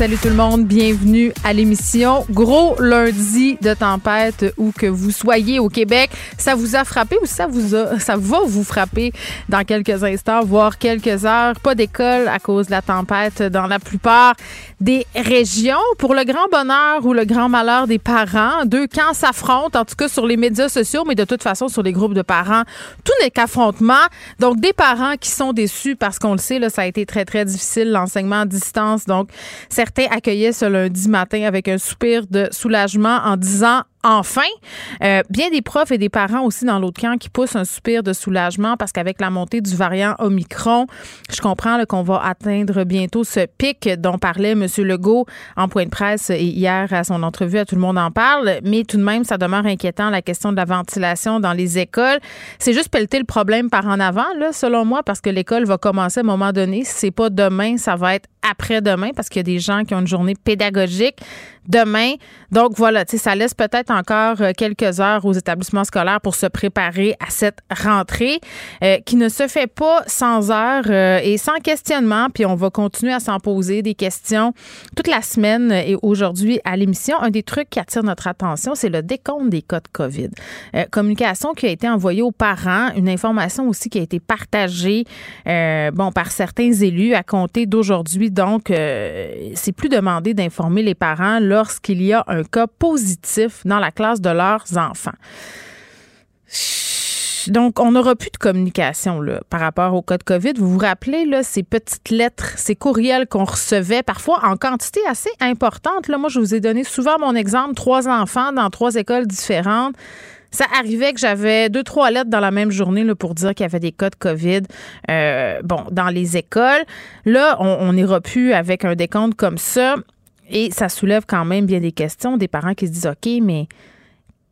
Salut tout le monde, bienvenue à l'émission. Gros lundi de tempête où que vous soyez au Québec, ça vous a frappé ou ça vous a, ça va vous frapper dans quelques instants, voire quelques heures. Pas d'école à cause de la tempête dans la plupart des régions. Pour le grand bonheur ou le grand malheur des parents, deux camps s'affrontent, en tout cas sur les médias sociaux, mais de toute façon sur les groupes de parents, tout n'est qu'affrontement. Donc des parents qui sont déçus parce qu'on le sait, là, ça a été très très difficile l'enseignement à distance. Donc certains accueillait ce lundi matin avec un soupir de soulagement en disant Enfin, euh, bien des profs et des parents aussi dans l'autre camp qui poussent un soupir de soulagement parce qu'avec la montée du variant Omicron, je comprends qu'on va atteindre bientôt ce pic dont parlait M. Legault en point de presse et hier à son entrevue à Tout le monde en parle. Mais tout de même, ça demeure inquiétant la question de la ventilation dans les écoles. C'est juste pelleter le problème par en avant, là, selon moi, parce que l'école va commencer à un moment donné. Si c'est pas demain, ça va être après-demain parce qu'il y a des gens qui ont une journée pédagogique demain. Donc voilà, ça laisse peut-être encore euh, quelques heures aux établissements scolaires pour se préparer à cette rentrée euh, qui ne se fait pas sans heures euh, et sans questionnement. Puis on va continuer à s'en poser des questions toute la semaine et aujourd'hui à l'émission. Un des trucs qui attire notre attention, c'est le décompte des cas de COVID. communication qui a été envoyée aux parents, une information aussi qui a été partagée bon par certains élus à compter d'aujourd'hui. Donc c'est plus demandé d'informer les parents lorsqu'il y a un cas positif dans la classe de leurs enfants. Donc, on n'aura plus de communication là, par rapport au cas de COVID. Vous vous rappelez là, ces petites lettres, ces courriels qu'on recevait parfois en quantité assez importante. Là, moi, je vous ai donné souvent mon exemple, trois enfants dans trois écoles différentes. Ça arrivait que j'avais deux, trois lettres dans la même journée pour dire qu'il y avait des cas de COVID euh, dans les écoles. Là, on n'ira plus avec un décompte comme ça. Et ça soulève quand même bien des questions, des parents qui se disent, OK, mais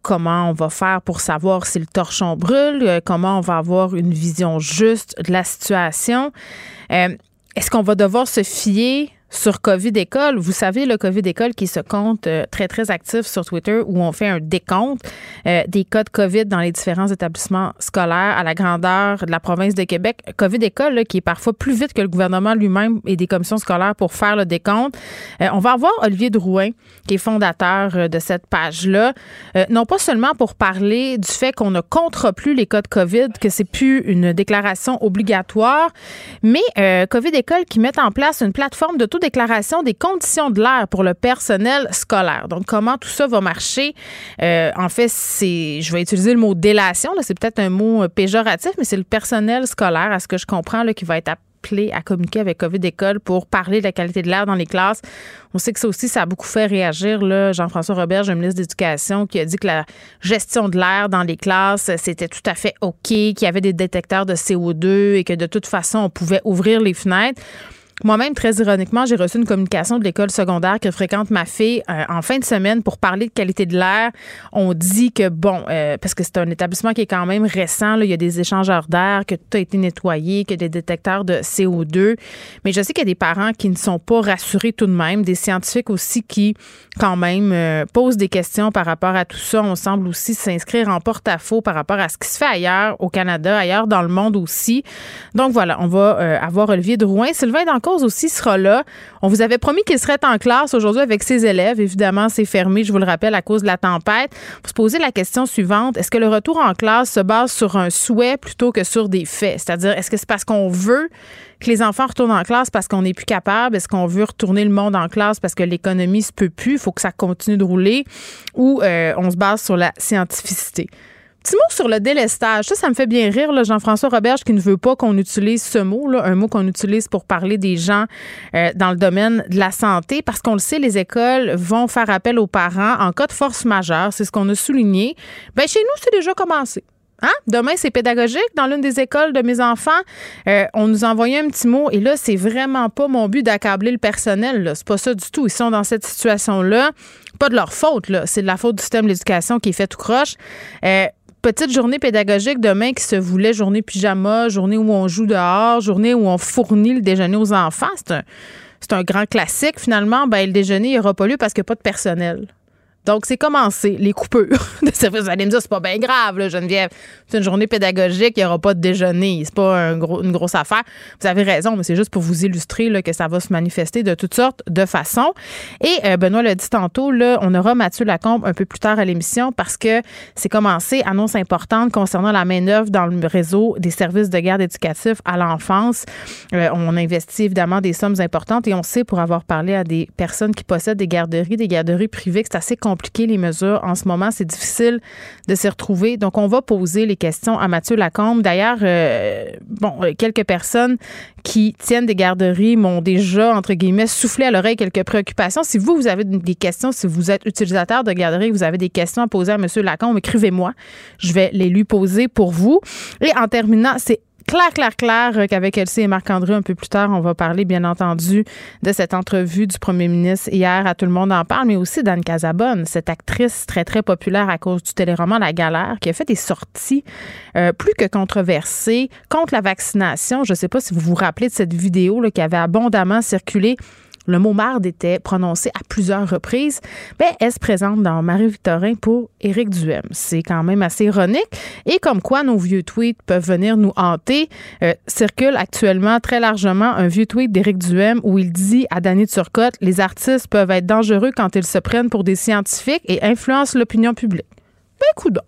comment on va faire pour savoir si le torchon brûle, euh, comment on va avoir une vision juste de la situation? Euh, est-ce qu'on va devoir se fier sur COVID École. Vous savez, le COVID École qui se compte euh, très, très actif sur Twitter où on fait un décompte euh, des cas de COVID dans les différents établissements scolaires à la grandeur de la province de Québec. COVID École, qui est parfois plus vite que le gouvernement lui-même et des commissions scolaires pour faire le décompte. Euh, on va avoir Olivier Drouin, qui est fondateur de cette page-là, non pas seulement pour parler du fait qu'on ne comptera plus les cas de COVID, que c'est plus une déclaration obligatoire, mais COVID École qui met en place une plateforme de tout déclaration des conditions de l'air pour le personnel scolaire. Donc, comment tout ça va marcher? Euh, en fait, c'est, je vais utiliser le mot délation, c'est peut-être un mot euh, péjoratif, mais c'est le personnel scolaire, à ce que je comprends, qui va être appelé à communiquer avec COVID École pour parler de la qualité de l'air dans les classes. On sait que ça aussi, ça a beaucoup fait réagir. Jean-François Robert, le ministre d'Éducation, qui a dit que la gestion de l'air dans les classes, c'était tout à fait OK, qu'il y avait des détecteurs de CO2 et que de toute façon, on pouvait ouvrir les fenêtres. Moi-même, très ironiquement, j'ai reçu une communication de l'école secondaire que fréquente ma fille euh, en fin de semaine pour parler de qualité de l'air. On dit que, bon, euh, parce que c'est un établissement qui est quand même récent, là, il y a des échangeurs d'air, que tout a été nettoyé, que des détecteurs de CO2. Mais je sais qu'il y a des parents qui ne sont pas rassurés tout de même, des scientifiques aussi qui, quand même, euh, posent des questions par rapport à tout ça. On semble aussi s'inscrire en porte-à-faux par rapport à ce qui se fait ailleurs au Canada, ailleurs dans le monde aussi. Donc voilà, on va avoir Olivier Drouin. Sylvain aussi sera là. On vous avait promis qu'il serait en classe aujourd'hui avec ses élèves. Évidemment, c'est fermé, je vous le rappelle, à cause de la tempête. Vous se posez la question suivante. Est-ce que le retour en classe se base sur un souhait plutôt que sur des faits? C'est-à-dire, est-ce que c'est parce qu'on veut que les enfants retournent en classe parce qu'on n'est plus capable? Est-ce qu'on veut retourner le monde en classe parce que l'économie se peut plus? Il faut que ça continue de rouler? Ou euh, on se base sur la scientificité? Petit mot sur le délestage. Ça, ça me fait bien rire, Jean-François Roberge, qui ne veut pas qu'on utilise ce mot, là, un mot qu'on utilise pour parler des gens euh, dans le domaine de la santé, parce qu'on le sait, les écoles vont faire appel aux parents en cas de force majeure. C'est ce qu'on a souligné. Ben, chez nous, c'est déjà commencé. Hein? Demain, c'est pédagogique. Dans l'une des écoles de mes enfants, euh, on nous a envoyé un petit mot. Et là, c'est vraiment pas mon but d'accabler le personnel. C'est pas ça du tout. Ils sont dans cette situation-là. Pas de leur faute. C'est de la faute du système de l'éducation qui est fait tout croche. Euh, petite journée pédagogique demain qui se voulait journée pyjama, journée où on joue dehors, journée où on fournit le déjeuner aux enfants. C'est un, grand classique. Finalement, ben, le déjeuner, il n'y aura pas lieu parce qu'il n'y a pas de personnel. Donc, c'est commencé, les coupures de service. Vous allez me dire, c'est pas bien grave, là, Geneviève. C'est une journée pédagogique, il n'y aura pas de déjeuner. C'est pas une grosse affaire. Vous avez raison, mais c'est juste pour vous illustrer que ça va se manifester de toutes sortes de façons. Et euh, Benoît l'a dit tantôt, là, on aura Mathieu Lacombe un peu plus tard à l'émission parce que c'est commencé, annonce importante concernant la main-d'œuvre dans le réseau des services de garde éducatifs à l'enfance. Euh, on investit évidemment des sommes importantes et on sait, pour avoir parlé à des personnes qui possèdent des garderies, des garderies privées, que c'est assez compliqué les mesures en ce moment. C'est difficile de s'y retrouver. Donc, on va poser les questions à Mathieu Lacombe. D'ailleurs, euh, bon, euh, quelques personnes qui tiennent des garderies m'ont déjà, entre guillemets, soufflé à l'oreille quelques préoccupations. Si vous, vous avez des questions, si vous êtes utilisateur de garderie, vous avez des questions à poser à Monsieur Lacombe, écrivez-moi. Je vais les lui poser pour vous. Et en terminant, c'est clair, clair, clair qu'avec Elsie et Marc-André, un peu plus tard, on va parler, bien entendu, de cette entrevue du premier ministre hier à Tout le monde en parle, mais aussi d'Anne Casabonne, cette actrice très, très populaire à cause du téléroman La Galère, qui a fait des sorties euh, plus que controversées contre la vaccination. Je ne sais pas si vous vous rappelez de cette vidéo là, qui avait abondamment circulé le mot marde était prononcé à plusieurs reprises, ben, elle se présente dans Marie-Victorin pour Éric Duhem. C'est quand même assez ironique. Et comme quoi nos vieux tweets peuvent venir nous hanter, euh, circule actuellement très largement un vieux tweet d'Éric Duhem où il dit à Danny Turcotte les artistes peuvent être dangereux quand ils se prennent pour des scientifiques et influencent l'opinion publique. Ben, coudons.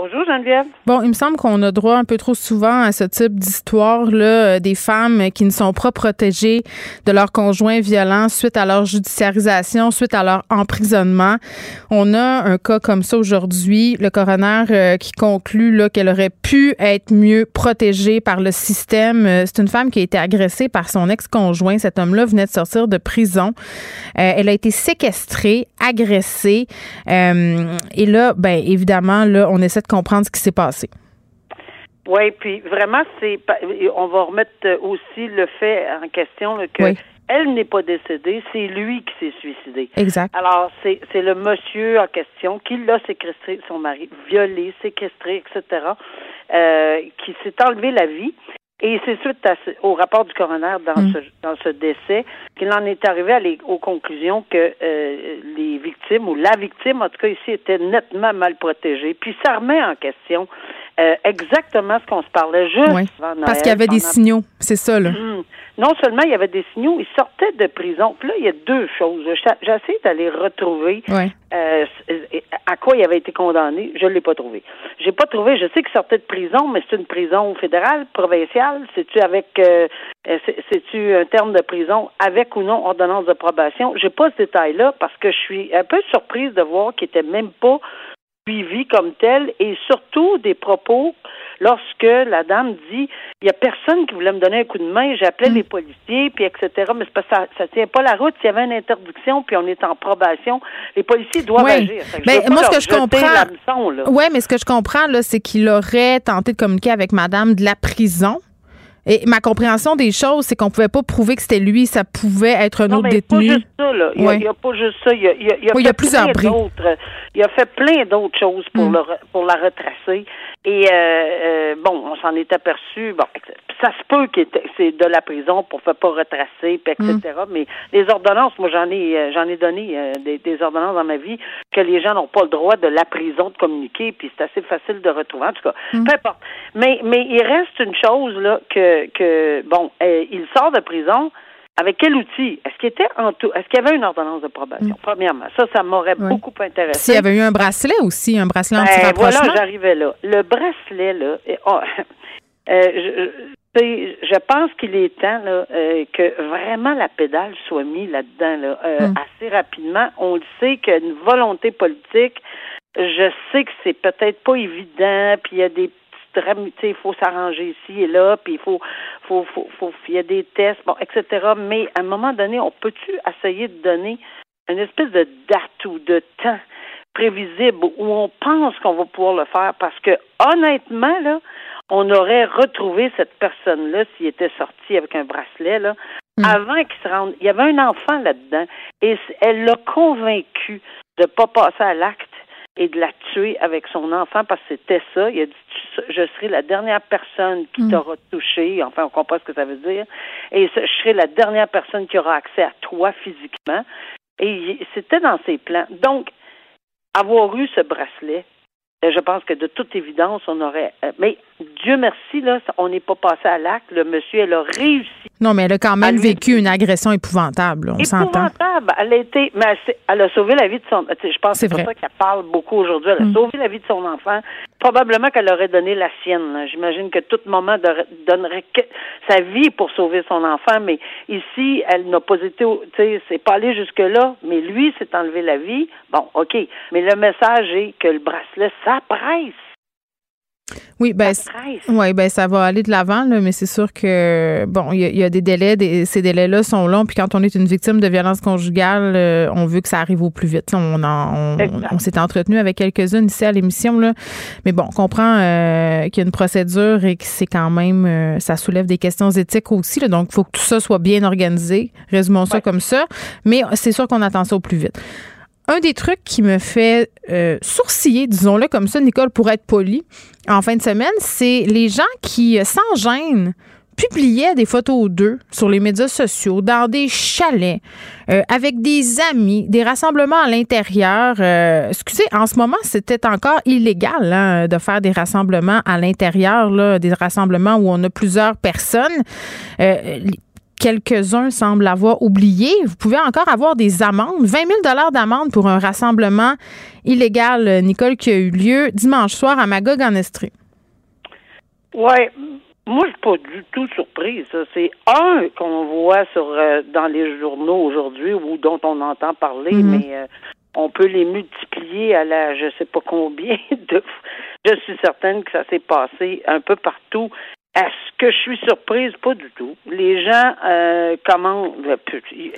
Bonjour, Geneviève. Bon, il me semble qu'on a droit un peu trop souvent à ce type d'histoire-là, euh, des femmes qui ne sont pas protégées de leur conjoint violent suite à leur judiciarisation, suite à leur emprisonnement. On a un cas comme ça aujourd'hui, le coroner euh, qui conclut qu'elle aurait pu être mieux protégée par le système. Euh, C'est une femme qui a été agressée par son ex-conjoint. Cet homme-là venait de sortir de prison. Elle a été séquestrée, agressée. Et là, ben évidemment, là, on essaie de comprendre ce qui s'est passé. Oui, puis vraiment, c'est on va remettre euh, aussi le fait en question là, que Oui. elle n'est pas décédée, c'est lui qui s'est suicidé. Exact. Alors, c'est c'est le monsieur en question qui l'a séquestré, son mari, violé, séquestré, etc., euh, qui s'est enlevé la vie. Et c'est suite à au rapport du coroner dans, Mm. ce, dans ce décès qu'il en est arrivé à les- aux conclusions que euh, les victimes, ou la victime, en tout cas ici, était nettement mal protégée. Puis ça remet en question euh, exactement ce qu'on se parlait juste Oui. avant Noël. Parce qu'il y avait des signaux, c'est ça, là. Hum. Non seulement il y avait des signaux, il sortait de prison. Puis là, il y a deux choses. Essayé d'aller retrouver euh, à quoi il avait été condamné. Je ne l'ai pas trouvé. J'ai pas trouvé. Je sais qu'il sortait de prison, mais c'est une prison fédérale, provinciale. C'est-tu avec, euh, c'est- c'est-tu un terme de prison avec ou non ordonnance de probation J'ai pas ce détail-là parce que je suis un peu surprise de voir qu'il était même pas suivi comme tel et surtout des propos lorsque la dame dit il y a personne qui voulait me donner un coup de main, j'appelais les policiers puis etc. Mais ça, ça tient pas la route. S'il y avait une interdiction puis on est en probation, les policiers doivent Oui. agir. Ben, moi, ce que je comprends-. Oui, mais ce que je comprends, là, c'est qu'il aurait tenté de communiquer avec madame de la prison. Et ma compréhension des choses, c'est qu'on pouvait pas prouver que c'était lui, ça pouvait être un Non, autre mais pas détenu. juste ça, là. Il n'y a, pas juste ça. Il y a, il y a, il y a Oui, il y a fait plusieurs plein d'autres. Il a fait plein d'autres choses pour, Mm. le, pour la retracer. Et, euh, euh, bon, on s'en est aperçu. Bon, ça se peut que c'est de la prison pour ne pas retracer, puis etc. Mm. Mais les ordonnances, moi, j'en ai, euh, j'en ai donné euh, des, des ordonnances dans ma vie que les gens n'ont pas le droit de la prison de communiquer, puis c'est assez facile de retrouver. En tout cas, Mm. peu importe. Mais, mais il reste une chose, là, que, que bon, euh, il sort de prison. Avec quel outil? Est-ce qu'il était en tout, est-ce qu'il y avait une ordonnance de probation? Premièrement, ça, ça m'aurait Mm. Oui. beaucoup intéressé. S'il y avait eu un bracelet aussi, un bracelet Ben, voilà, j'arrivais là. Le bracelet, là, oh, euh, je, je pense qu'il est temps là, euh, que vraiment la pédale soit mise là-dedans là, euh, Mm. assez rapidement. On le sait qu'il y a une volonté politique. Je sais que c'est peut-être pas évident, puis il y a des il faut s'arranger ici et là, puis il faut, faut, faut, faut, il y a des tests, bon, etc. Mais à un moment donné, on peut-tu essayer de donner une espèce de date ou de temps prévisible où on pense qu'on va pouvoir le faire? Parce que honnêtement, là, on aurait retrouvé cette personne-là s'il était sorti avec un bracelet, là, mm. avant qu'il se rende. Il y avait un enfant là-dedans et elle l'a convaincu de ne pas passer à l'acte et de la tuer avec son enfant parce que c'était ça. Il a dit Je serai la dernière personne qui mm. t'aura touché. Enfin, on comprend ce que ça veut dire. Et je serai la dernière personne qui aura accès à toi physiquement. Et c'était dans ses plans. Donc, avoir eu ce bracelet, euh, je pense que de toute évidence, on aurait. Euh, mais Dieu merci, là, on n'est pas passé à l'acte. Le monsieur, elle a réussi. Non, mais elle a quand même vécu une agression épouvantable. On s'entend. Épouvantable. Elle a été, mais elle, a sauvé la vie de son. Je pense que c'est pour ça qu'elle parle beaucoup aujourd'hui. Elle a mm. sauvé la vie de son enfant. Probablement qu'elle aurait donné la sienne. J'imagine que tout moment donnerait sa vie pour sauver son enfant, mais ici, elle n'a pas été. Tu sais, c'est pas allé jusque là. Mais lui s'est enlevé la vie. Bon, ok. Mais le message est que le bracelet, ça presse. Oui, ben, ouais, ben ça va aller de l'avant, mais c'est sûr que bon, il y, a des délais, ces délais-là sont longs, puis quand on est une victime de violence conjugale, euh, on veut que ça arrive au plus vite. On, on, s'est entretenu avec quelques-unes ici à l'émission, là, mais bon, on comprend euh, qu'il y a une procédure et que c'est quand même, euh, ça soulève des questions éthiques aussi, donc il faut que tout ça soit bien organisé. Résumons ça comme ça, mais c'est sûr qu'on attend ça au plus vite un des trucs qui me fait euh, sourciller, disons-le comme ça, Nicole, pour être poli, en fin de semaine, c'est les gens qui, euh, sans gêne, publiaient des photos d'eux sur les médias sociaux, dans des chalets, euh, avec des amis, des rassemblements à l'intérieur. excusez, en ce moment, c'était encore illégal hein, de faire des rassemblements à l'intérieur, des rassemblements où on a plusieurs personnes quelques-uns semblent avoir oublié. Vous pouvez encore avoir des amendes, 20 000 d'amende pour un rassemblement illégal, Nicole, qui a eu lieu dimanche soir à Magog en Estrie. Oui. Moi, je suis pas du tout surprise. C'est un qu'on voit sur euh, dans les journaux aujourd'hui ou dont on entend parler, mhm. mais euh, on peut les multiplier à la je sais pas combien de je suis certaine que ça s'est passé un peu partout est-ce que je suis surprise? Pas du tout. Les gens euh, commandent.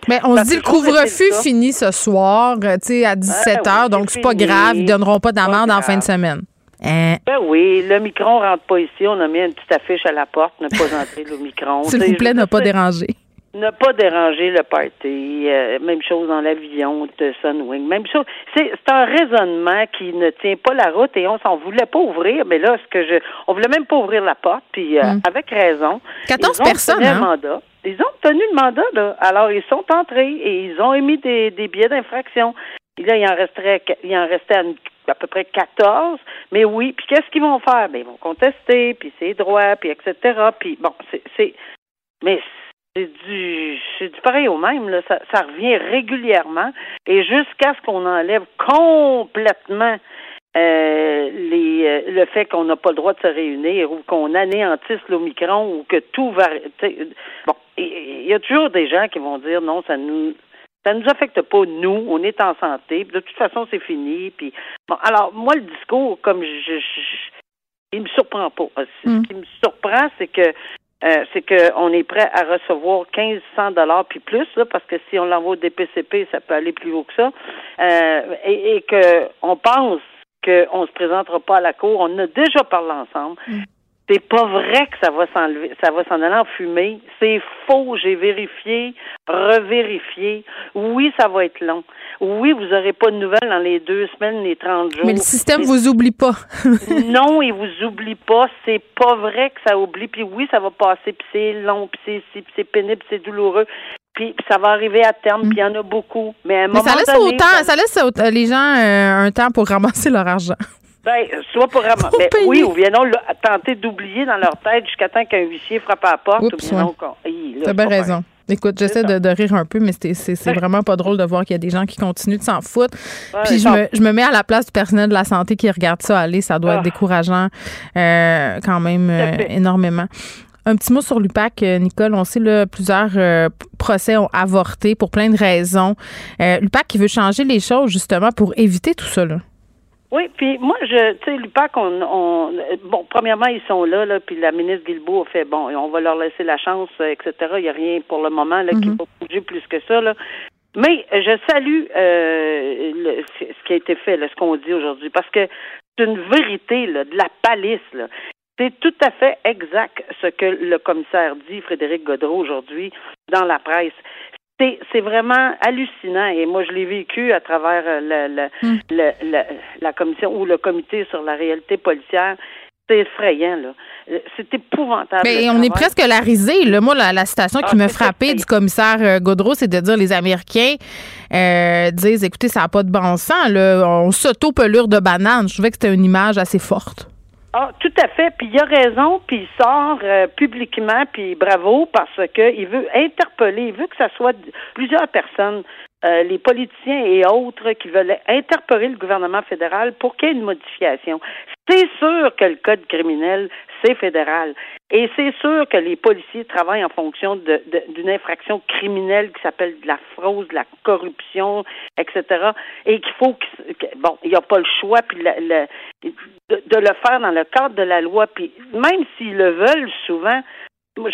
Mais on se dit le couvre-feu finit ce soir, euh, tu sais, à 17 h, donc c'est pas grave. Ils donneront pas d'amende en fin de semaine. Hein? Ben oui, le micron rentre pas ici. On a mis une petite affiche à la porte, ne pas entrer le micron. S'il vous plaît, ne pas déranger ne pas déranger le party. Euh, même chose dans l'avion de Sunwing. Même chose. C'est, un raisonnement qui ne tient pas la route et on s'en voulait pas ouvrir. Mais là, ce que je, on voulait même pas ouvrir la porte. Puis euh, mm. avec raison. 14 personnes. Hein? Mandat. Ils ont obtenu le mandat là. Alors ils sont entrés et ils ont émis des, des billets d'infraction. Et là, il en resterait, il en restait à, peu près 14. Mais oui, puis qu'est-ce qu'ils vont faire? Ben, ils vont contester, puis c'est droit, puis etc. Puis bon, c'est, c'est mais c'est du, c'est du pareil au même, là. Ça, ça revient régulièrement et jusqu'à ce qu'on enlève complètement euh, les, euh, le fait qu'on n'a pas le droit de se réunir ou qu'on anéantisse l'Omicron ou que tout va. Bon, il y a toujours des gens qui vont dire non, ça nous ça nous affecte pas nous, on est en santé, de toute façon c'est fini. Puis bon, alors moi le discours, comme je, je, il me surprend pas. Ce mm. qui me surprend, c'est que euh, c'est qu'on est prêt à recevoir 1500 dollars puis plus, parce que si on l'envoie au DPCP, ça peut aller plus haut que ça, euh, et, et que on pense qu'on se présentera pas à la cour. On a déjà parlé ensemble. Mm. C'est pas vrai que ça va s'enlever, ça va s'en aller en fumée. C'est faux. J'ai vérifié, revérifié. Oui, ça va être long. Oui, vous n'aurez pas de nouvelles dans les deux semaines, les 30 jours. Mais le système vous oublie pas. non, il vous oublie pas. C'est pas vrai que ça oublie. Puis oui, ça va passer, puis c'est long, puis c'est, c'est pénible, c'est douloureux. Puis, ça va arriver à terme, puis il y en a beaucoup. Mais à un moment ça laisse donné, autant, ça laisse les gens euh, un temps pour ramasser leur argent. Ben, soit pour ramasser. Ben, oui, ou bien non, tenter d'oublier dans leur tête jusqu'à temps qu'un huissier frappe à la porte. Oups, ou bien T'as bien raison. Écoute, j'essaie de, rire un peu, mais c'est vraiment pas drôle de voir qu'il y a des gens qui continuent de s'en foutre. Puis je me, je me, mets à la place du personnel de la santé qui regarde ça aller. Ça doit être ah. décourageant euh, quand même euh, énormément. Un petit mot sur l'UPAC, euh, Nicole. On sait là, plusieurs procès ont avorté pour plein de raisons. L'UPAC qui veut changer les choses justement pour éviter tout ça. Là. Oui, puis moi, je, tu sais, l'UPAC, on, on, bon, premièrement, ils sont là, là, puis la ministre Guilbeault a fait, bon, on va leur laisser la chance, etc. Il n'y a rien pour le moment là, qui Mhm. va bouger plus que ça, là. Mais je salue euh, le- ce qui a été fait, là, ce qu'on dit aujourd'hui, parce que c'est une vérité, là, de la palisse, là. C'est tout à fait exact ce que le commissaire dit, Frédéric Godreau, aujourd'hui, dans la presse. C'est, vraiment hallucinant et moi je l'ai vécu à travers euh, le, le- Mm. le- la commission ou le comité sur la réalité policière. C'est effrayant, là. Euh, C'est épouvantable. Mais on est presque larisé. Là. Moi, la, la citation qui Ah, me frappait du commissaire euh, Godreau, c'est de dire les Américains euh, disent écoutez, ça n'a pas de bon sens. Là. On s'auto-pelure de banane. Je trouvais que c'était une image assez forte. Ah, tout à fait. Puis il a raison, puis il sort euh, publiquement, puis bravo, parce que il veut interpeller, il veut que ça soit plusieurs personnes, euh, les politiciens et autres, qui veulent interpeller le gouvernement fédéral pour qu'il y ait une modification. C'est sûr que le code criminel, c'est fédéral. Et c'est sûr que les policiers travaillent en fonction de- de- d'une infraction criminelle qui s'appelle de la fraude, de la corruption, etc. Et qu'il faut que, bon, il n'y a pas le choix, puis la- la- de, de le faire dans le cadre de la loi. Puis même s'ils le veulent souvent,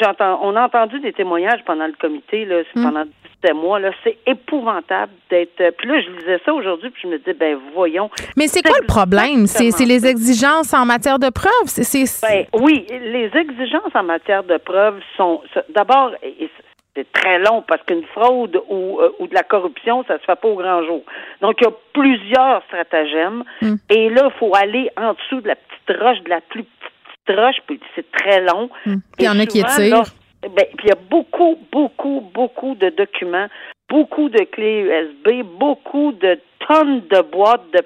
j'entends, on a entendu des témoignages pendant le comité, là, Mm. pendant 17 mois, là, c'est épouvantable d'être. euh, Puis là, je lisais ça aujourd'hui, puis je me disais, ben voyons. Mais c'est quoi le problème? C'est les exigences en matière de preuves? C'est- Ben oui, les exigences en matière de preuves sont d'abord c'est très long parce qu'une fraude ou, euh, ou de la corruption, ça se fait pas au grand jour. Donc il y a plusieurs stratagèmes Mm. et là il faut aller en dessous de la petite roche, de la plus petite roche, puis c'est très long. Mm. Puis il y en a qui étirent. Là, ben, puis il y a beaucoup, beaucoup, beaucoup de documents, beaucoup de clés USB, beaucoup de tonnes de boîtes de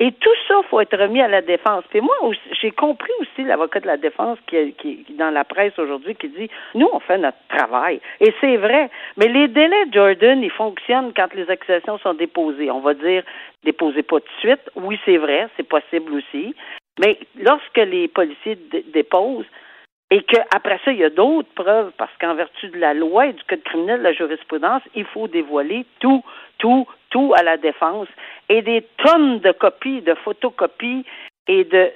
et tout ça, faut être remis à la défense. Puis moi, j'ai compris aussi l'avocat de la défense qui, qui, dans la presse aujourd'hui qui dit nous on fait notre travail et c'est vrai. Mais les délais Jordan, ils fonctionnent quand les accusations sont déposées. On va dire déposées pas tout de suite. Oui, c'est vrai, c'est possible aussi. Mais lorsque les policiers déposent, et qu'après ça, il y a d'autres preuves, parce qu'en vertu de la loi et du code criminel, de la jurisprudence, il faut dévoiler tout, tout, tout à la défense. Et des tonnes de copies, de photocopies, et de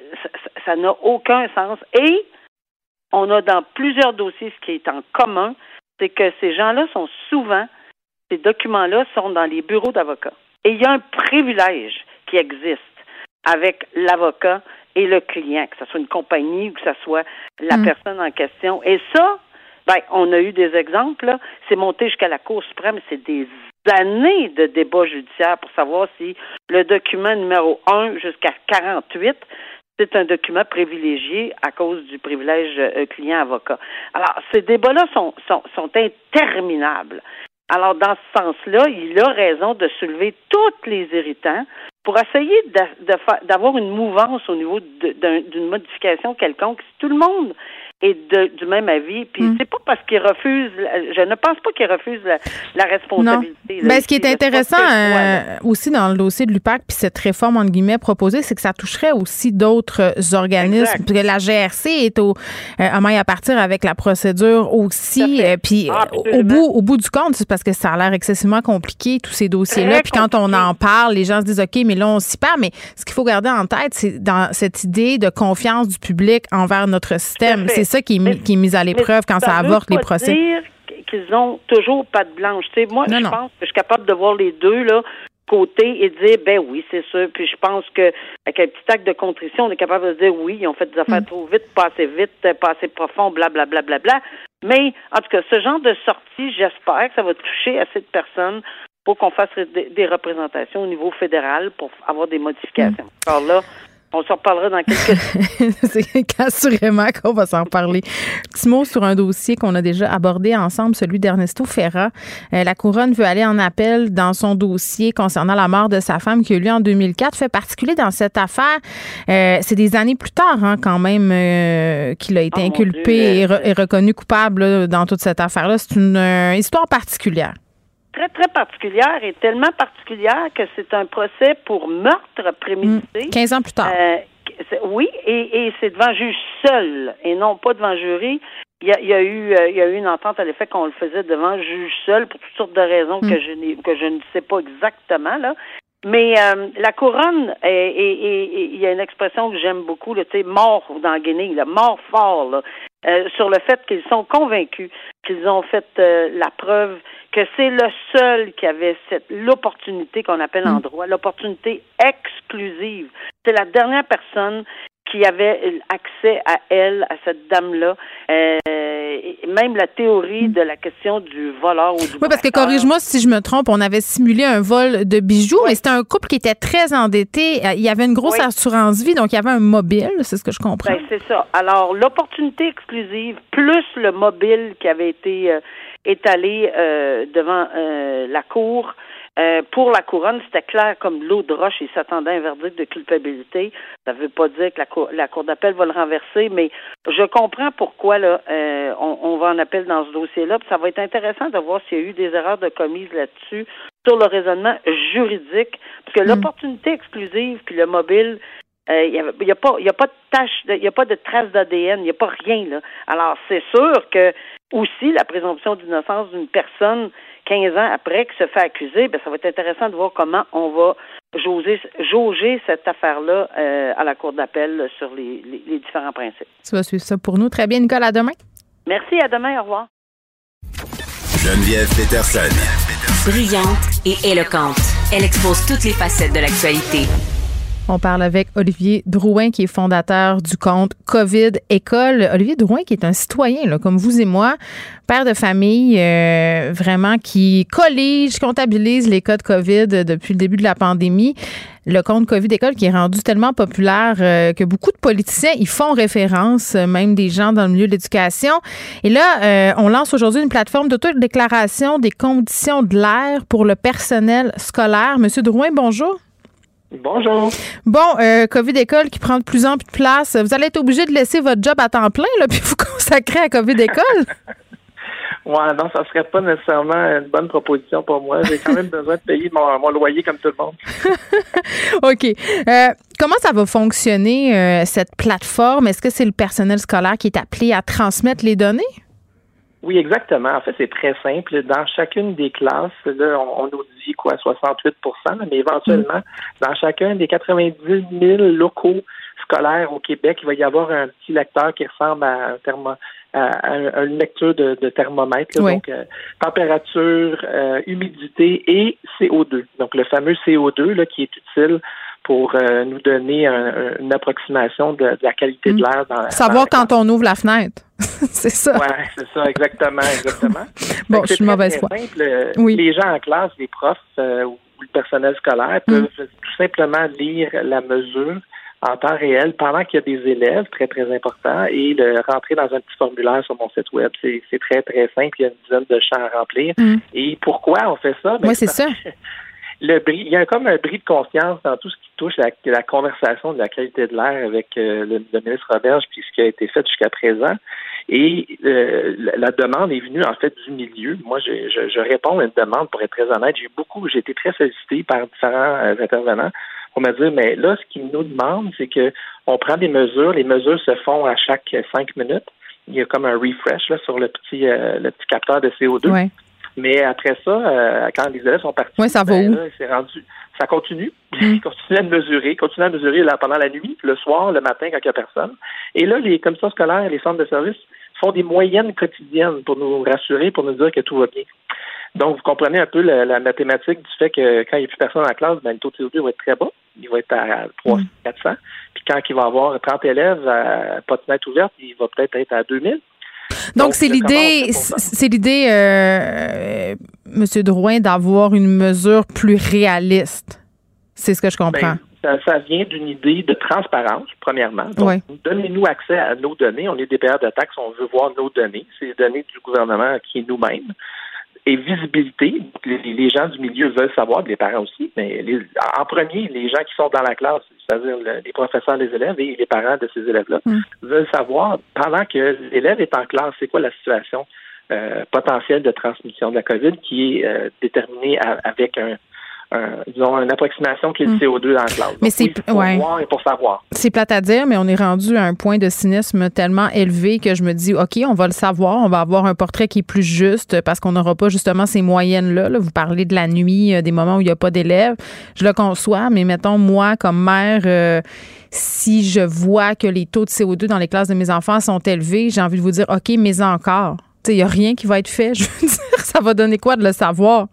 ça- n'a aucun sens. Et on a dans plusieurs dossiers ce qui est en commun, c'est que ces gens-là sont souvent, ces documents-là sont dans les bureaux d'avocats. Et il y a un privilège qui existe avec l'avocat et le client, que ce soit une compagnie ou que ce soit la Mm. personne en question. Et ça, ben, on a eu des exemples, c'est monté jusqu'à la Cour suprême, c'est des années de débats judiciaires pour savoir si le document numéro 1 jusqu'à 48 c'est un document privilégié à cause du privilège euh, client-avocat. Alors, ces débats-là sont, sont, sont interminables. Alors, dans ce sens-là, il a raison de soulever tous les irritants pour essayer d'avoir une mouvance au niveau d'une modification quelconque. Si tout le monde est de- du même avis, puis Mm. c'est pas parce qu'il refuse, je ne pense pas qu'il refuse la, la responsabilité. là. Ben, ce qui est intéressant euh, aussi dans le dossier de l'UPAC, puis cette réforme, entre guillemets, proposée, c'est que ça toucherait aussi d'autres organismes. Exact. Puis que la GRC est au, euh, à maille à partir avec la procédure aussi. Euh, puis Ah, euh, au, bout, au bout du compte, c'est parce que ça a l'air excessivement compliqué, tous ces dossiers-là. Puis quand on en parle, les gens se disent, OK, mais là, on s'y perd. Mais ce qu'il faut garder en tête, c'est dans cette idée de confiance du public envers notre système. C'est ça qui est, Mais- qui est mis à l'épreuve quand ça, avorte les procès. dire qu'ils ont toujours pas de blanche. Moi, Non, je non. pense que je suis capable de voir les deux là côté et dire ben oui, c'est sûr. Puis je pense que avec un petit acte de contrition, on est capable de dire oui, ils ont fait des affaires Mm. trop vite, pas assez vite, euh, pas assez profond, bla bla bla bla bla. Mais en tout cas, ce genre de sortie, j'espère que ça va toucher assez de personnes pour qu'on fasse des, des représentations au niveau fédéral pour avoir des modifications. Mm. Alors là, on s'en reparlera dans quelques c'est assurément qu'on va s'en parler. Petit mot sur un dossier qu'on a déjà abordé ensemble, celui d'Ernesto Ferra. Euh, la couronne veut aller en appel dans son dossier concernant la mort de sa femme qui a eu lieu en 2004. Fait particulier dans cette affaire, euh, c'est des années plus tard hein, quand même euh, qu'il a été Oh, inculpé Dieu, et, re- et reconnu coupable là, dans toute cette affaire-là. C'est une histoire particulière. Très, très particulière et tellement particulière que c'est un procès pour meurtre prémédité. 15 ans plus tard. Euh, oui, et, et c'est devant juge seul et non pas devant jury. Il y a, il y a eu euh, il y a eu une entente à l'effet qu'on le faisait devant juge seul pour toutes sortes de raisons Mm. que je n'ai que je ne sais pas exactement là. Mais euh, la couronne, et il y a une expression que j'aime beaucoup, tu sais, mort dans Guinée, là, mort fort, là, euh, sur le fait qu'ils sont convaincus qu'ils ont fait euh, la preuve que c'est le seul qui avait cette l'opportunité qu'on appelle en mm. droit, l'opportunité exclusive. C'est la dernière personne qui avait accès à elle, à cette dame-là. Euh, même la théorie de la question du voleur ou du Oui, parce que corrige-moi si je me trompe, on avait simulé un vol de bijoux, mais c'était un couple qui était très endetté. Il y avait une grosse assurance vie, donc il y avait un mobile, c'est ce que je comprends. Ben, c'est ça. Alors, l'opportunité exclusive, plus le mobile qui avait été euh, étalé euh, devant euh, la cour, euh, pour la couronne, c'était clair comme l'eau de roche. Il s'attendait à un verdict de culpabilité. Ça ne veut pas dire que la cour, la cour d'appel va le renverser, mais je comprends pourquoi là, euh, on, va en appel dans ce dossier-là. Ça va être intéressant de voir s'il y a eu des erreurs de commises là-dessus sur le raisonnement juridique, parce que mm. l'opportunité exclusive puis le mobile, euh, il n'y a, pas, y a pas de tâche, il n'y a pas de trace d'ADN, il n'y a pas rien là. Alors c'est sûr que aussi la présomption d'innocence d'une personne 15 ans après qui se fait accuser, ben, ça va être intéressant de voir comment on va jauger, jauger cette affaire-là euh, à la Cour d'appel sur les, différents principes. Tu vas suivre ça pour nous. Très bien, Nicole. À demain. Merci. À demain. Au revoir. Geneviève Peterson. Brillante et éloquente. Elle expose toutes les facettes de l'actualité. On parle avec Olivier Drouin, qui est fondateur du compte COVID École. Olivier Drouin, qui est un citoyen, là, comme vous et moi, père de famille, euh, vraiment qui collige, comptabilise les cas de COVID depuis le début de la pandémie. Le compte COVID École qui est rendu tellement populaire euh, que beaucoup de politiciens y font référence, même des gens dans le milieu de l'éducation. Et là, euh, on lance aujourd'hui une plateforme d'autodéclaration des conditions de l'air pour le personnel scolaire. Monsieur Drouin, bonjour. Bonjour. Bon, euh, COVID école qui prend de plus en plus de place. Vous allez être obligé de laisser votre job à temps plein, là, puis vous consacrer à COVID école. ouais, non, ça serait pas nécessairement une bonne proposition pour moi. J'ai quand même besoin de payer mon, loyer comme tout le monde. OK. Euh, comment ça va fonctionner, euh, cette plateforme? Est-ce que c'est le personnel scolaire qui est appelé à transmettre les données? Oui, exactement. En fait, c'est très simple. Dans chacune des classes, là, on, nous dit quoi, 68% mais éventuellement, mm. dans chacun des 90 000 locaux scolaires au Québec, il va y avoir un petit lecteur qui ressemble à un thermo, à, une lecture de, thermomètre, donc euh, température, euh, humidité et CO2. Donc le fameux CO2 là, qui est utile pour euh, nous donner une approximation de, la qualité de mm. l'air. Dans, Savoir quand on ouvre la fenêtre. c'est ça. Oui, c'est ça, exactement, exactement. bon, je suis mauvaise foi. Simple. Oui. Les gens en classe, les profs euh, ou le personnel scolaire peuvent mm. tout simplement lire la mesure en temps réel pendant qu'il y a des élèves, très, très important, et le rentrer dans un petit formulaire sur mon site web. C'est très, très simple. Il y a une dizaine de champs à remplir. Mm. Et pourquoi on fait ça? Ben, oui, c'est ça le bris, il y a comme un bris de conscience dans tout ce qui touche à la conversation de la qualité de l'air avec euh, le, ministre Roberge, puis ce qui a été fait jusqu'à présent. Et euh, la demande est venue en fait du milieu. Moi, je, je, réponds à une demande pour être très honnête. J'ai beaucoup, j'ai été très sollicité par différents euh, intervenants pour me dire, mais là, ce qu'ils nous demandent, c'est que on prend des mesures. Les mesures se font à chaque cinq minutes. Il y a comme un refresh là, sur le petit le petit capteur de CO2. Mais après ça, euh, quand les élèves sont partis, ouais, ça va ben, rendu, ça continue. Ils continuent à mesurer, continuent à mesurer là, pendant la nuit, le soir, le matin quand il n'y a personne. Et là, les commissions scolaires, les centres de services font des moyennes quotidiennes pour nous rassurer, pour nous dire que tout va bien. Donc, vous comprenez un peu la, mathématique du fait que quand il n'y a plus personne en classe, ben, le taux de CO2 va être très bas. Il va être à 300, 400. Mm. Puis quand il va avoir 30 élèves à pas de fenêtre ouverte, il va peut-être être à 2000. Donc, c'est l'idée, c'est l'idée, euh, Monsieur Drouin, d'avoir une mesure plus réaliste. C'est ce que je comprends. Ben, ça, vient d'une idée de transparence, premièrement. Donc, donnez-nous accès à nos données. On est des payeurs de taxes, on veut voir nos données. C'est les données du gouvernement qui est nous-mêmes et visibilité. Les, gens du milieu veulent savoir, les parents aussi, mais en premier, les gens qui sont dans la classe, c'est-à-dire les professeurs, les élèves et les parents de ces élèves-là, mm. veulent savoir, pendant que l'élève est en classe, c'est quoi la situation euh, potentielle de transmission de la COVID qui est euh, déterminée avec un, disons, une approximation qui est le hmm. CO2 dans la classe. Mais c'est pour voir et pour savoir. C'est plate à dire, mais on est rendu à un point de cynisme tellement élevé que je me dis, OK, on va le savoir, on va avoir un portrait qui est plus juste parce qu'on n'aura pas justement ces moyennes-là. Vous parlez de la nuit, euh, des moments où il n'y a pas d'élèves. Je le conçois, mais mettons, moi, comme mère, euh, si je vois que les taux de CO2 dans les classes de mes enfants sont élevés, j'ai envie de vous dire, OK, mais encore. Il n'y a rien qui va être fait. Je veux dire, ça va donner quoi de le savoir?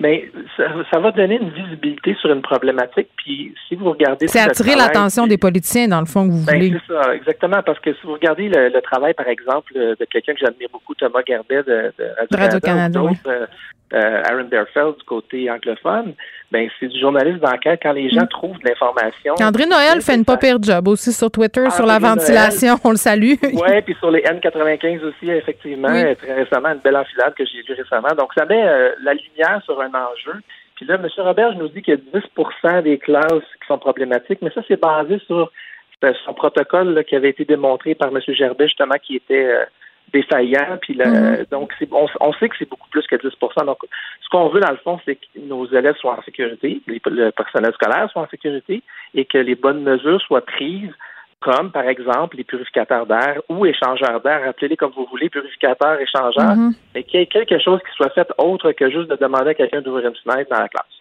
Mais ça, va donner une visibilité sur une problématique. Puis si vous regardez. C'est attirer l'attention des politiciens, dans le fond, que vous ben, voulez. C'est ça, exactement. Parce que si vous regardez le, travail, par exemple, de quelqu'un que j'admire beaucoup, Thomas Garbet de, Radio-Canada, euh, euh, Aaron Berfeld du côté anglophone, ben c'est du journalisme d'enquête quand les gens mm. trouvent de l'information. André Noël fait une pas pire job aussi sur Twitter, sur la ventilation, on le salue. oui, puis sur les N95 aussi, effectivement, très récemment, une belle enfilade que j'ai lue récemment. Donc, ça met euh, la lumière sur un enjeu. Puis là, M. Robert nous dit qu'il y a 10% des classes qui sont problématiques, mais ça, c'est basé sur son protocole qui avait été démontré par M. Gerbet, justement, qui était euh, défaillant. Puis mm-hmm. donc, on, on, sait que c'est beaucoup plus que 10 Donc, ce qu'on veut, dans le fond, c'est que nos élèves soient en sécurité, les, le personnel scolaire soit en sécurité et que les bonnes mesures soient prises comme par exemple les purificateurs d'air ou échangeurs d'air, appelez-les comme vous voulez, purificateurs, échangeurs, mm-hmm. mais qu'il y ait quelque chose qui soit fait autre que juste de demander à quelqu'un d'ouvrir une fenêtre dans la classe.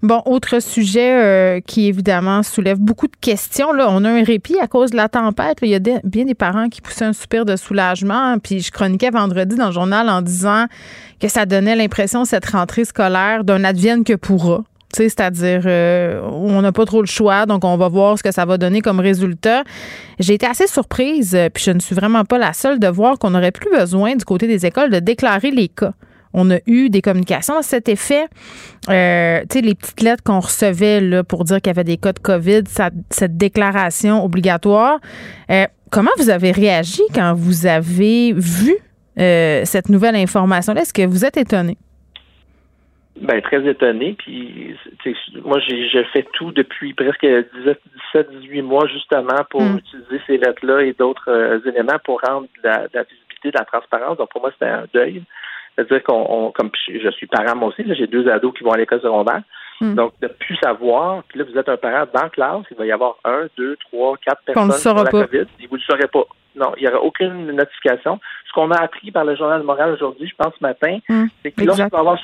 Bon, autre sujet euh, qui évidemment soulève beaucoup de questions. Là, on a un répit à cause de la tempête. Il y a bien des parents qui poussaient un soupir de soulagement. Puis je chroniquais vendredi dans le journal en disant que ça donnait l'impression cette rentrée scolaire d'un advienne que pourra. C'est-à-dire, euh, on n'a pas trop le choix, donc on va voir ce que ça va donner comme résultat. J'ai été assez surprise, puis je ne suis vraiment pas la seule de voir qu'on n'aurait plus besoin du côté des écoles de déclarer les cas on a eu des communications à cet effet. Euh, tu sais, les petites lettres qu'on recevait là, pour dire qu'il y avait des cas de COVID, cette déclaration obligatoire. Euh, comment vous avez réagi quand vous avez vu euh, cette nouvelle information-là? Est-ce que vous êtes étonné? Ben, très étonné. Puis, moi, j'ai fait tout depuis presque 17, 18 mois, justement, pour hmm. utiliser ces lettres-là et d'autres éléments pour rendre la, la, visibilité, de la transparence. Donc, pour moi, c'était un deuil. C'est-à-dire qu'on, comme je suis parent moi aussi, j'ai deux ados qui vont à l'école secondaire. Hmm. Donc, de plus savoir, puis là, vous êtes un parent dans la classe, il va y avoir un, deux, trois, quatre personnes sur la COVID, et vous ne le saurez pas. Non, il n'y aura aucune notification. Ce qu'on a appris par le Journal de Montréal aujourd'hui, je pense ce matin, hmm. c'est que lorsqu'il va y avoir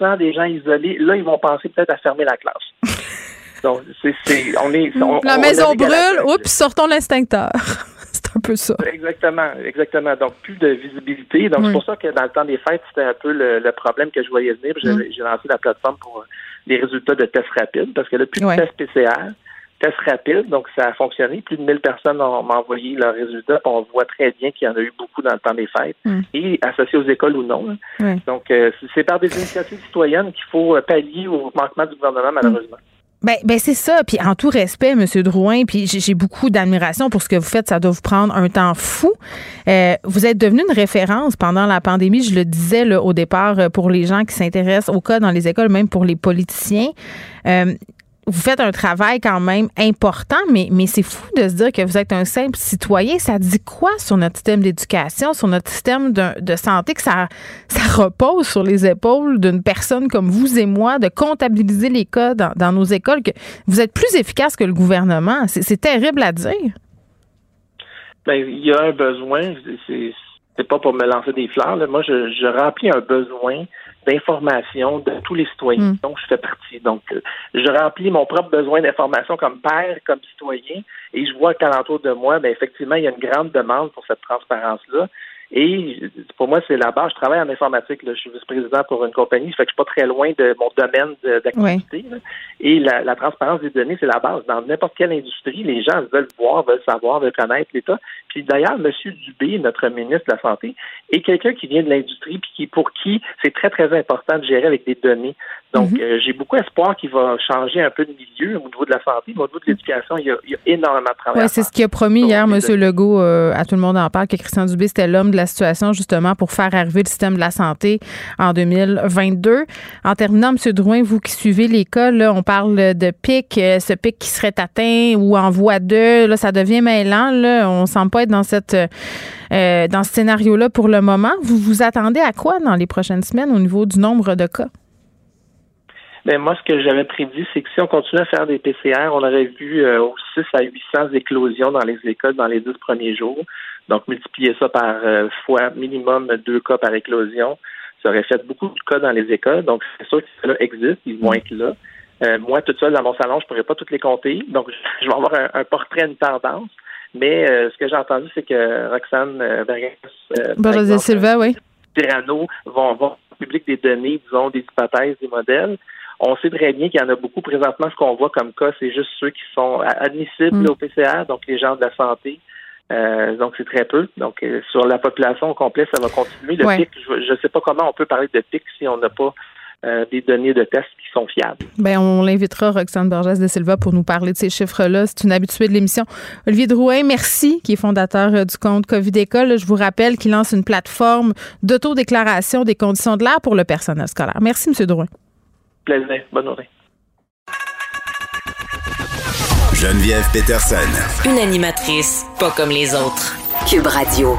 60% des gens isolés, là, ils vont penser peut-être à fermer la classe. Donc, c'est, on est, la maison brûle, oups, sortons l'extincteur. Un peu ça. Exactement, exactement. Donc, plus de visibilité. Donc, c'est pour ça que dans le temps des fêtes, c'était un peu le, problème que je voyais venir. Mm. J'ai lancé la plateforme pour les résultats de tests rapides parce que là, plus de tests PCR, tests rapides, donc ça a fonctionné. Plus de 1000 personnes ont envoyé leurs résultats. On voit très bien qu'il y en a eu beaucoup dans le temps des fêtes, mm. et associés aux écoles ou non. Donc, euh, c'est par des initiatives citoyennes qu'il faut pallier au manquement du gouvernement, malheureusement. Ben, ben c'est ça. Puis en tout respect, M. Drouin, puis j'ai beaucoup d'admiration pour ce que vous faites. Ça doit vous prendre un temps fou. Euh, vous êtes devenu une référence pendant la pandémie. Je le disais là, au départ euh, pour les gens qui s'intéressent au cas dans les écoles, même pour les politiciens. Euh, vous faites un travail quand même important, mais, mais c'est fou de se dire que vous êtes un simple citoyen. Ça dit quoi sur notre système d'éducation, sur notre système de, santé, que ça, ça repose sur les épaules d'une personne comme vous et moi de comptabiliser les cas dans, dans nos écoles, que vous êtes plus efficace que le gouvernement? C'est terrible à dire. Bien, il y a un besoin. C'est pas pour me lancer des fleurs. Moi, je, je remplis un besoin d'information de tous les citoyens mm. dont je fais partie. Donc, euh, je remplis mon propre besoin d'information comme père, comme citoyen, et je vois qu'alentour de moi, ben, effectivement, il y a une grande demande pour cette transparence-là. Et pour moi, c'est la base. Je travaille en informatique. Je suis vice-président pour une compagnie. Ça fait que je suis pas très loin de mon domaine d'activité. Et la, transparence des données, c'est la base. Dans n'importe quelle industrie, les gens veulent voir, veulent savoir, veulent connaître l'État. Puis d'ailleurs, M. Dubé, notre ministre de la Santé, est quelqu'un qui vient de l'industrie puis qui, pour qui c'est très, très important de gérer avec des données. Donc, mhm. euh, j'ai beaucoup espoir qu'il va changer un peu de milieu au niveau de la santé, mais au niveau de l'éducation, il, y a énormément de travail. Oui, c'est ce qu'il a promis hier, M. Legault, euh, à tout le monde en parle, que Christian Dubé, c'était l'homme de la situation, justement, pour faire arriver le système de la santé en 2022. En terminant, M. Drouin, vous qui suivez l'école, on parle de pic, euh, ce pic qui serait atteint ou en voie de, là, ça devient mêlant, là. On ne semble pas être dans cette, dans ce scénario-là pour le moment. Vous vous attendez à quoi dans les prochaines semaines au niveau du nombre de cas? Mais moi, ce que j'avais prédit, c'est que si on continue à faire des PCR, on aurait vu euh, 6 à 800 éclosions dans les écoles dans les 10 premiers jours. Donc, multiplier ça par euh, fois minimum deux cas par éclosion, ça aurait fait beaucoup de cas dans les écoles. Donc, c'est sûr que cela existe, ils vont être là. Euh, moi, toute seule dans mon salon, je pourrais pas toutes les compter. Donc, je vais avoir un, portrait, une tendance. Mais euh, ce que j'ai entendu, c'est que Roxane euh, Berges, euh, Silva, oui. Tirano vont, vont publier des données, disons, des hypothèses, des modèles. On sait très bien qu'il y en a beaucoup. Présentement, ce qu'on voit comme cas, c'est juste ceux qui sont admissibles mm. au PCR, donc les gens de la santé. Euh, donc, c'est très peu. Donc, euh, sur la population au complet, ça va continuer. Le pic, je ne sais pas comment on peut parler de pic si on n'a pas euh, des données de tests qui sont fiables. Bien, on l'invitera, Roxane Borges de Silva, pour nous parler de ces chiffres-là. C'est une habituée de l'émission. Olivier Drouin, merci, qui est fondateur du compte COVID École. Je vous rappelle qu'il lance une plateforme d'autodéclaration des conditions de l'air pour le personnel scolaire. Merci, M. Drouin. Plaisir. Bonne journée. Geneviève Peterson. Une animatrice pas comme les autres. Cube Radio.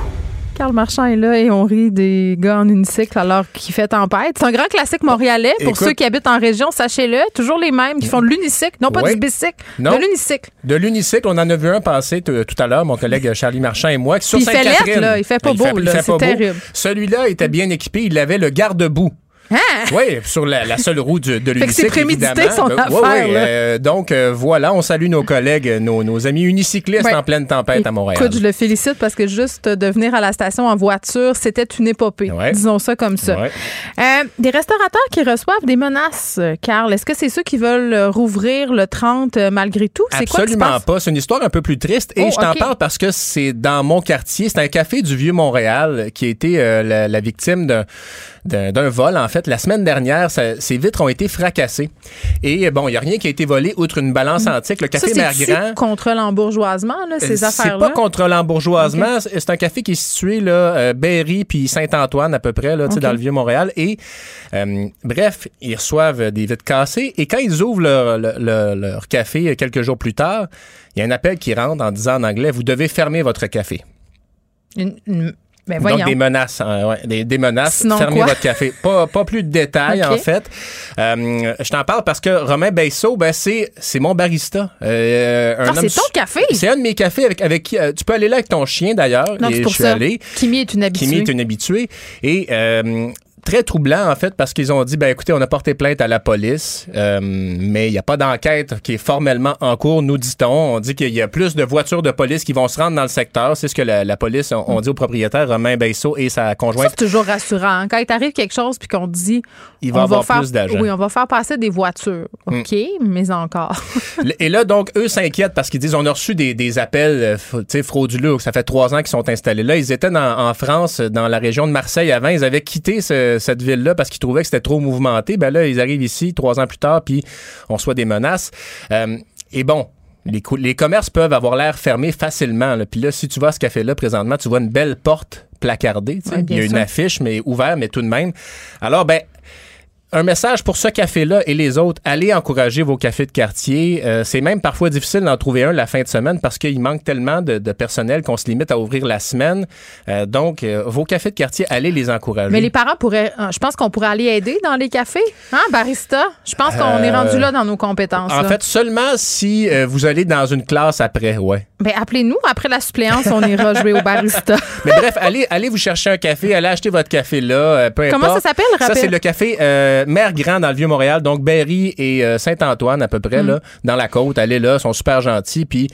Carl Marchand est là et on rit des gars en unicycle alors qu'il fait tempête. C'est un grand classique montréalais. Pour ceux qui habitent en région, sachez-le, toujours les mêmes qui font de l'unicycle, non pas du bicycle, de l'unicycle. De l'unicycle, on en a vu un passer tout à l'heure, mon collègue Charlie Marchand et moi. Sur il fait là, il fait pas beau, c'est terrible. Celui-là était bien équipé, il avait le garde-boue. Hein? Oui, sur la, seule roue de, de l'unicycle, c'est prémédité son ben, affaire. Euh, donc, euh, voilà, on salue nos collègues, nos, amis unicyclistes en pleine tempête à Montréal. Écoute, je le félicite parce que juste de venir à la station en voiture, c'était une épopée. Disons ça comme ça. Euh, des restaurateurs qui reçoivent des menaces, Carl, est-ce que c'est ceux qui veulent rouvrir le 30 malgré tout? C'est Absolument pas. C'est une histoire un peu plus triste et oh, je t'en parle parce que c'est dans mon quartier. C'est un café du Vieux-Montréal qui a été la, la victime d'un vol, en fait la semaine dernière, ces vitres ont été fracassées. Et bon, il n'y a rien qui a été volé outre une balance mm. antique. Le café Mère Grand. contre l'embourgeoisement, ces euh, affaires-là? C'est pas contre l'embourgeoisement. C'est un café qui est situé, là, euh, Berry puis Saint-Antoine, à peu près, là, dans le Vieux-Montréal. Et, euh, bref, ils reçoivent des vitres cassées. Et quand ils ouvrent leur, café quelques jours plus tard, il y a un appel qui rentre en disant en anglais, vous devez fermer votre café. une ben Donc, des menaces. Hein, des, des, menaces. Fermez votre café. Pas, pas plus de détails, en fait. Euh, je t'en parle parce que Romain Beisseau, ben, c'est, c'est mon barista. Euh, ah, c'est ton café? C'est un de mes cafés avec, avec qui. Euh, tu peux aller là avec ton chien, d'ailleurs. Non, c'est pour ça. Kimi est une habituée. Kimi est une habituée. Et euh, très troublant, en fait, parce qu'ils ont dit, ben écoutez, on a porté plainte à la police, euh, mais il n'y a pas d'enquête qui est formellement en cours, nous dit-on. On dit qu'il y a plus de voitures de police qui vont se rendre dans le secteur. C'est ce que la, police, on, dit au propriétaire, Romain Beisseau et sa conjointe. C'est toujours rassurant. Quand il arrive quelque chose puis qu'on dit... Il va avoir plus d'agents. Oui, on va faire passer des voitures. Mm. OK, mais encore. et là, donc, eux s'inquiètent parce qu'ils disent, on a reçu des, appels euh, frauduleux. Ça fait trois ans qu'ils sont installés là. Ils étaient en France, dans la région de Marseille avant. Ils avaient quitté ce, cette ville-là parce qu'ils trouvaient que c'était trop mouvementé. Ben là, ils arrivent ici trois ans plus tard, puis on reçoit des menaces. Euh, et bon, les, les, commerces peuvent avoir l'air fermés facilement. Puis là, si tu vas à ce café-là présentement, tu vois une belle porte placardée. Il y a une affiche, mais ouverte, mais tout de même. Alors, ben, un message pour ce café-là et les autres, allez encourager vos cafés de quartier. Euh, c'est même parfois difficile d'en trouver un la fin de semaine parce qu'il manque tellement de, personnel qu'on se limite à ouvrir la semaine. Euh, donc, euh, vos cafés de quartier, allez les encourager. Mais les parents pourraient, je pense qu'on pourrait aller aider dans les cafés, hein, barista? Je pense qu'on est rendu là dans nos compétences. En fait, seulement si vous allez dans une classe après, ouais. Ben appelez-nous après la suppléance, on ira jouer au barista. Mais bref, allez, allez vous chercher un café, allez acheter votre café là, peu Comment ça s'appelle Ça c'est le café Mère Grand dans le Vieux-Montréal, donc Berry et euh, Saint-Antoine à peu près, là, mm. dans la côte. Allez là, sont super gentils. Puis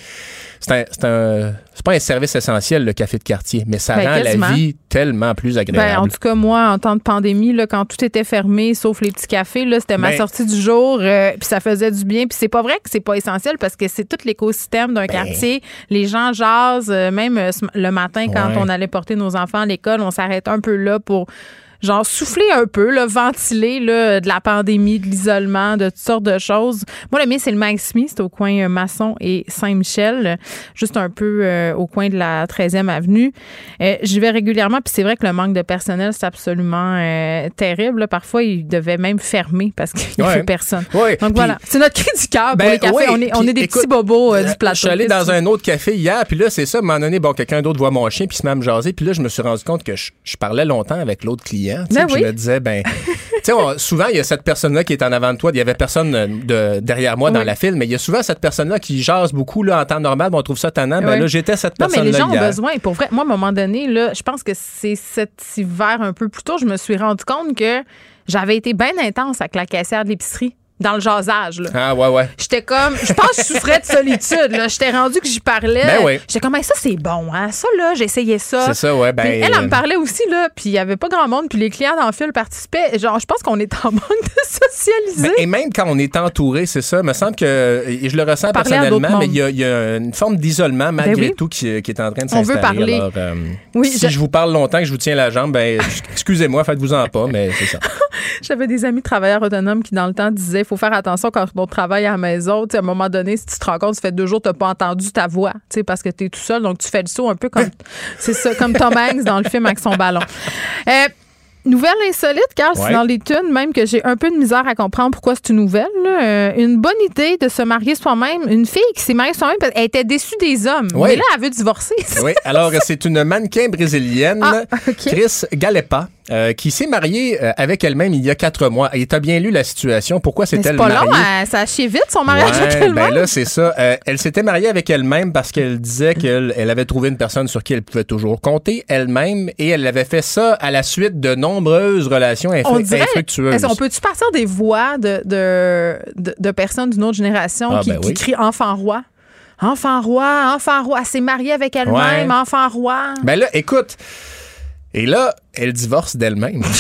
c'est un, c'est pas un service essentiel, le café de quartier, mais ça ben, rend la vie tellement plus agréable. Ben, en tout cas, moi, en temps de pandémie, là, quand tout était fermé, sauf les petits cafés, là, c'était ma ben sortie du jour, euh, puis ça faisait du bien. Puis c'est pas vrai que c'est pas essentiel parce que c'est tout l'écosystème d'un quartier. Les gens jasent, euh, même le matin quand on allait porter nos enfants à l'école, on s'arrête un peu là pour genre souffler un peu, le ventiler là, de la pandémie, de l'isolement, de toutes sortes de choses. Moi, le mien, c'est le Mike Smith, c'est au coin euh, Masson et Saint-Michel, juste un peu euh, au coin de la 13e avenue. Euh, J'y vais régulièrement, puis c'est vrai que le manque de personnel, c'est absolument euh, terrible. Parfois, ils devaient même fermer parce qu'il n'y avait personne. Donc voilà, c'est notre cri du cœur pour ben, les cafés. on, est, on est des petits bobos du plateau. Je suis allé dans un autre café hier, puis là, c'est ça, à un moment donné, bon, quelqu'un d'autre voit mon chien, puis se met à me jaser, puis là, je me suis rendu compte que je, je parlais longtemps avec l'autre client sais, Ben oui. Je me disais, ben, tu sais, on- souvent, il y a cette personne-là qui est en avant de toi. Il y avait personne euh, de, derrière moi dans la file, mais il y a souvent cette personne-là qui jase beaucoup là, en temps normal. ben, on trouve ça tannant. Ben Oui. là, j'étais cette Non, mais personne-là les gens ont besoin. Pour vrai, moi, à un moment donné, là, je pense que c'est cet hiver, un peu plus tôt, je me suis rendu compte que j'avais été bien intense avec la caissière de l'épicerie, dans le jasage. Là. Ah, ouais, ouais. J'étais comme, je pense que je souffrais de solitude. là. J'étais rendu que j'y parlais. Ben oui. J'étais comme, Hey, ça, c'est bon. Hein? Ça, là, essayé ça. C'est ça, ouais. Ben, Puis elle, elle euh, me parlait aussi, là, puis il y avait pas grand monde, puis les clients dans le fil participaient. Genre, je pense qu'on est en manque de socialiser. Ben, et même quand on est entouré, c'est ça, me semble que, et je le ressens Parler personnellement, mais il y, a, il y a une forme d'isolement malgré Ben oui. tout qui, qui est en train de On veut s'installer. parler. Alors, euh, Oui, si je- je... vous parle longtemps, que je vous tiens la jambe, ben, excusez-moi, faites-vous-en pas, mais c'est ça. J'avais des amis travailleurs autonomes qui, dans le temps, disaient il faut faire attention quand on travaille à la maison. Tu sais, à un moment donné, si tu te rends compte, ça fait deux jours que tu n'as pas entendu ta voix, tu sais, parce que tu es tout seul. Donc, tu fais le saut un peu comme. c'est ça, comme Tom Hanks dans le film avec son ballon. Euh, Nouvelle insolite, car Ouais. c'est dans les tunes, même que j'ai un peu de misère à comprendre pourquoi c'est une nouvelle. Euh, une bonne idée de se marier soi-même. Une fille qui s'est mariée soi-même qu'elle était déçue des hommes. Ouais. Mais là, elle veut divorcer. Oui, alors c'est une mannequin brésilienne, Ah. Chris Galepa, euh, qui s'est mariée euh, avec elle-même il y a quatre mois. Et tu as bien lu la situation. Pourquoi s'est-elle c'est pas mariée? long, hein, ça a chié vite son mariage avec Ouais, elle-même. ben là, c'est ça. Euh, elle s'était mariée avec elle-même parce qu'elle disait qu'elle elle avait trouvé une personne sur qui elle pouvait toujours compter elle-même et elle avait fait ça à la suite de nombreuses relations on dirait, infructueuses. est-ce qu'on peut-tu partir des voix de, de, de, de personnes d'une autre génération Ah, qui, ben qui crient enfant roi? Enfant roi, enfant roi. Elle s'est mariée avec elle-même, Ouais. enfant roi. Ben là, écoute. Et là, elle divorce d'elle-même.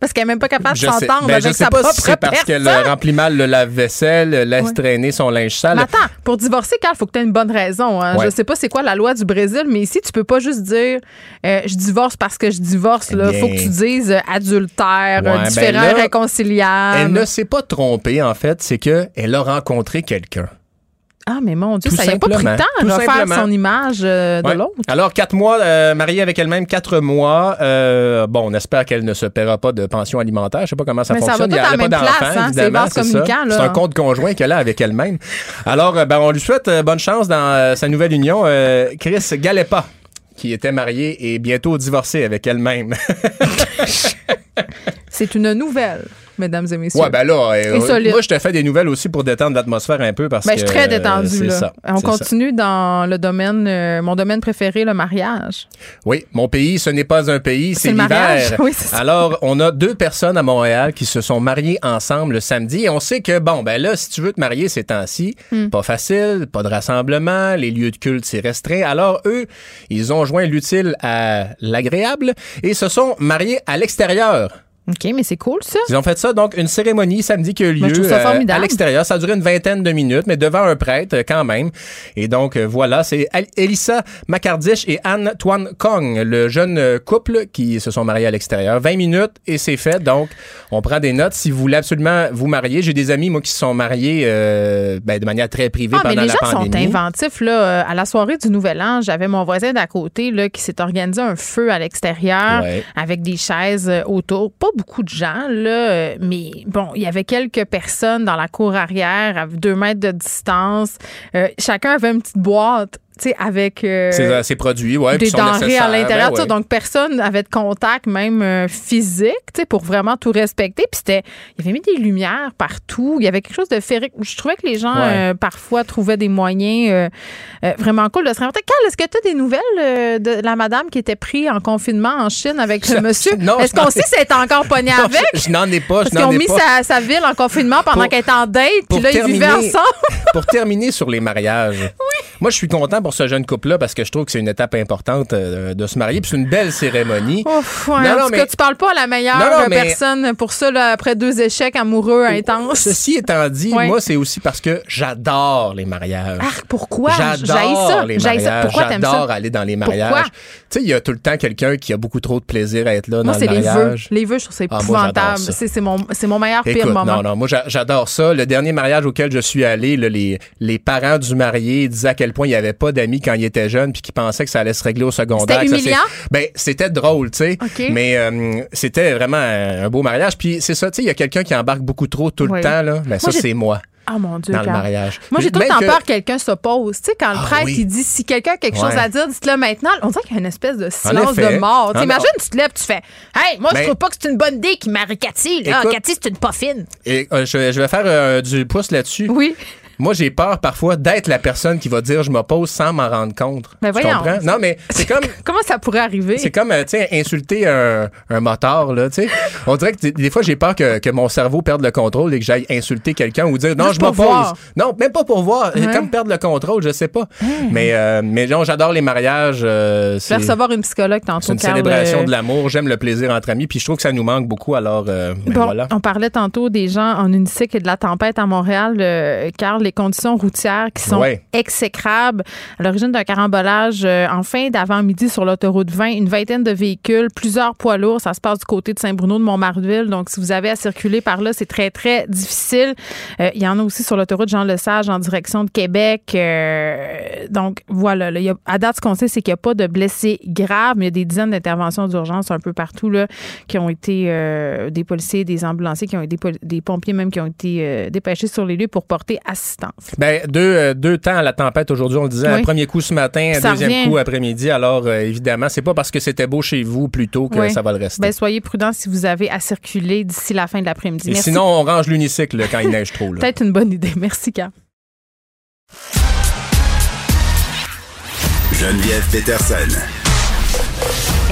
Parce qu'elle n'est même pas capable de s'entendre ben, avec je sais sa pas propre si c'est parce qu'elle remplit mal le lave-vaisselle, laisse Ouais. traîner son linge sale. Mais attends, pour divorcer, Carl, il faut que tu aies une bonne raison. Hein. Ouais. Je sais pas c'est quoi la loi du Brésil, mais ici, tu peux pas juste dire euh, je divorce parce que je divorce. Il Eh bien. faut que tu dises euh, adultère, Ouais, euh, ben différent, là, réconciliable. Elle ne s'est pas trompée, en fait. C'est qu'elle a rencontré quelqu'un. Ah, mais mon Dieu, Tout ça n'a pas pris le temps de refaire son image euh, de Ouais. l'autre. Alors, quatre mois, euh, mariée avec elle-même, quatre mois. Euh, bon, on espère qu'elle ne se paiera pas de pension alimentaire. Je sais pas comment ça Mais ça va fonctionne. tout à la même pas place, hein, c'est c'est un compte conjoint qu'elle a avec elle-même. Alors, ben, on lui souhaite bonne chance dans sa nouvelle union. Chris Galepa, qui était mariée et bientôt divorcée avec elle-même. C'est une nouvelle, mesdames et messieurs. ouais, ben là, euh, moi, je te fais des nouvelles aussi pour détendre l'atmosphère un peu parce Ben, que. je suis très euh, détendue. c'est là. ça, On ça. continue dans le domaine, euh, mon domaine préféré, le mariage. Oui, mon pays, ce n'est pas un pays, C'est c'est le mariage. l'hiver. Oui. Alors, on a deux personnes à Montréal qui se sont mariées ensemble le samedi et on sait que, bon, ben là, si tu veux te marier ces temps-ci, Hmm. pas facile, pas de rassemblement, les lieux de culte, c'est restreint. Alors, eux, ils ont joint l'utile à l'agréable et se sont mariés à l'extérieur. OK, mais c'est cool, ça. Ils ont fait ça, donc, une cérémonie samedi qui a eu je lieu euh, à l'extérieur. Ça a duré une vingtaine de minutes, mais devant un prêtre euh, quand même. Et donc, euh, voilà, c'est Elissa Macardiche et Anne Tuan Kong, le jeune couple qui se sont mariés à l'extérieur. 20 minutes et c'est fait. Donc, on prend des notes. Si vous voulez absolument vous marier, j'ai des amis, moi, qui se sont mariés euh, ben, de manière très privée Ah, mais pendant les la gens sont inventifs. Là. À la soirée du Nouvel An, j'avais mon voisin d'à côté là, qui s'est organisé un feu à l'extérieur Ouais. avec des chaises autour. Pas beaucoup de gens, là, euh, mais bon, il y avait quelques personnes dans la cour arrière à deux mètres de distance. Euh, chacun avait une petite boîte. Avec euh, C'est c'est produit, ouais. des denrées à l'intérieur. Ben ouais. Donc, personne n'avait de contact, même euh, physique, pour vraiment tout respecter. Puis, c'était, il avait mis des lumières partout. Il y avait quelque chose de féerique. Je trouvais que les gens, Ouais. euh, parfois, trouvaient des moyens euh, euh, vraiment cool de se rencontrer. Carl, est-ce que tu as des nouvelles euh, de la madame qui était prise en confinement en Chine avec le monsieur? Non, est-ce qu'on sait si elle est encore pognée Non, avec? je, je n'en ai pas, Parce qu'ils ont mis sa, sa ville en confinement pendant qu'elle était en date, puis là, ils vivaient ensemble. pour terminer sur les mariages, moi, je suis content pour ce jeune couple-là parce que je trouve que c'est une étape importante euh, de se marier. Puis c'est une belle cérémonie. Ouf, ouais, Non, en non, tout mais- cas, tu parles pas à la meilleure Non, non, mais- personne pour ça, là, après deux échecs amoureux intenses. Ceci étant dit, Ouais. moi, c'est aussi parce que j'adore les mariages. Arc, pourquoi? J'adore ça. les mariages. J'adore aller dans les mariages. Tu sais, il y a tout le temps quelqu'un qui a beaucoup trop de plaisir à être là Moi, dans c'est le les vœux. mariage. Les vœux, je trouve ça Ah, moi, épouvantable. ça. c'est c'est mon, c'est mon meilleur pire moment. non, non, moi j'a- j'adore ça. Le dernier mariage auquel je suis allé, là, les, les parents du marié disaient à quel point il n'y avait pas d'amis quand il était jeune puis qu'ils pensaient que ça allait se régler au secondaire. C'était? Ben, c'était drôle, tu sais. Mais euh, c'était vraiment un, beau mariage. Puis c'est ça, tu sais, il y a quelqu'un qui embarque beaucoup trop tout Oui. le temps, là. Ben, ça, c'est moi. Ah mon Dieu. dans le mariage. Moi, j'ai tout le temps que- peur que quelqu'un s'oppose. Tu sais, quand le Ah prêtre, oui. il dit si quelqu'un a quelque chose Ouais. à dire, dites-le maintenant. On dirait qu'il y a une espèce de silence de mort. Tu sais, Ah, imagine, tu te lèves, tu fais Hey, moi, je Ben- trouve pas que c'est une bonne idée qu'il marie Cathy. Là. Écoute- Cathy, c'est une poffine. Et, euh, je, je vais faire euh, du pouce là-dessus. Oui. Moi, j'ai peur parfois d'être la personne qui va dire je m'oppose sans m'en rendre compte. Ben tu comprends? Non, mais c'est comme. Comment ça pourrait arriver? C'est comme, euh, tu sais, insulter un, un motard, là, tu sais. On dirait que des- fois, j'ai peur que, que mon cerveau perde le contrôle et que j'aille insulter quelqu'un ou dire non, je m'oppose. Non, même pas pour voir. Ouais. Comme perdre le contrôle, je sais pas. Mais, euh, mais non, j'adore les mariages. euh, Je c'est vais recevoir une psychologue tantôt. c'est une Carl, célébration euh, de l'amour. J'aime le plaisir entre amis. Puis je trouve que ça nous manque beaucoup. Alors, ben Bon, voilà. on parlait tantôt des gens en unicycle et de la tempête à Montréal, euh, car les conditions routières qui sont Ouais. exécrables. À l'origine d'un carambolage euh, en fin d'avant-midi sur l'autoroute 20, une vingtaine de véhicules, plusieurs poids lourds. Ça se passe du côté de Saint-Bruno de Montmarville. Donc, si vous avez à circuler par là, c'est très, très difficile. Euh, il y en a aussi sur l'autoroute Jean-Lesage en direction de Québec. Euh, donc, voilà. là, il y a- à date, ce qu'on sait, c'est qu'il n'y a pas de blessés graves, mais il y a des dizaines d'interventions d'urgence un peu partout là, qui ont été des policiers, des ambulanciers, qui ont été des, pompiers même qui ont été dépêchés sur les lieux pour porter assistance. Ben, deux, euh, deux temps à la tempête aujourd'hui, on le disait. Oui. Un premier coup ce matin, un deuxième revient. coup après-midi. Alors, euh, évidemment, c'est pas parce que c'était beau chez vous plus tôt que Oui. ça va le rester. Ben, soyez prudents si vous avez à circuler d'ici la fin de l'après-midi. Et Merci. sinon, on range l'unicycle quand il neige trop. là. Peut-être une bonne idée. Merci, Carl. Geneviève Peterson.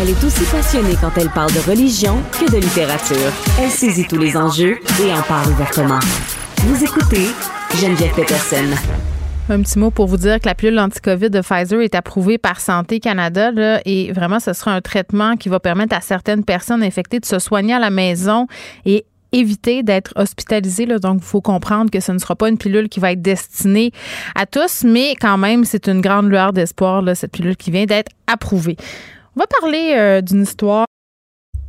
Elle est aussi passionnée quand elle parle de religion que de littérature. Elle saisit tous les enjeux et en parle ouvertement. Vous écoutez Geneviève Peterson. Un petit mot pour vous dire que la pilule anti-COVID de Pfizer est approuvée par Santé Canada là, et vraiment, ce sera un traitement qui va permettre à certaines personnes infectées de se soigner à la maison et éviter d'être hospitalisées. Là. Donc, il faut comprendre que ce ne sera pas une pilule qui va être destinée à tous, mais quand même, c'est une grande lueur d'espoir, cette pilule qui vient d'être approuvée. On va parler euh, d'une histoire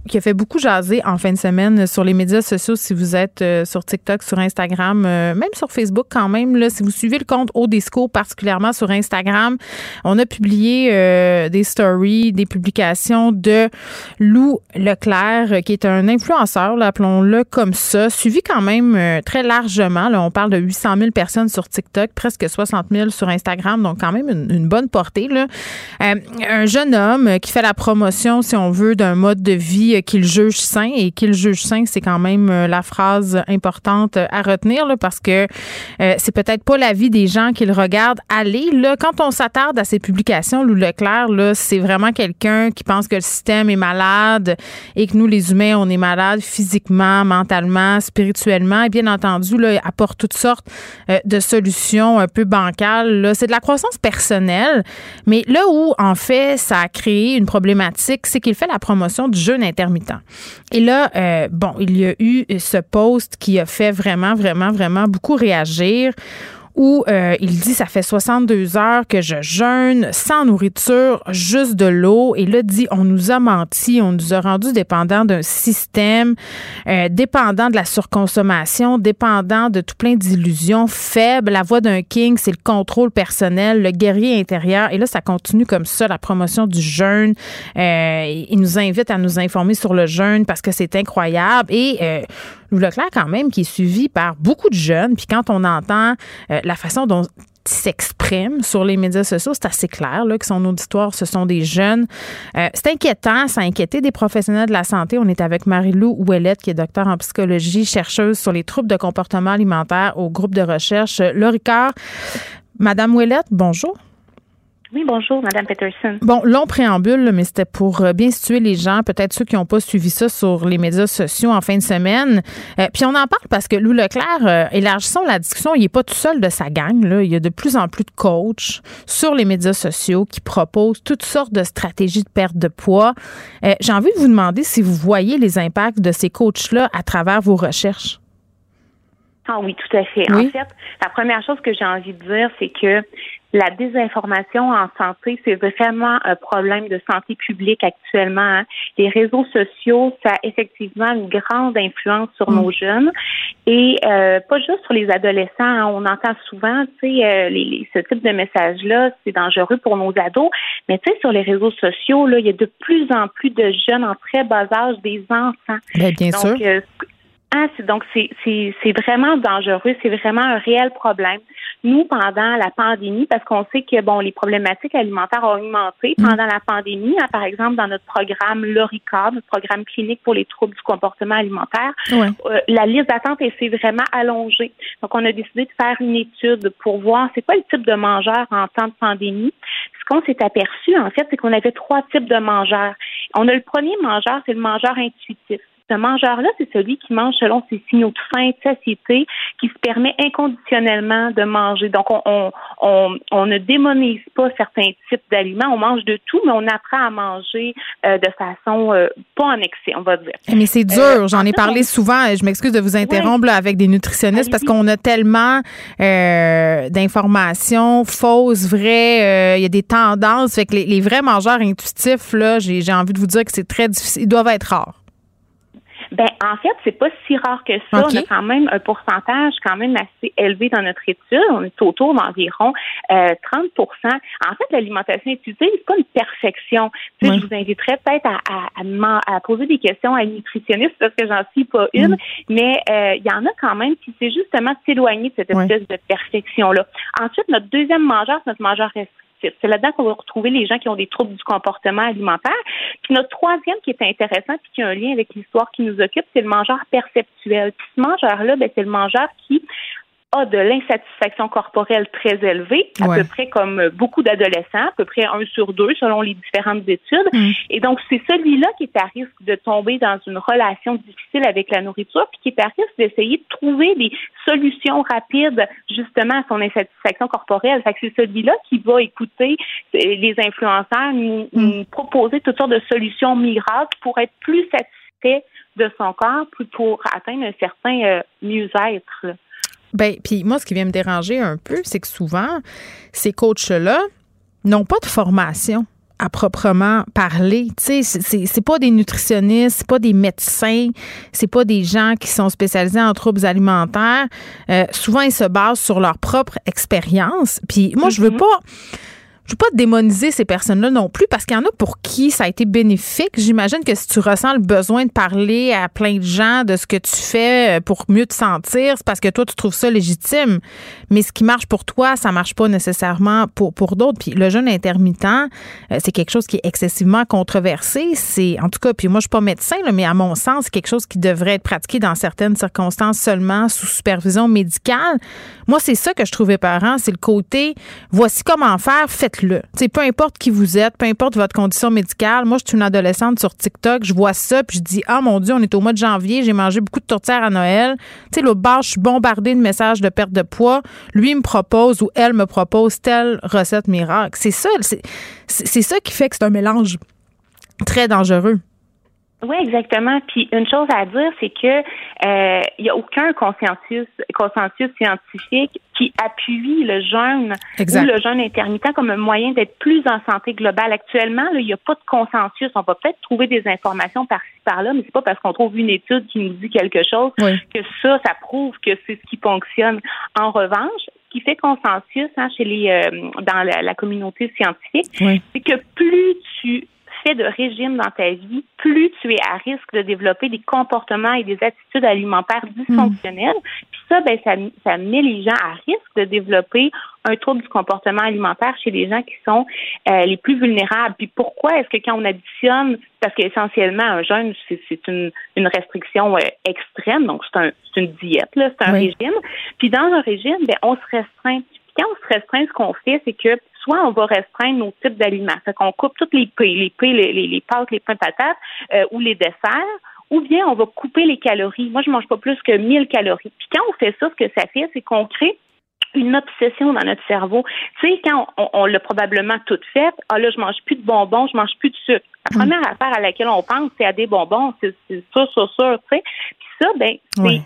qui a fait beaucoup jaser en fin de semaine sur les médias sociaux, si vous êtes euh, sur TikTok, sur Instagram, euh, même sur Facebook quand même. Si vous suivez le compte Odesco, particulièrement sur Instagram, on a publié euh, des stories, des publications de Lou Leclerc, qui est un influenceur, appelons-le comme ça, suivi quand même très largement. Là, on parle de 800 000 personnes sur TikTok, presque 60 000 sur Instagram, donc quand même une, une bonne portée. Là. Un jeune homme qui fait la promotion, si on veut, d'un mode de vie euh, qu'il juge sain et qu'il juge sain, c'est quand même euh, la phrase importante euh, à retenir là, parce que c'est peut-être pas la vie des gens qui le regardent aller. Là, quand on s'attarde à ces publications, Lou Leclerc, là, c'est vraiment quelqu'un qui pense que le système est malade et que nous, les humains, on est malades physiquement, mentalement, spirituellement. Et bien entendu, là, il apporte toutes sortes de solutions un peu bancales. Là. C'est de la croissance personnelle. Mais là où, en fait, ça a créé une problématique, c'est qu'il fait la promotion du jeûne Et là, euh, bon, il y a eu ce post qui a fait vraiment, vraiment, vraiment beaucoup réagir où euh, il dit ça fait 62 heures que je jeûne sans nourriture, juste de l'eau. Et là, dit on nous a menti, on nous a rendu dépendants d'un système, euh, dépendant de la surconsommation, dépendant de tout plein d'illusions, faible. La voix d'un king, c'est le contrôle personnel, le guerrier intérieur. Et là, ça continue comme ça, la promotion du jeûne. Euh, il nous invite à nous informer sur le jeûne parce que c'est incroyable. Et euh, Lou Leclerc, quand même, qui est suivi par beaucoup de jeunes. Puis quand on entend euh, la façon dont s'exprime sur les médias sociaux, c'est assez clair là, que son auditoire, ce sont des jeunes. Euh, c'est inquiétant, ça a inquiété des professionnels de la santé. On est avec Marie-Lou Ouellette, qui est docteur en psychologie, chercheuse sur les troubles de comportement alimentaire au groupe de recherche Le Ricard. Madame Ouellette, bonjour. Oui, bonjour, Madame Peterson. Bon, long préambule, mais c'était pour euh, bien situer les gens, peut-être ceux qui n'ont pas suivi ça sur les médias sociaux en fin de semaine. Euh, puis on en parle parce que Lou Leclerc, euh, élargissons la discussion, il n'est pas tout seul de sa gang. Là. Il y a de plus en plus de coachs sur les médias sociaux qui proposent toutes sortes de stratégies de perte de poids. Euh, J'ai envie de vous demander si vous voyez les impacts de ces coachs-là à travers vos recherches. Ah oui, tout à fait. Oui. En fait, la première chose que j'ai envie de dire, c'est que la désinformation en santé, c'est vraiment un problème de santé publique actuellement. hein. Les réseaux sociaux, ça a effectivement une grande influence sur nos jeunes et euh, pas juste sur les adolescents. hein. On entend souvent, tu sais, euh, les- les- ce type de message-là, c'est dangereux pour nos ados. Mais tu sais, sur les réseaux sociaux, là, il y a de plus en plus de jeunes en très bas âge, des enfants. Bien, bien sûr. Donc, euh, Ah, donc c'est vraiment dangereux, c'est vraiment un réel problème. Nous, pendant la pandémie, parce qu'on sait que bon, les problématiques alimentaires ont augmenté mm. pendant la pandémie. Hein, par exemple, dans notre programme LORICA, notre programme clinique pour les troubles du comportement alimentaire, euh, la liste d'attente s'est vraiment allongée. Donc, on a décidé de faire une étude pour voir c'est quoi le type de mangeur en temps de pandémie. Ce qu'on s'est aperçu, en fait, c'est qu'on avait trois types de mangeurs. On a le premier mangeur, c'est le mangeur intuitif. Ce mangeur-là, c'est celui qui mange selon ses signaux de faim, de satiété, qui se permet inconditionnellement de manger. Donc, on, on, on, ne démonise pas certains types d'aliments. On mange de tout, mais on apprend à manger euh, de façon euh, pas en excès, on va dire. Mais c'est euh, dur. J'en ai parlé souvent. Je m'excuse de vous interrompre avec des nutritionnistes parce qu'on a tellement d'informations fausses, vraies. Il y a des tendances. Fait que les, les vrais mangeurs intuitifs, là, j'ai envie de vous dire que c'est très difficile. Ils doivent être rares. Ben en fait, c'est pas si rare que ça. On a quand même un pourcentage quand même assez élevé dans notre étude. On est autour d'environ euh, 30% En fait, l'alimentation intuitive, c'est pas une perfection. Tu sais, Je vous inviterais peut-être à, à, à, poser des questions à une nutritionniste parce que j'en suis pas une, mm. mais euh, il y en a quand même qui c'est justement s'éloigner de cette espèce de perfection-là. Ensuite, notre deuxième mangeur, c'est notre mangeur c'est là-dedans qu'on va retrouver les gens qui ont des troubles du comportement alimentaire. Puis notre troisième qui est intéressant puis qui a un lien avec l'histoire qui nous occupe, c'est le mangeur perceptuel. Puis ce mangeur-là, ben, c'est le mangeur qui a de l'insatisfaction corporelle très élevée, à peu près comme beaucoup d'adolescents, à peu près un sur deux selon les différentes études. Mm. Et donc, c'est celui-là qui est à risque de tomber dans une relation difficile avec la nourriture, puis qui est à risque d'essayer de trouver des solutions rapides justement à son insatisfaction corporelle. Fait que c'est celui-là qui va écouter les influenceurs, nous, mm. proposer toutes sortes de solutions miracles pour être plus satisfait de son corps, puis pour atteindre un certain euh, mieux-être. Ben, puis moi, ce qui vient me déranger un peu, c'est que souvent, ces coachs-là n'ont pas de formation à proprement parler. Tu sais, c'est pas des nutritionnistes, c'est pas des médecins, c'est pas des gens qui sont spécialisés en troubles alimentaires. Euh, souvent, ils se basent sur leur propre expérience. Puis moi, je veux mm-hmm. pas je veux pas démoniser ces personnes-là non plus parce qu'il y en a pour qui ça a été bénéfique. J'imagine que si tu ressens le besoin de parler à plein de gens de ce que tu fais euh, pour mieux te sentir, c'est parce que toi, tu trouves ça légitime. Mais ce qui marche pour toi, ça marche pas nécessairement pour, pour d'autres. Puis le jeûne intermittent, euh, c'est quelque chose qui est excessivement controversé. C'est, en tout cas, puis moi, je suis pas médecin, mais à mon sens, c'est quelque chose qui devrait être pratiqué dans certaines circonstances seulement sous supervision médicale. Moi, c'est ça que je trouvais parent, c'est le côté, voici comment faire, faites le peu importe qui vous êtes, peu importe votre condition médicale. Moi, je suis une adolescente sur TikTok, je vois ça, puis je dis Ah mon Dieu, on est au mois de janvier, j'ai mangé beaucoup de tourtières à Noël. Tu l'autre bord, je suis bombardée de messages de perte de poids. Lui me propose ou elle me propose telle recette miracle. C'est ça, c'est ça qui fait que c'est un mélange très dangereux. Oui, exactement. Puis une chose à dire, c'est que euh, il n'y a aucun consensus, consensus scientifique qui appuie le jeûne ou le jeûne intermittent comme un moyen d'être plus en santé globale. Actuellement, il n'y a pas de consensus. On va peut-être trouver des informations par-ci par-là, mais c'est pas parce qu'on trouve une étude qui nous dit quelque chose que ça, ça prouve que c'est ce qui fonctionne. En revanche, ce qui fait consensus hein, chez les euh, dans la, communauté scientifique, c'est que plus tu fais de régime dans ta vie, plus tu es à risque de développer des comportements et des attitudes alimentaires dysfonctionnelles. Puis ça, ben, ça, ça met les gens à risque de développer un trouble du comportement alimentaire chez les gens qui sont euh, les plus vulnérables. Puis pourquoi est-ce que quand on additionne, parce qu'essentiellement un jeûne, c'est une, une restriction euh, extrême, donc c'est un, une diète, c'est un régime. Puis dans un régime, ben, on se restreint. Puis quand on se restreint, ce qu'on fait, c'est que soit on va restreindre nos types d'aliments. Fait qu'on coupe toutes les pâtes, les les, les, pâtes, les pains patates euh, ou les desserts, ou bien on va couper les calories. Moi, je mange pas plus que 1000 calories. Puis quand on fait ça, ce que ça fait, c'est qu'on crée une obsession dans notre cerveau. Tu sais, quand on, l'a probablement tout fait, ah là, je mange plus de bonbons, je mange plus de sucre. La mm. première affaire à laquelle on pense, c'est à des bonbons, c'est sûr, sûr, sûr, tu sais. Puis ça, ben,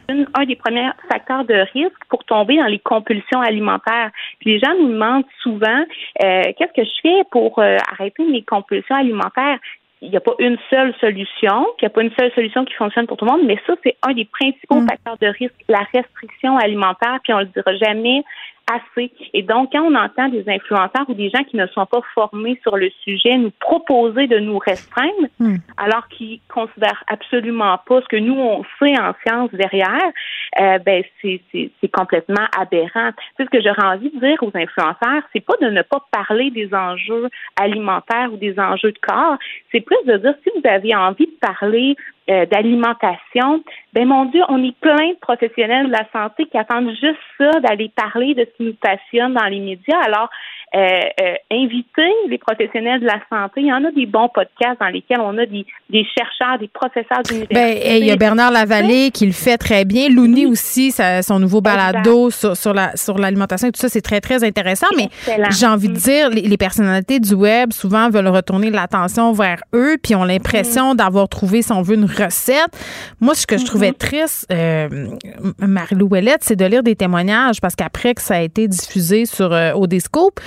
c'est un des premiers facteurs de risque pour tomber dans les compulsions alimentaires. Puis les gens nous demandent souvent, euh, qu'est-ce que je fais pour euh, arrêter mes compulsions alimentaires? Il n'y a pas une seule solution, qu'il n'y a pas une seule solution qui fonctionne pour tout le monde, mais ça, c'est un des principaux mm. facteurs de risque, la restriction alimentaire, puis on le dira jamais assez. Et donc, quand on entend des influenceurs ou des gens qui ne sont pas formés sur le sujet nous proposer de nous restreindre, hmm. alors qu'ils considèrent absolument pas ce que nous on sait en sciences derrière, euh, ben c'est complètement aberrant. C'est ce que j'aurais envie de dire aux influenceurs, c'est pas de ne pas parler des enjeux alimentaires ou des enjeux de corps, c'est plus de dire si vous avez envie de parler euh, d'alimentation, ben mon Dieu, on est plein de professionnels de la santé qui attendent juste ça, d'aller parler de ce qui nous passionne dans les médias. Alors, euh, euh, inviter les professionnels de la santé. Il y en a des bons podcasts dans lesquels on a des, des chercheurs, des professeurs d'université. Ben, il y a Bernard Lavallée qui le fait très bien. Louni aussi, son nouveau balado sur, sur, la, sur l'alimentation et tout ça, c'est très, très intéressant. Mais j'ai envie de mm. dire, les, personnalités du web souvent veulent retourner l'attention vers eux puis ont l'impression mm. d'avoir trouvé, si on veut, une recette. Moi, ce que je trouvais mm-hmm. triste, euh, Marie-Lou c'est de lire des témoignages parce qu'après que ça a été diffusé sur euh, Odescope,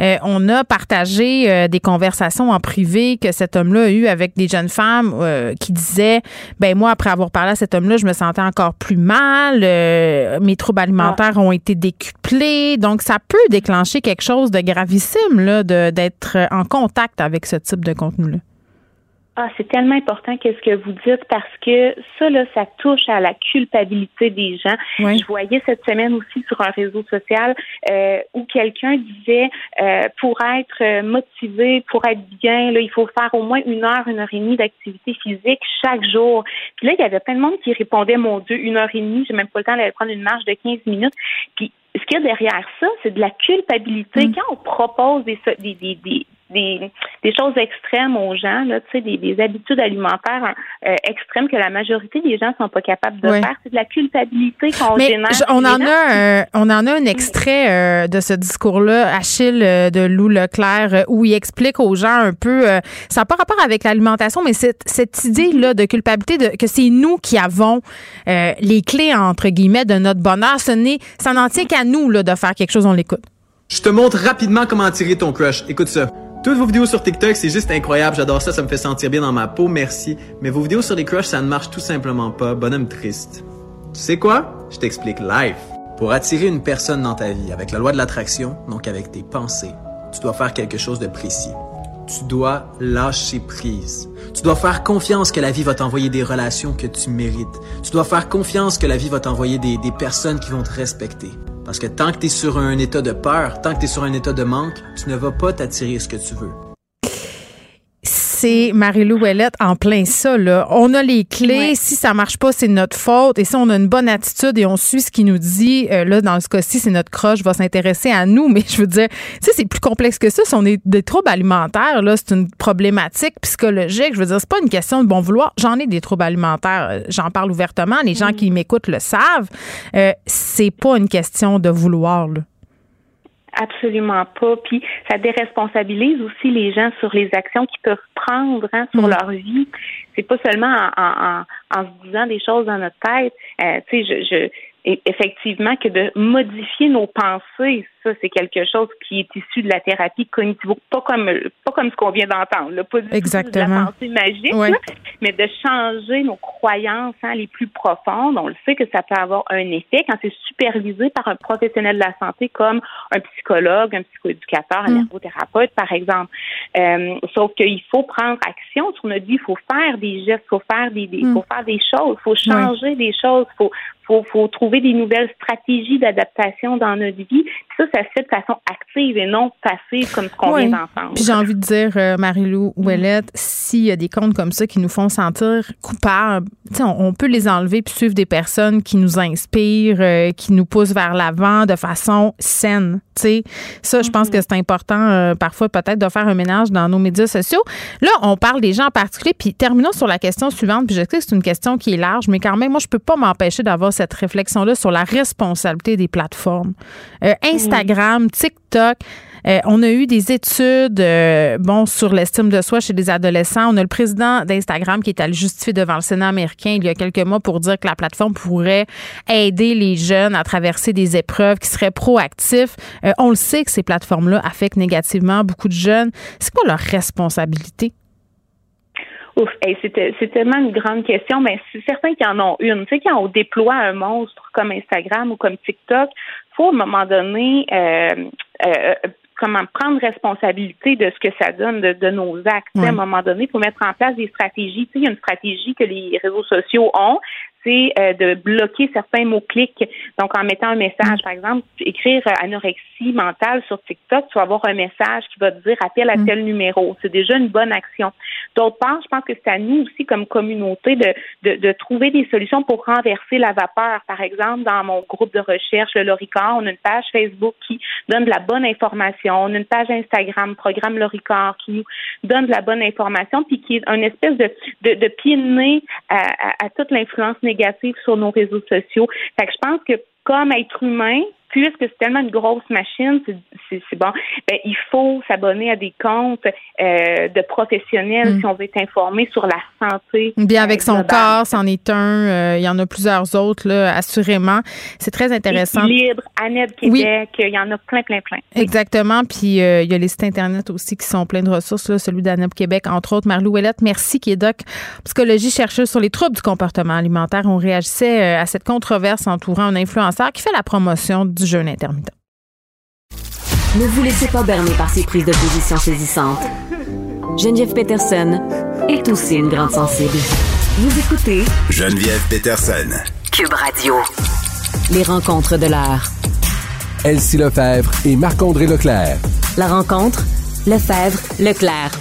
euh, on a partagé euh, des conversations en privé que cet homme-là a eu avec des jeunes femmes euh, qui disaient ben moi après avoir parlé à cet homme-là, je me sentais encore plus mal, mes troubles alimentaires ont été décuplés, donc ça peut déclencher quelque chose de gravissime là d'être en contact avec ce type de contenu-là. Ah, c'est tellement important qu'est-ce que vous dites parce que ça, là, ça touche à la culpabilité des gens. Je voyais cette semaine aussi sur un réseau social euh, où quelqu'un disait euh, pour être motivé, pour être bien, là, il faut faire au moins une heure, une heure et demie d'activité physique chaque jour. Puis là, il y avait plein de monde qui répondait, mon Dieu, une heure et demie, j'ai même pas le temps d'aller prendre une marche de 15 minutes. Puis ce qu'il y a derrière ça, c'est de la culpabilité. Mm. Quand on propose des, des, des, des, des choses extrêmes aux gens, là, des, des habitudes alimentaires euh, extrêmes que la majorité des gens sont pas capables de faire. C'est de la culpabilité qu'on génère. on en a un, on en a un extrait euh, de ce discours-là, Achille euh, de Lou Leclerc, où il explique aux gens un peu, ça n'a pas rapport avec l'alimentation, mais cette, cette idée-là de culpabilité, de, que c'est nous qui avons les clés entre guillemets de notre bonheur. Ce n'est, ça n'en tient qu'à nous là de faire quelque chose. On l'écoute. Je te montre rapidement comment tirer ton crush. Écoute ça. Toutes vos vidéos sur TikTok, c'est juste incroyable. J'adore ça, ça me fait sentir bien dans ma peau, merci. Mais vos vidéos sur les crushs, ça ne marche tout simplement pas. Bonhomme triste. Tu sais quoi? Je t'explique live. Pour attirer une personne dans ta vie avec la loi de l'attraction, donc avec tes pensées, tu dois faire quelque chose de précis. Tu dois lâcher prise. Tu dois faire confiance que la vie va t'envoyer des relations que tu mérites. Tu dois faire confiance que la vie va t'envoyer des, des personnes qui vont te respecter. Parce que tant que tu es sur un état de peur, tant que tu es sur un état de manque, tu ne vas pas t'attirer ce que tu veux c'est Marie-Lou Ouellette en plein ça. Là. On a les clés. Si ça marche pas, c'est notre faute. Et si on a une bonne attitude et on suit ce qu'il nous dit, euh, là, dans ce cas-ci, c'est notre croche va s'intéresser à nous. Mais je veux dire, tu c'est plus complexe que ça. Si on est des troubles alimentaires, là, c'est une problématique psychologique. Je veux dire, c'est pas une question de bon vouloir. J'en ai des troubles alimentaires. Euh, j'en parle ouvertement. Les gens mm. qui m'écoutent le savent. Euh, c'est pas une question de vouloir. Là. Absolument pas. Puis ça déresponsabilise aussi les gens sur les actions qu'ils peuvent prendre hein, sur leur vie. C'est pas seulement en, en, se disant des choses dans notre tête. Euh, tu sais, je, je effectivement que de modifier nos pensées, ça c'est quelque chose qui est issu de la thérapie cognitive, pas comme pas comme ce qu'on vient d'entendre, pas du Exactement. de la pensée magique, mais de changer nos croyances hein, les plus profondes. On le sait que ça peut avoir un effet quand c'est supervisé par un professionnel de la santé comme un psychologue, un psychoéducateur, un mm. ergothérapeute, par exemple. Euh, sauf qu'il faut prendre action sur notre vie, il faut faire des gestes, il faut faire des, mm. faut faire des choses, il faut changer des choses, faut, faut, faut trouver des nouvelles stratégies d'adaptation dans notre vie. Puis ça, ça se fait de façon active et non passive comme ce qu'on vient d'entendre. Puis j'ai envie de dire, euh, Marie-Lou Ouellette, s'il y a des comptes comme ça qui nous font sentir coupables, on, on, peut les enlever puis suivre des personnes qui nous inspirent, euh, qui nous poussent vers l'avant de façon saine. Ça, je pense mm-hmm. que c'est important euh, parfois peut-être de faire un ménage dans nos médias sociaux. Là, on parle des gens en particulier. Puis terminons sur la question suivante. Puis je sais que c'est une question qui est large, mais quand même, moi, je peux pas m'empêcher d'avoir cette réflexion-là sur la responsabilité des plateformes. Euh, Instagram, TikTok. Euh, on a eu des études euh, bon sur l'estime de soi chez les adolescents. On a le président d'Instagram qui est allé justifier devant le Sénat américain il y a quelques mois pour dire que la plateforme pourrait aider les jeunes à traverser des épreuves, qui seraient proactifs. on le sait que ces plateformes-là affectent négativement beaucoup de jeunes. C'est quoi leur responsabilité? Ouf, c'est tellement une grande question, mais c'est certain qu'ils en ont une. Tu sais, quand on déploie un monstre comme Instagram ou comme TikTok, faut à un moment donné euh, euh, comment prendre responsabilité de ce que ça donne de, nos actes. À un moment donné, il faut mettre en place des stratégies. Tu sais, il y a une stratégie que les réseaux sociaux ont, c'est euh, de bloquer certains mots-clics. Donc, en mettant un message, par exemple, écrire euh, anorexie mentale sur TikTok, tu vas avoir un message qui va te dire appel à mm. tel numéro. C'est déjà une bonne action. D'autre part, je pense que c'est à nous aussi, comme communauté, de, de, de, trouver des solutions pour renverser la vapeur. Par exemple, dans mon groupe de recherche, le Loricard, on a une page Facebook qui donne de la bonne information. On a une page Instagram, Programme Loricard, qui nous donne de la bonne information, puis qui est une espèce de, de, de pied de nez à, à, à toute l'influence négative sur nos réseaux sociaux. Fait que je pense que comme être humain, puisque c'est tellement une grosse machine, c'est bon, ben, il faut s'abonner à des comptes euh, de professionnels mm. si on veut être informé sur la santé. Bien avec son corps, c'en est un. Euh, il y en a plusieurs autres, là, assurément. C'est très intéressant. Libre, Annette Québec, il y en a plein, plein, plein. Exactement. Puis euh, il y a les sites Internet aussi qui sont pleins de ressources, là, celui d'Annette Québec, entre autres. Marlou Ouellette, merci, qui est doc psychologie chercheuse sur les troubles du comportement alimentaire. On réagissait à cette controverse entourant un influenceur qui fait la promotion du jeûne intermittent. Ne vous laissez pas berner par ces prises de position saisissantes. Geneviève Peterson est aussi une grande sensible. Vous écoutez Geneviève Peterson. Cube Radio. Les rencontres de l'heure. Elsie Lefebvre et Marc-André Leclerc. La rencontre, Lefebvre, Leclerc.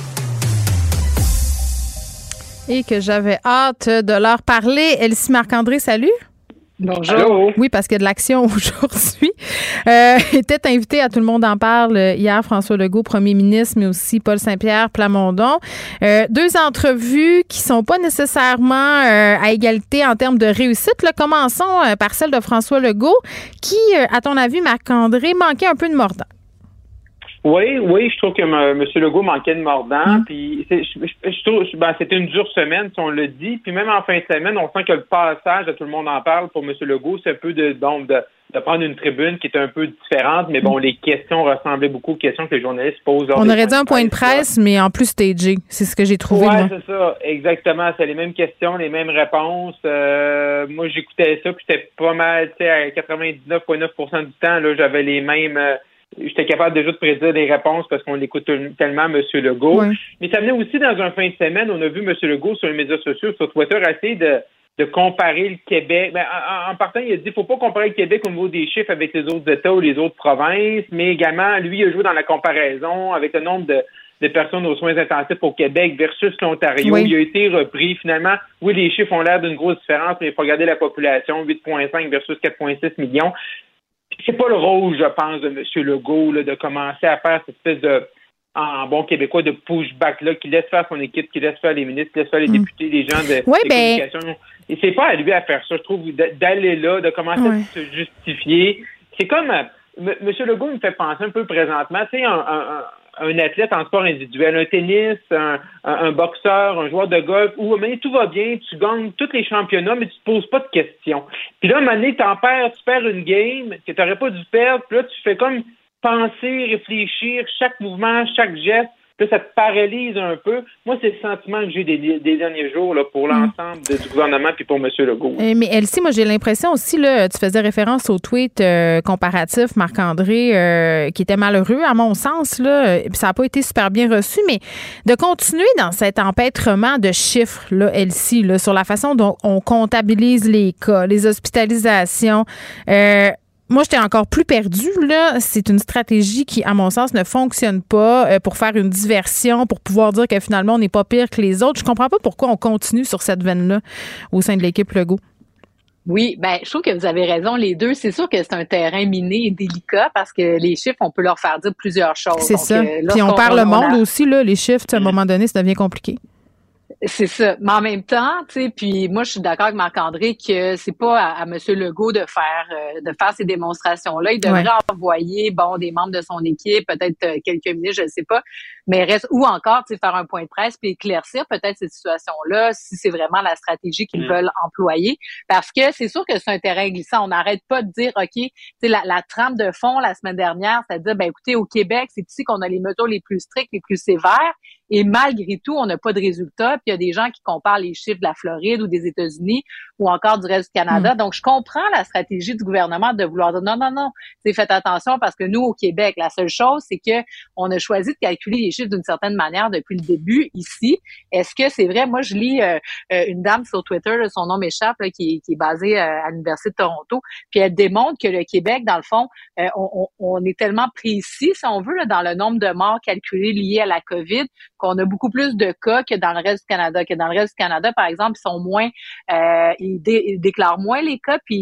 Et que j'avais hâte de leur parler. Elsie Marc-André, salut. Bonjour. Oui, parce qu'il y a de l'action aujourd'hui. Euh, était invité à Tout le monde en parle hier, François Legault, premier ministre, mais aussi Paul Saint-Pierre Plamondon. Euh, deux entrevues qui sont pas nécessairement euh, à égalité en termes de réussite. Là, commençons euh, par celle de François Legault, qui, à ton avis, Marc-André, manquait un peu de mordant. Oui, oui, je trouve que M. Legault manquait de mordant. Mm. Puis je, je, trouve ben, c'était une dure semaine, si on le dit. Puis même en fin de semaine, on sent que le passage tout le monde en parle pour M. Legault, c'est un peu de, donc, de, de prendre une tribune qui est un peu différente, mais bon, les questions ressemblaient beaucoup aux questions que les journalistes posent. On aurait dit un point de presse, mais en plus stagé. C'est ce que j'ai trouvé. Oui, c'est ça, exactement. C'est les mêmes questions, les mêmes réponses. Euh, moi, j'écoutais ça, puis j'étais pas mal, tu sais, à 99,9% du temps, là, j'avais les mêmes. Euh, j'étais capable déjà de prédire des réponses parce qu'on l'écoute tellement, M. Legault. Mais ça venait aussi dans un fin de semaine, on a vu M. Legault sur les médias sociaux, sur Twitter, essayer de, de comparer le Québec. Ben, en, partant, il a dit qu'il ne faut pas comparer le Québec au niveau des chiffres avec les autres États ou les autres provinces, mais également, lui, il a joué dans la comparaison avec le nombre de, de personnes aux soins intensifs au Québec versus l'Ontario. Il a été repris. Finalement, oui, les chiffres ont l'air d'une grosse différence, mais il faut regarder la population, 8,5 versus 4,6 millions c'est pas le rôle, je pense, de M. Legault là, de commencer à faire cette espèce de en bon québécois de pushback là, qui laisse faire son équipe, qui laisse faire les ministres, qui laisse faire les mm. députés, les gens de, oui, ben... Et c'est pas à lui à faire ça, je trouve, d'aller là, de commencer à se justifier. C'est comme euh, M. Legault me fait penser un peu présentement, tu sais, un, un, un athlète en sport individuel, un tennis, un, boxeur, un joueur de golf, où mais tout va bien, tu gagnes tous les championnats, mais tu te poses pas de questions. Puis là, à un moment donné, t'en perds, tu perds une game que tu n'aurais pas dû perdre, puis là, tu fais comme penser, réfléchir, chaque mouvement, chaque geste, ça te paralyse un peu. Moi, c'est le sentiment que j'ai des, derniers jours là, pour mm. l'ensemble du gouvernement puis pour M. Legault. Eh, mais Elsie, moi, j'ai l'impression aussi, là, tu faisais référence au tweet euh, comparatif, Marc-André, euh, qui était malheureux, à mon sens, là, ça n'a pas été super bien reçu, mais de continuer dans cet empêtrement de chiffres, là, Elsie, là, sur la façon dont on comptabilise les cas, les hospitalisations, euh, moi, j'étais encore plus perdue. Là, c'est une stratégie qui, à mon sens, ne fonctionne pas euh, pour faire une diversion, pour pouvoir dire que finalement, on n'est pas pire que les autres. Je comprends pas pourquoi on continue sur cette veine-là au sein de l'équipe Legault. Oui, ben, je trouve que vous avez raison, les deux. C'est sûr que c'est un terrain miné et délicat parce que les chiffres, on peut leur faire dire plusieurs choses. C'est ça. Euh, Puis on, parle le monde aussi, là, les chiffres, à un moment donné, ça devient compliqué. C'est ça. Mais en même temps, tu sais, puis moi, je suis d'accord avec Marc-André que c'est pas à, M. Legault de faire euh, de faire ces démonstrations-là. Il devrait envoyer, bon, des membres de son équipe, peut-être euh, quelques minutes, je ne sais pas. Mais reste ou encore, tu sais, faire un point de presse puis éclaircir peut-être cette situation-là si c'est vraiment la stratégie qu'ils Mm. veulent employer, parce que c'est sûr que c'est un terrain glissant. On n'arrête pas de dire, ok, tu sais, la, la trame de fond la semaine dernière, c'est-à-dire, ben écoutez, au Québec, c'est ici qu'on a les mesures les plus strictes, les plus sévères, et malgré tout, on n'a pas de résultats. Puis il y a des gens qui comparent les chiffres de la Floride ou des États-Unis ou encore du reste du Canada. Donc, je comprends la stratégie du gouvernement de vouloir dire non, non, non, c'est faites attention parce que nous, au Québec, la seule chose, c'est que on a choisi de calculer les d'une certaine manière depuis le début ici. Est-ce que c'est vrai? Moi, je lis euh, euh, une dame sur Twitter, son nom m'échappe, qui, est- qui est basée euh, à l'Université de Toronto, puis elle démontre que le Québec, dans le fond, on, est tellement précis, si on veut, dans le nombre de morts calculés liés à la COVID, qu'on a beaucoup plus de cas que dans le reste du Canada. Que dans le reste du Canada, par exemple, ils sont moins, ils, dé- ils déclarent moins les cas, puis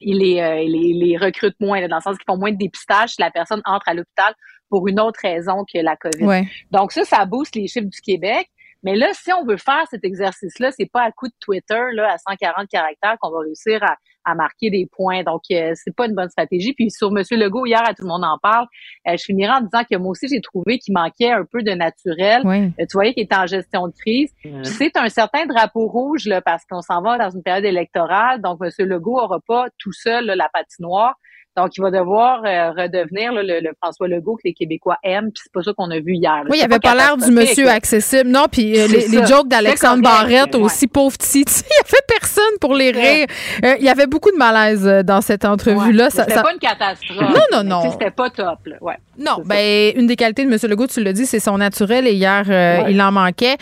ils les, les, recrutent moins, dans le sens qu'ils font moins de dépistage si la personne entre à l'hôpital pour une autre raison que la COVID. Ouais. Donc ça, ça booste les chiffres du Québec. Mais là, si on veut faire cet exercice-là, c'est pas à coup de Twitter là à 140 caractères qu'on va réussir à, à marquer des points. Donc euh, c'est pas une bonne stratégie. Puis sur Monsieur Legault hier, à tout le monde en parle. euh, je finirai en disant que moi aussi j'ai trouvé qu'il manquait un peu de naturel. Ouais. Euh, tu voyais qu'il était en gestion de crise. Puis C'est un certain drapeau rouge là parce qu'on s'en va dans une période électorale. Donc Monsieur Legault aura pas tout seul là, la patinoire. Donc, il va devoir euh, redevenir là, le, le François Legault que les Québécois aiment, puis c'est pas ça qu'on a vu hier. là. Oui, il avait pas l'air du monsieur accessible. Non, puis euh, les, jokes d'Alexandre Barrette ouais. aussi, pauvre petit. Il y avait personne pour les rire. Euh, il y avait beaucoup de malaise dans cette entrevue-là. Ouais. C'était ça- pas une catastrophe. Non, non, non. C'était pas top, là. Ouais. Non, ben une des qualités de M. Legault, tu l'as dit, c'est son naturel et hier, euh, Ouais. il en manquait.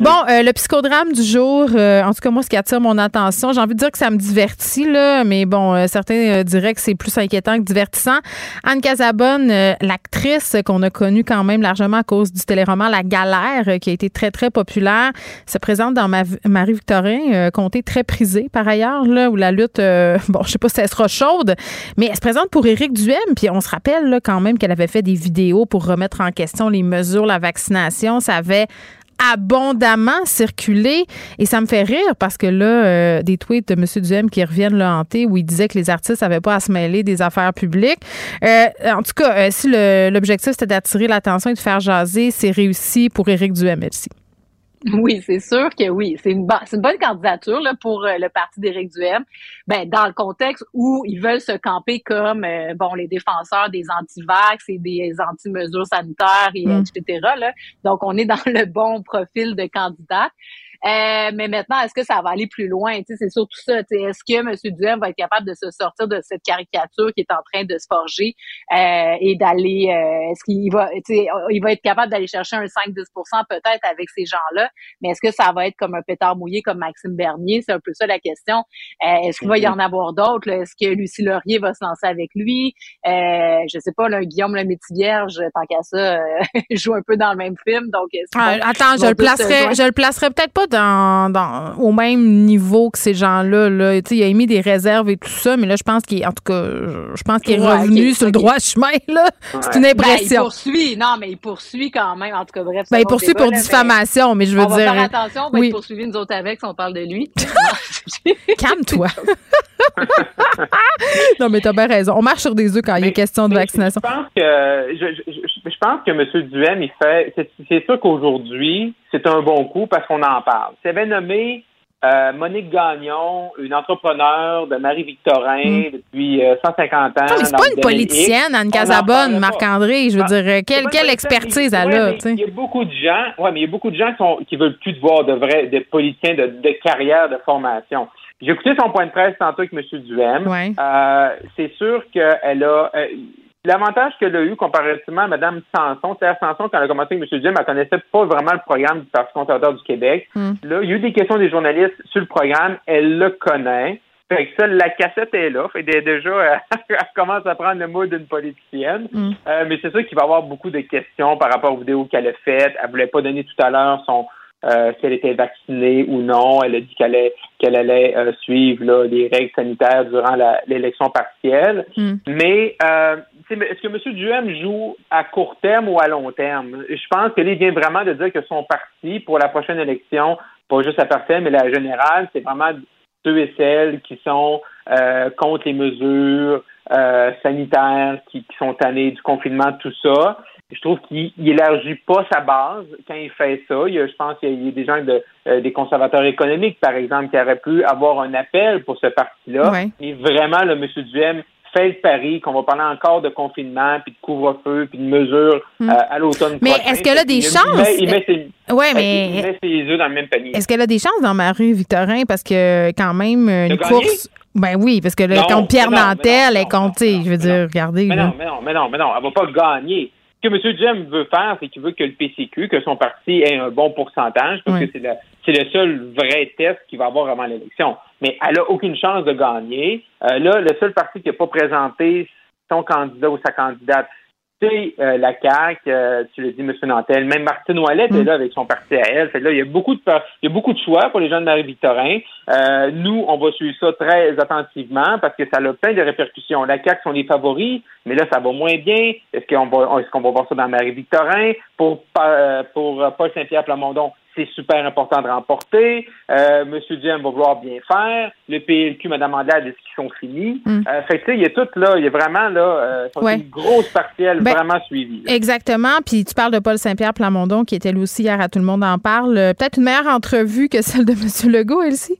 Bon, euh, le psychodrame du jour, euh, en tout cas, moi, ce qui attire mon attention, j'ai envie de dire que ça me divertit, là, mais bon, certains diraient que c'est plus inquiétant que divertissant. Anne Casabonne, euh, l'actrice qu'on a connue quand même largement à cause du téléroman La Galère, euh, qui a été très, très populaire, se présente dans ma, Marie-Victorin, euh, comté très prisé par ailleurs, là, où la lutte, bon, je sais pas si elle sera chaude, mais elle se présente pour Éric Duhem, puis on se rappelle quand même qu'elle avait fait des vidéos pour remettre en question les mesures, la vaccination. Ça avait abondamment circulé et ça me fait rire parce que là, euh, des tweets de M. Duhem qui reviennent le hanter où il disait que les artistes n'avaient pas à se mêler des affaires publiques. Euh, en tout cas, euh, si l'objectif c'était d'attirer l'attention et de faire jaser, c'est réussi pour Éric Duhem, merci. Oui, c'est sûr que oui. C'est une, bonne candidature là, pour euh, le parti d'Éric Duhem. Ben, dans le contexte où ils veulent se camper comme euh, bon les défenseurs des anti-vax et des anti-mesures sanitaires, et, Mm. etc. Là. Donc, on est dans le bon profil de candidat. Euh, mais maintenant, est-ce que ça va aller plus loin? Tu sais, c'est surtout ça. Est-ce que M. Duhem va être capable de se sortir de cette caricature qui est en train de se forger euh, et d'aller euh, est-ce qu'il va tu sais, il va être capable d'aller chercher un 5-10% peut-être avec ces gens-là, mais est-ce que ça va être comme un pétard mouillé comme Maxime Bernier? C'est un peu ça la question. Euh, est-ce qu'il va y en avoir d'autres? Est-ce que Lucie Laurier va se lancer avec lui? Euh, je sais pas, là, Guillaume le Vierge, tant qu'à ça, euh, joue un peu dans le même film. Donc, Ah, attends, je le placerai, je le placerai peut-être pas dans, dans- au même niveau que ces gens-là. Là. Tu sais, Il a émis des réserves et tout ça, mais là, je pense qu'il est, en tout cas, je pense qu'il est Ouais, revenu sur le droit chemin. là. C'est une Ben, il impression. poursuit. Non, mais il poursuit quand même. En tout cas, bref. Ben, il poursuit pour là, diffamation, mais je veux on va dire. faire attention, on va oui. être poursuivi nous autres avec si on parle de lui. Calme-toi. non, mais t'as bien raison. On marche sur des œufs quand il est question de vaccination. Je pense que je, je- je pense que M. Duhem, il fait. C'est c'est sûr qu'aujourd'hui, c'est un bon coup parce qu'on en parle. C'est avait nommé euh, Monique Gagnon, une entrepreneure de Marie-Victorin depuis euh, 150 ans. Mm. Non, mais c'est pas une politicienne. Anne Casabonne. Marc-André. Je veux Ah, dire, quelle, quelle expertise elle a. Il y a beaucoup de gens, ouais, mais il y a beaucoup de gens qui, sont, qui veulent plus de voir de vrais, de politiciens de, de carrière, de formation. J'ai écouté son point de presse tantôt avec M. Duhem. Ouais. Euh, c'est sûr qu'elle a. L'avantage qu'elle a eu comparativement à Mme Sanson, Claire Sanson, quand elle a commencé avec M. Duhem, elle connaissait pas vraiment le programme du Parti conservateur du Québec. Mm. Là, il y a eu des questions des journalistes sur le programme. Elle le connaît. Fait que ça, la cassette est là. Fait que déjà, elle commence à prendre le mood d'une politicienne. Mm. Euh, mais c'est sûr qu'il va y avoir beaucoup de questions par rapport aux vidéos qu'elle a faites. Elle voulait pas donner tout à l'heure son euh, si elle était vaccinée ou non. Elle a dit qu'elle allait, qu'elle allait euh, suivre là, les règles sanitaires durant la- l'élection partielle. Mm. Mais euh, mais est-ce que M. Duhem joue à court terme ou à long terme? Je pense que vient vraiment de dire que son parti, pour la prochaine élection, pas juste la partielle, mais la générale, c'est vraiment ceux et celles qui sont euh, contre les mesures euh, sanitaires qui, qui sont tannés du confinement, tout ça. Je trouve qu'il élargit pas sa base quand il fait ça. Il y a, je pense qu'il y a des gens de, euh, des conservateurs économiques, par exemple, qui auraient pu avoir un appel pour ce parti-là. Ouais. Et vraiment, le M. Duhem fait le pari qu'on va parler encore de confinement, puis de couvre-feu, puis de mesures Hmm. euh, à l'automne Mais est-ce qu'elle a des Il met- chances? Il met, ses, Ouais, il mais met ses œufs dans le même panier. est-ce qu'elle a des chances dans Marie-Victorin? Parce que, quand même, une De gagner? course. Ben oui, parce que là, Non, contre Pierre mais mais Nantel, tu sais, je veux dire, regardez. Mais là. non, mais non, mais non, mais non, elle va pas gagner. Ce que M. Jem veut faire, c'est qu'il veut que le PCQ, que son parti ait un bon pourcentage, parce Oui. que c'est le, seul vrai test qu'il va avoir avant l'élection. Mais elle a aucune chance de gagner. Euh, là, le seul parti qui n'a pas présenté son candidat ou sa candidate, c'est euh, la CAQ, euh, tu l'as dit, M. Nantel. Même Martine Ouellette Mm. est là avec son parti à elle. Fait que là, il y a beaucoup de il y a beaucoup de choix pour les gens de Marie-Victorin. Euh, nous, on va suivre ça très attentivement parce que ça a plein de répercussions. La CAQ sont les favoris, mais là, ça va moins bien. Est-ce qu'on va, est-ce qu'on va voir ça dans Marie-Victorin? Pour, euh, pour euh, Paul Saint-Pierre Plamondon, c'est super important de remporter. Euh, Monsieur Duhem va vouloir bien faire. Le PLQ, Mme Andelade, est-ce qu'ils sont finis? Mm. Euh, fait que, tu sais, il y a tout là, il y a vraiment là, euh, Ouais. une grosse partielle Ben, vraiment suivie. là. Exactement. Puis tu parles de Paul Saint-Pierre Plamondon, qui était lui aussi hier à Tout le monde en parle. Euh, Peut-être une meilleure entrevue que celle de M. Legault, Elsie?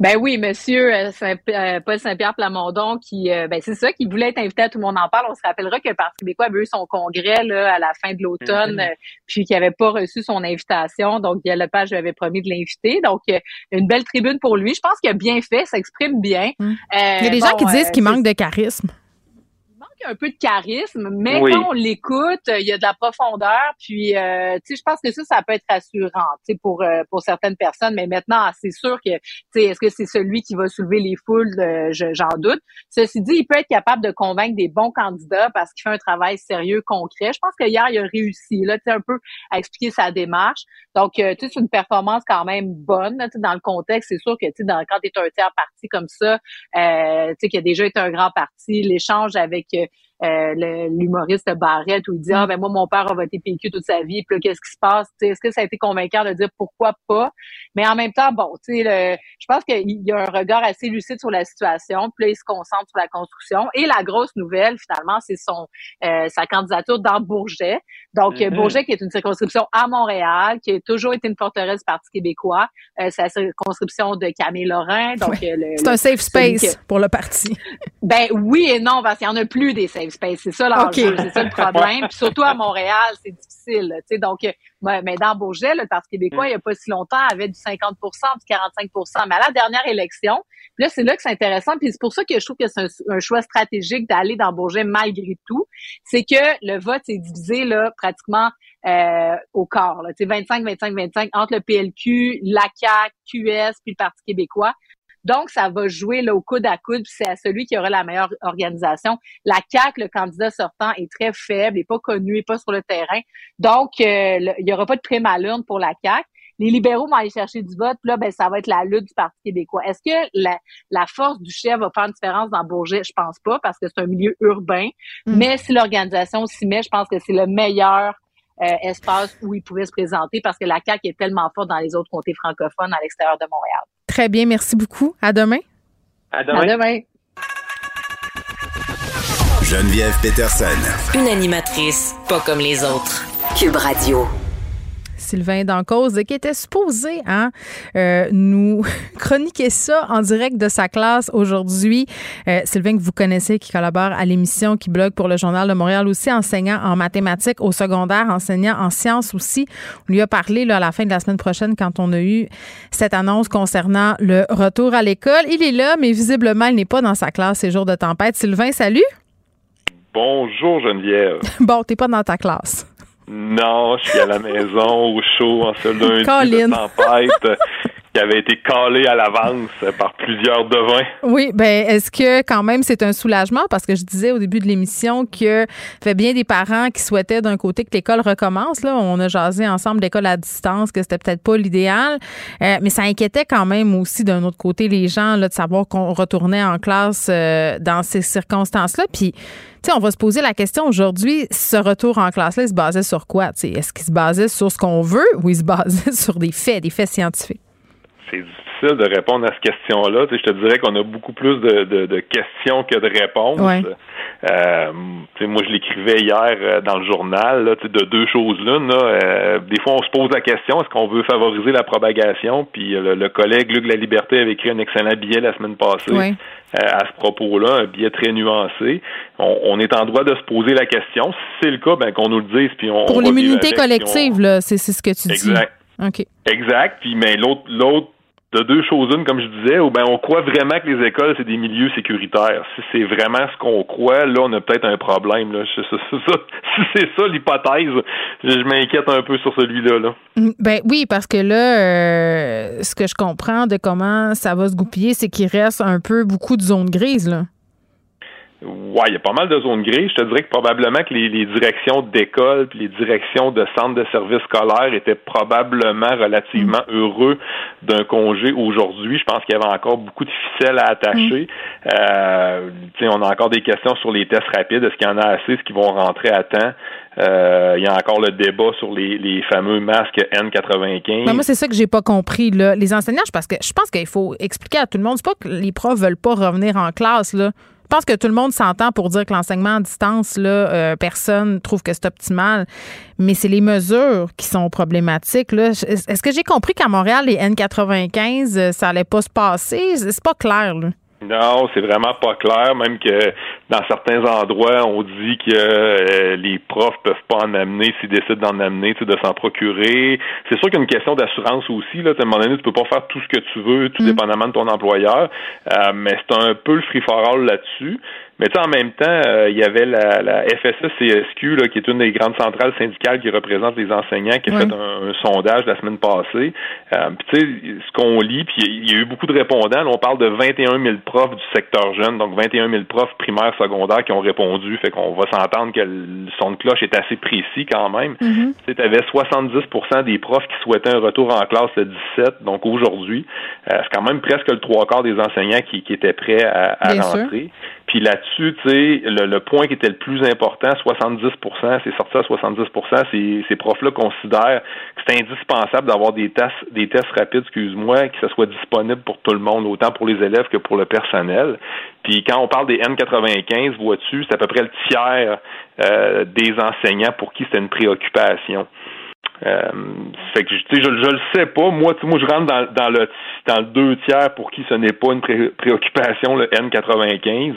Ben oui, monsieur euh, Saint- euh, Paul Saint-Pierre Plamondon, qui, euh, ben c'est ça, qui voulait être invité à Tout le monde en parle. On se rappellera que le Parti québécois avait eu son congrès là, à la fin de l'automne, Mm-hmm. puis qu'il n'avait pas reçu son invitation. Donc, Lepage lui avait promis de l'inviter. Donc, une belle tribune pour lui. Je pense qu'il a bien fait, s'exprime bien. Mm. Euh, Il y a des gens qui disent euh, qu'il manque de charisme. Un peu de charisme, mais Oui. quand on l'écoute, euh, il y a de la profondeur. Puis, euh, tu sais, je pense que ça, ça peut être rassurant, tu sais, pour euh, pour certaines personnes. Mais maintenant, c'est sûr que, tu sais, est-ce que c'est celui qui va soulever les foules Euh, je- J'en doute. Ceci dit, il peut être capable de convaincre des bons candidats parce qu'il fait un travail sérieux, concret. Je pense que hier, il a réussi, là, tu sais, un peu à expliquer sa démarche. Donc, euh, tu sais, c'est une performance quand même bonne, là, tu sais, dans le contexte. C'est sûr que, tu sais, dans, quand tu es un tiers parti comme ça, euh, tu sais, qui a déjà été un grand parti, l'échange avec euh, euh, l'humoriste Barrette où il dit ah ben moi mon père a voté PQ toute sa vie puis qu'est-ce qui se passe? Tu sais, est-ce que ça a été convaincant de dire pourquoi pas? Mais en même temps bon tu sais je pense qu'il y a un regard assez lucide sur la situation puis là il se concentre sur la construction. Et la grosse nouvelle finalement c'est son euh, sa candidature dans Bourget. Donc Mhm. Bourget qui est une circonscription à Montréal qui a toujours été une forteresse du Parti québécois euh, c'est la circonscription de Camille Lorrain donc euh, le- C'est un safe space que- pour le parti. ben oui et non, parce qu'il n'y en a plus des safe space. C'est ça l'enjeu, c'est ça le problème. Puis surtout à Montréal, c'est difficile. là, Tu sais, donc, euh, mais dans Beaugé, le Parti québécois, il n'y a pas si longtemps, avait du 50% du 45% Mais à la dernière élection, là, c'est là que c'est intéressant. Puis c'est pour ça que je trouve que c'est un, un choix stratégique d'aller dans Bourget malgré tout. C'est que le vote est divisé là pratiquement euh, au. Là, sais, 25, 25, 25 entre le PLQ, la CAQ, QS puis le Parti québécois. Donc, ça va jouer là, au coude à coude, puis c'est à celui qui aura la meilleure organisation. La CAQ, le candidat sortant, est très faible, n'est pas connu, n'est pas sur le terrain. Donc, euh, le- il n'y aura pas de prime à l'urne pour la CAQ. Les libéraux vont aller chercher du vote, puis là, ben, ça va être la lutte du Parti québécois. Est-ce que la, la force du chef va faire une différence dans Bourget? Je pense pas, parce que c'est un milieu urbain. Mm. Mais si l'organisation s'y met, je pense que c'est le meilleur euh, espace où il pouvait se présenter, parce que la CAQ est tellement forte dans les autres comtés francophones à l'extérieur de Montréal. Très bien, merci beaucoup. À demain. À demain. À demain. Geneviève Peterson. Une animatrice pas comme les autres. Cube Radio. Sylvain Dancause, qui était supposé hein, euh, nous chroniquer ça en direct de sa classe aujourd'hui. Euh, Sylvain, que vous connaissez, qui collabore à l'émission, qui blogue pour le Journal de Montréal aussi, enseignant en mathématiques au secondaire, enseignant en sciences aussi. On lui a parlé là, à la fin de la semaine prochaine quand on a eu cette annonce concernant le retour à l'école. Il est là, mais visiblement, il n'est pas dans sa classe ces jours de tempête. Sylvain, salut. Bonjour Geneviève. Bon, t'es pas dans ta classe. Non, je suis à la maison au chaud en ce lundi Colin. de tempête euh, qui avait été calé à l'avance par plusieurs devins. Oui, ben est-ce que quand même c'est un soulagement? Parce que je disais au début de l'émission que fait bien des parents qui souhaitaient d'un côté que l'école recommence là, on a jasé ensemble l'école à distance que c'était peut-être pas l'idéal, Euh, mais ça inquiétait quand même aussi d'un autre côté les gens là de savoir qu'on retournait en classe euh, dans ces circonstances-là puis tu on va se poser la question aujourd'hui, ce retour en classe-là, il se basait sur quoi? Est-ce qu'il se basait sur ce qu'on veut ou il se basait sur des faits, des faits scientifiques? C'est difficile de répondre à cette question-là. Tu sais, je te dirais qu'on a beaucoup plus de, de, de questions que de réponses. Ouais. Euh, tu sais, moi, je l'écrivais hier euh, dans le journal, là, tu sais, de deux choses l'une. Euh, des fois, on se pose la question, est-ce qu'on veut favoriser la propagation? Puis le, le collègue Luc La Liberté avait écrit un excellent billet la semaine passée Ouais. euh, à ce propos-là, un billet très nuancé. On, on est en droit de se poser la question. Si c'est le cas, ben qu'on nous le dise. Puis on, Pour l'immunité on- collective, c'est ce que tu Exact. dis. OK. Exact. Puis mais l'autre l'autre de deux choses une, comme je disais, ou ben on croit vraiment que les écoles c'est des milieux sécuritaires. Si c'est vraiment ce qu'on croit, là on a peut-être un problème. Là. Si c'est ça l'hypothèse, je m'inquiète un peu sur celui-là. Là. Mm, Ben oui, parce que là, euh, ce que je comprends de comment ça va se goupiller, c'est qu'il reste un peu beaucoup de zones grises, là. Ouais, il y a pas mal de zones grises. Je te dirais que probablement que les, les directions d'école puis les directions de centres de services scolaires étaient probablement relativement heureux d'un congé aujourd'hui. Je pense qu'il y avait encore beaucoup de ficelles à attacher. Euh, tu sais, on a encore des questions sur les tests rapides. Est-ce qu'il y en a assez? Est-ce qu'ils vont rentrer à temps? Euh, il y a encore le débat sur les, les fameux masques N95. Ben, moi, c'est ça que j'ai pas compris. Là. Les enseignants, je pense que je pense qu'il faut expliquer à tout le monde. C'est pas que les profs veulent pas revenir en classe. Là. Je pense que tout le monde s'entend pour dire que l'enseignement à distance, là, euh, personne trouve que c'est optimal. Mais c'est les mesures qui sont problématiques. Est-ce que j'ai compris qu'à Montréal, les N95, euh, ça allait pas se passer? C'est pas clair. Là. Non, c'est vraiment pas clair. Même que dans certains endroits, on dit que euh, les profs peuvent pas en amener s'ils décident d'en amener, de s'en procurer. C'est sûr qu'il y a une question d'assurance aussi. Là, à un moment donné, tu peux pas faire tout ce que tu veux, tout dépendamment de ton employeur. Euh, mais c'est un peu le free for all là-dessus. Mais tu sais, en même temps, euh, il y avait la, la là, qui est une des grandes centrales syndicales qui représente les enseignants, qui a fait un, un sondage la semaine passée. Euh, puis tu sais, ce qu'on lit, puis il y a eu beaucoup de répondants. Là, on parle de 21 000 profs du secteur jeune, donc 21 000 profs primaires, secondaires qui ont répondu. Fait qu'on va s'entendre que le son de cloche est assez précis quand même. Tu avais 70% des profs qui souhaitaient un retour en classe le 17, donc aujourd'hui. Euh, c'est quand même presque le trois quarts des enseignants qui, qui étaient prêts à, à sûr. Puis là-dessus, tu sais, le, le point qui était le plus important, 70% c'est sorti à 70 ces, ces profs-là considèrent que c'est indispensable d'avoir des tests, des tests rapides, excuse-moi, que ce soit disponible pour tout le monde, autant pour les élèves que pour le personnel. Puis quand on parle des N95, vois-tu, c'est à peu près le tiers euh, des enseignants pour qui c'est une préoccupation. Euh, fait que tu sais, je, je le sais pas. Moi, tu sais, moi, je rentre dans, dans le dans le deux tiers pour qui ce n'est pas une pré- préoccupation, le N95.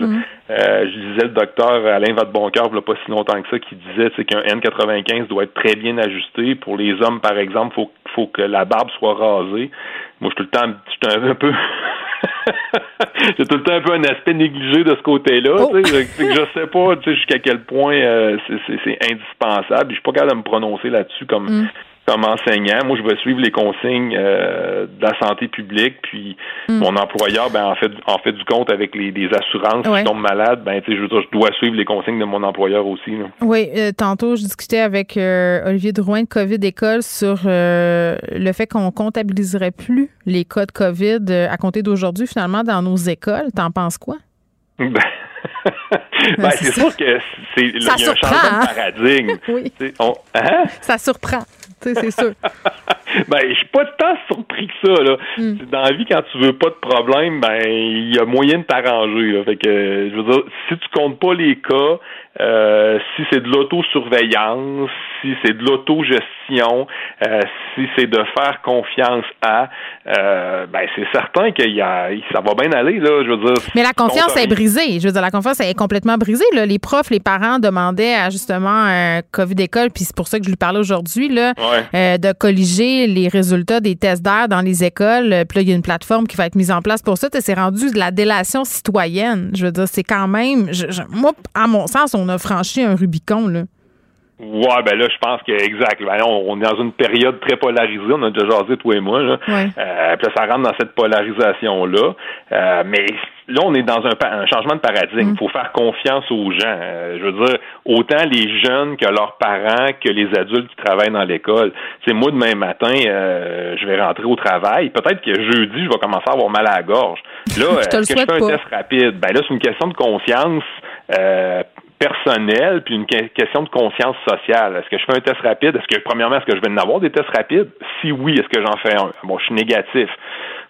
Euh, je disais le docteur Alain Vadeboncoeur, il n'y a pas si longtemps que ça, qui disait qu'un N95 doit être très bien ajusté. Pour les hommes, par exemple, faut faut que la barbe soit rasée. Moi, je suis tout le temps je suis un peu j'ai tout le temps un peu un aspect négligé de ce côté-là. tu sais. Fait que Je sais pas tu sais, jusqu'à quel point euh, c'est- c'est c'est indispensable. Je suis pas capable de me prononcer là-dessus comme comme enseignant. Moi, je vais suivre les consignes euh, de la santé publique. Puis mon employeur, ben en fait en fait du compte avec les, les assurances. Si Ouais. je tombe malade, ben tu sais, je veux dire, je dois suivre les consignes de mon employeur aussi. là. Oui, euh, tantôt, je discutais avec euh, Olivier Drouin de COVID École sur euh, le fait qu'on comptabiliserait plus les cas de COVID à compter d'aujourd'hui, finalement, dans nos écoles. T'en penses quoi? Ben, ben, c'est sûr que c'est il y Ça a un changement hein? de paradigme. Oui. On- hein? Ça surprend. C'est sûr. ben, je suis pas tant surpris que ça, là. Dans la vie, quand tu veux pas de problème, ben, il y a moyen de t'arranger, là. Fait que, je veux dire, si tu comptes pas les cas, euh, si c'est de l'autosurveillance, si c'est de l'autogestion, euh, si c'est de faire confiance à, euh, ben, c'est certain a, ça va bien aller, là. Je veux dire. Mais la confiance est brisée. Je veux dire, la confiance est complètement brisée. Là. Les profs, les parents demandaient à justement un COVID école, puis c'est pour ça que je lui parlais aujourd'hui, là, Ouais. euh, de colliger les résultats des tests d'air dans les écoles. Puis là, il y a une plateforme qui va être mise en place pour ça. C'est rendu de la délation citoyenne. Je veux dire, c'est quand même. je- je- moi, à mon sens, on a franchi un Rubicon. Là. Ouais, ben là, je pense que exact. Ben, on, on est dans une période très polarisée. On a déjà jasé, toi et moi. Là. Ouais. Euh, puis là, ça rentre dans cette polarisation-là. Euh, mais là, on est dans un, changement de paradigme. Il faut faire confiance aux gens. Euh, je veux dire, autant les jeunes que leurs parents, que les adultes qui travaillent dans l'école. C'est moi, demain matin, je vais rentrer au travail. Peut-être que jeudi, je vais commencer à avoir mal à la gorge. Là, est-ce que je fais un pas. test rapide? Ben là, c'est une question de confiance. Euh, personnelle puis une que- question de confiance sociale. Est-ce que je fais un test rapide? Est-ce que, premièrement, est-ce que je vais en avoir des tests rapides? Si oui, est-ce que j'en fais un? Bon, je suis négatif.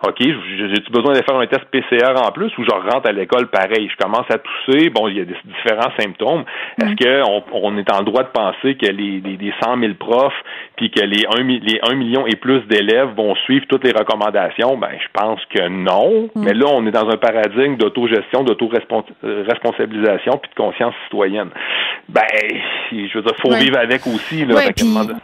OK, j'ai-tu besoin de faire un test PCR en plus ou je rentre à l'école pareil? Je commence à tousser, bon, il y a des différents symptômes. Est-ce qu'on on est en droit de penser que les, les, les 100 000 profs puis que les 1, les 1 million et plus d'élèves vont suivre toutes les recommandations? Ben, je pense que non. Mais là, on est dans un paradigme d'autogestion, d'autoresponsabilisation puis de conscience citoyenne. Ben, je veux dire, faut vivre avec aussi. Là,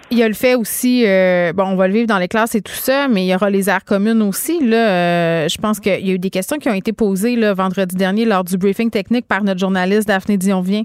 il y a le fait aussi, euh, bon, on va le vivre dans les classes et tout ça, mais il y aura les aires communes aussi. Euh, je pense qu'il y a eu des questions qui ont été posées là, vendredi dernier lors du briefing technique par notre journaliste Daphné Dionvien.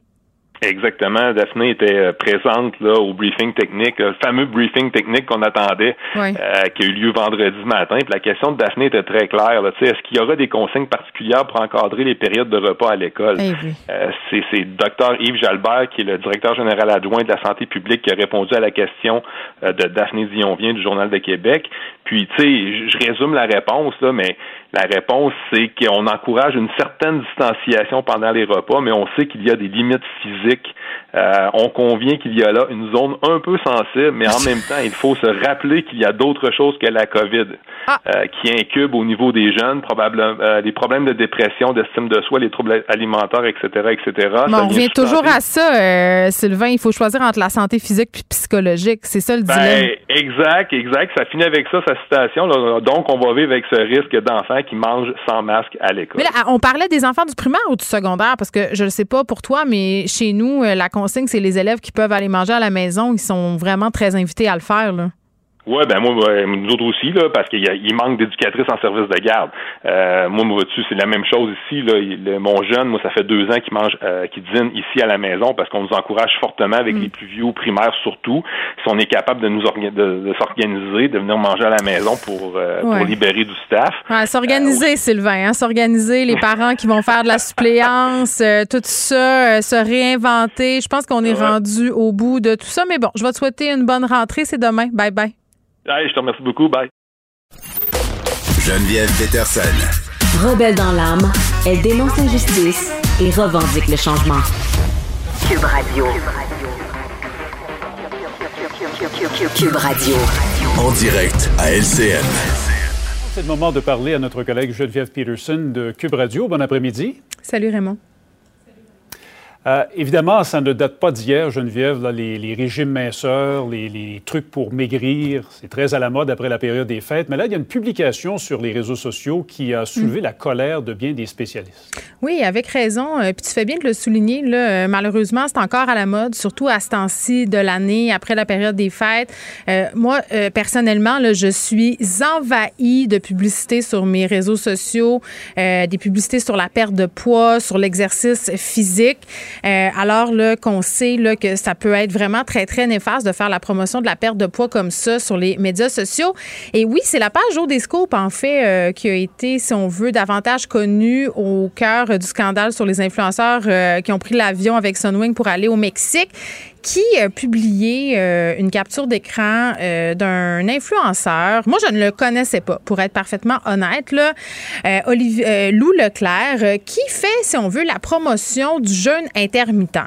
Exactement. Daphné était euh, présente là au briefing technique, le fameux briefing technique qu'on attendait, euh, qui a eu lieu vendredi matin. Puis la question de Daphné était très claire. Est-ce qu'il y aura des consignes particulières pour encadrer les périodes de repas à l'école? Eh euh, c'est, c'est Dr Yves Jalbert, qui est le directeur général adjoint de la santé publique, qui a répondu à la question de Daphné Dionvien du Journal de Québec. Puis, tu sais, je résume la réponse, là, mais la réponse, c'est qu'on encourage une certaine distanciation pendant les repas, mais on sait qu'il y a des limites physiques. Euh, on convient qu'il y a là une zone un peu sensible, mais en même temps, il faut se rappeler qu'il y a d'autres choses que la COVID ah. euh, qui incube au niveau des jeunes, probablement euh, des problèmes de dépression, d'estime de soi, les troubles alimentaires, etc., etc. Mais on revient toujours à ça, Sylvain. Il faut choisir entre la santé physique et psychologique. C'est ça le ben, dilemme. Exact, exact. Ça finit avec ça, sa citation. Donc, on va vivre avec ce risque d'enfants qui mangent sans masque à l'école. Mais là, on parlait des enfants du primaire ou du secondaire, parce que je ne sais pas pour toi, mais chez nous, euh, la consigne, c'est les élèves qui peuvent aller manger à la maison. Ils sont vraiment très invités à le faire. Là. Oui, ben moi, nous autres aussi, là, parce qu'il manque d'éducatrices en service de garde. Euh, moi, moi, tu c'est la même chose ici. Là, mon jeune, moi, ça fait deux ans qu'il mange, euh, qu'il dîne ici à la maison parce qu'on nous encourage fortement avec mm. les plus vieux au primaire surtout. Si on est capable de nous de, s'organiser, de venir manger à la maison pour, euh, pour libérer du staff. s'organiser, Sylvain, hein, s'organiser, les parents qui vont faire de la suppléance, tout ça, se réinventer. Je pense qu'on est rendu au bout de tout ça. Mais bon, je vais te souhaiter une bonne rentrée. C'est demain. Bye bye je te remercie beaucoup. Bye. Geneviève Peterson. Rebelle dans l'âme, elle dénonce l'injustice et revendique le changement. Cube Radio. Cube Radio. En direct à LCN. C'est le moment de parler à notre collègue Geneviève Peterson de Cube Radio. Bon après-midi. Salut Raymond. Euh, évidemment, ça ne date pas d'hier, Geneviève, les, régimes minceurs, les, trucs pour maigrir, c'est très à la mode après la période des fêtes. Mais là, il y a une publication sur les réseaux sociaux qui a soulevé mm. la colère de bien des spécialistes. Oui, avec raison. Euh, puis tu fais bien de le souligner. Là, euh, malheureusement, c'est encore à la mode, surtout à ce temps-ci de l'année, après la période des fêtes. moi, personnellement, là, je suis envahie de publicités sur mes réseaux sociaux, des publicités sur la perte de poids, sur l'exercice physique. Euh, alors là, qu'on sait que ça peut être vraiment très, très néfaste de faire la promotion de la perte de poids comme ça sur les médias sociaux. Et oui, c'est la page Jour des Scopes, en fait, euh, qui a été, si on veut, davantage connue au cœur du scandale sur les influenceurs euh, qui ont pris l'avion avec Sunwing pour aller au Mexique qui a publié euh, une capture d'écran euh, d'un influenceur? Moi, je ne le connaissais pas, pour être parfaitement honnête. Là. Euh, Olivier, Lou Leclerc, qui fait, si on veut, la promotion du jeûne intermittent.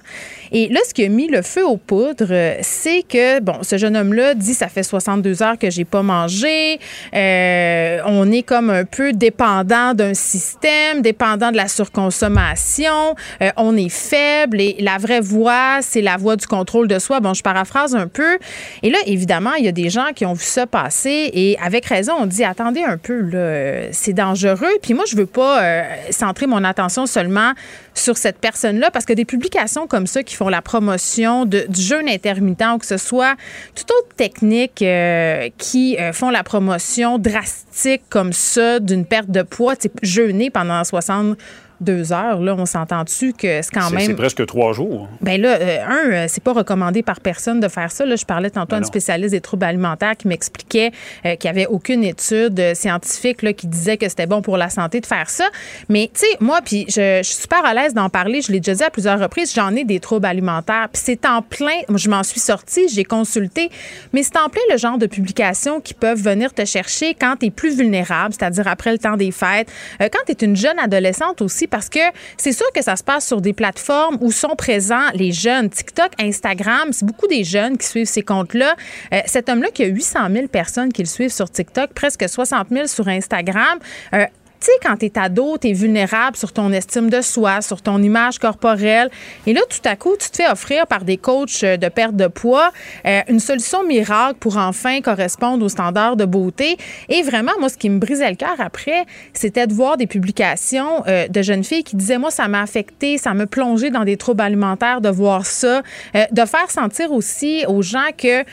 Et là, ce qui a mis le feu aux poudres, c'est que, bon, ce jeune homme-là dit ça fait 62 heures que j'ai pas mangé. on est comme un peu dépendant d'un système, dépendant de la surconsommation. on est faible et la vraie voie, c'est la voie du contrôle de soi. Bon, je paraphrase un peu. Et là, évidemment, il y a des gens qui ont vu ça passer et avec raison, on dit attendez un peu, là, c'est dangereux. Puis moi, je veux pas euh, centrer mon attention seulement sur cette personne-là parce que des publications comme ça qui font la promotion de, du jeûne intermittent ou que ce soit toute autre technique euh, qui euh, font la promotion drastique comme ça d'une perte de poids, jeûner pendant 60 deux heures, là, on s'entend dessus que c'est quand même. C'est presque trois jours. Ben là, euh, un, euh, c'est pas recommandé par personne de faire ça. Là, je parlais tantôt à ben un spécialiste des troubles alimentaires qui m'expliquait euh, qu'il n'y avait aucune étude scientifique là, qui disait que c'était bon pour la santé de faire ça. Mais, tu sais, moi, puis je, suis super à l'aise d'en parler. Je l'ai déjà dit à plusieurs reprises. J'en ai des troubles alimentaires. Puis c'est en plein. Je m'en suis sortie, j'ai consulté. Mais c'est en plein le genre de publications qui peuvent venir te chercher quand tu es plus vulnérable, c'est-à-dire après le temps des fêtes. quand tu es une jeune adolescente aussi, parce que c'est sûr que ça se passe sur des plateformes où sont présents les jeunes. TikTok, Instagram, c'est beaucoup des jeunes qui suivent ces comptes-là. Euh, cet homme-là qui a 800 000 personnes qui le suivent sur TikTok, presque 60 000 sur Instagram. Euh, tu sais, quand tu es ado, tu es vulnérable sur ton estime de soi, sur ton image corporelle. Et là, tout à coup, tu te fais offrir par des coachs euh, de perte de poids euh, une solution miracle pour enfin correspondre aux standards de beauté. Et vraiment, moi, ce qui me brisait le cœur après, c'était de voir des publications euh, de jeunes filles qui disaient, moi, ça m'a affecté, ça m'a plongé dans des troubles alimentaires de voir ça, de faire sentir aussi aux gens que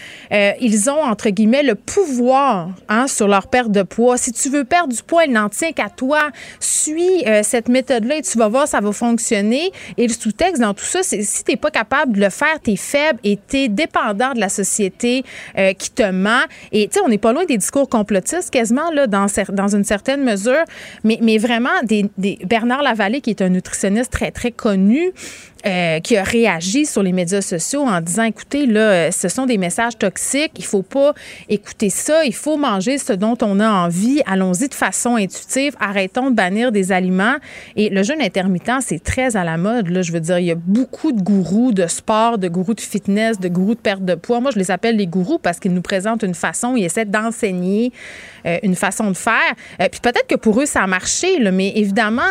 ils ont, entre guillemets, le pouvoir hein, sur leur perte de poids. Si tu veux perdre du poids, il n'en tient qu'à toi, suis euh, cette méthode-là et tu vas voir, ça va fonctionner. Et le sous-texte dans tout ça, c'est si tu pas capable de le faire, tu es faible et tu es dépendant de la société euh, qui te ment. Et tu sais, on n'est pas loin des discours complotistes quasiment, là, dans, dans une certaine mesure, mais, vraiment, Bernard Lavallée, qui est un nutritionniste très, très connu, euh, qui a réagi sur les médias sociaux en disant écoutez là euh, ce sont des messages toxiques il faut pas écouter ça il faut manger ce dont on a envie allons-y de façon intuitive arrêtons de bannir des aliments. Et le jeûne intermittent c'est très à la mode là je veux dire il y a beaucoup de gourous de sport de gourous de fitness de gourous de perte de poids. Moi je les appelle les gourous parce qu'ils nous présentent une façon ils essaient d'enseigner une façon de faire puis peut-être que pour eux ça a marché là, mais évidemment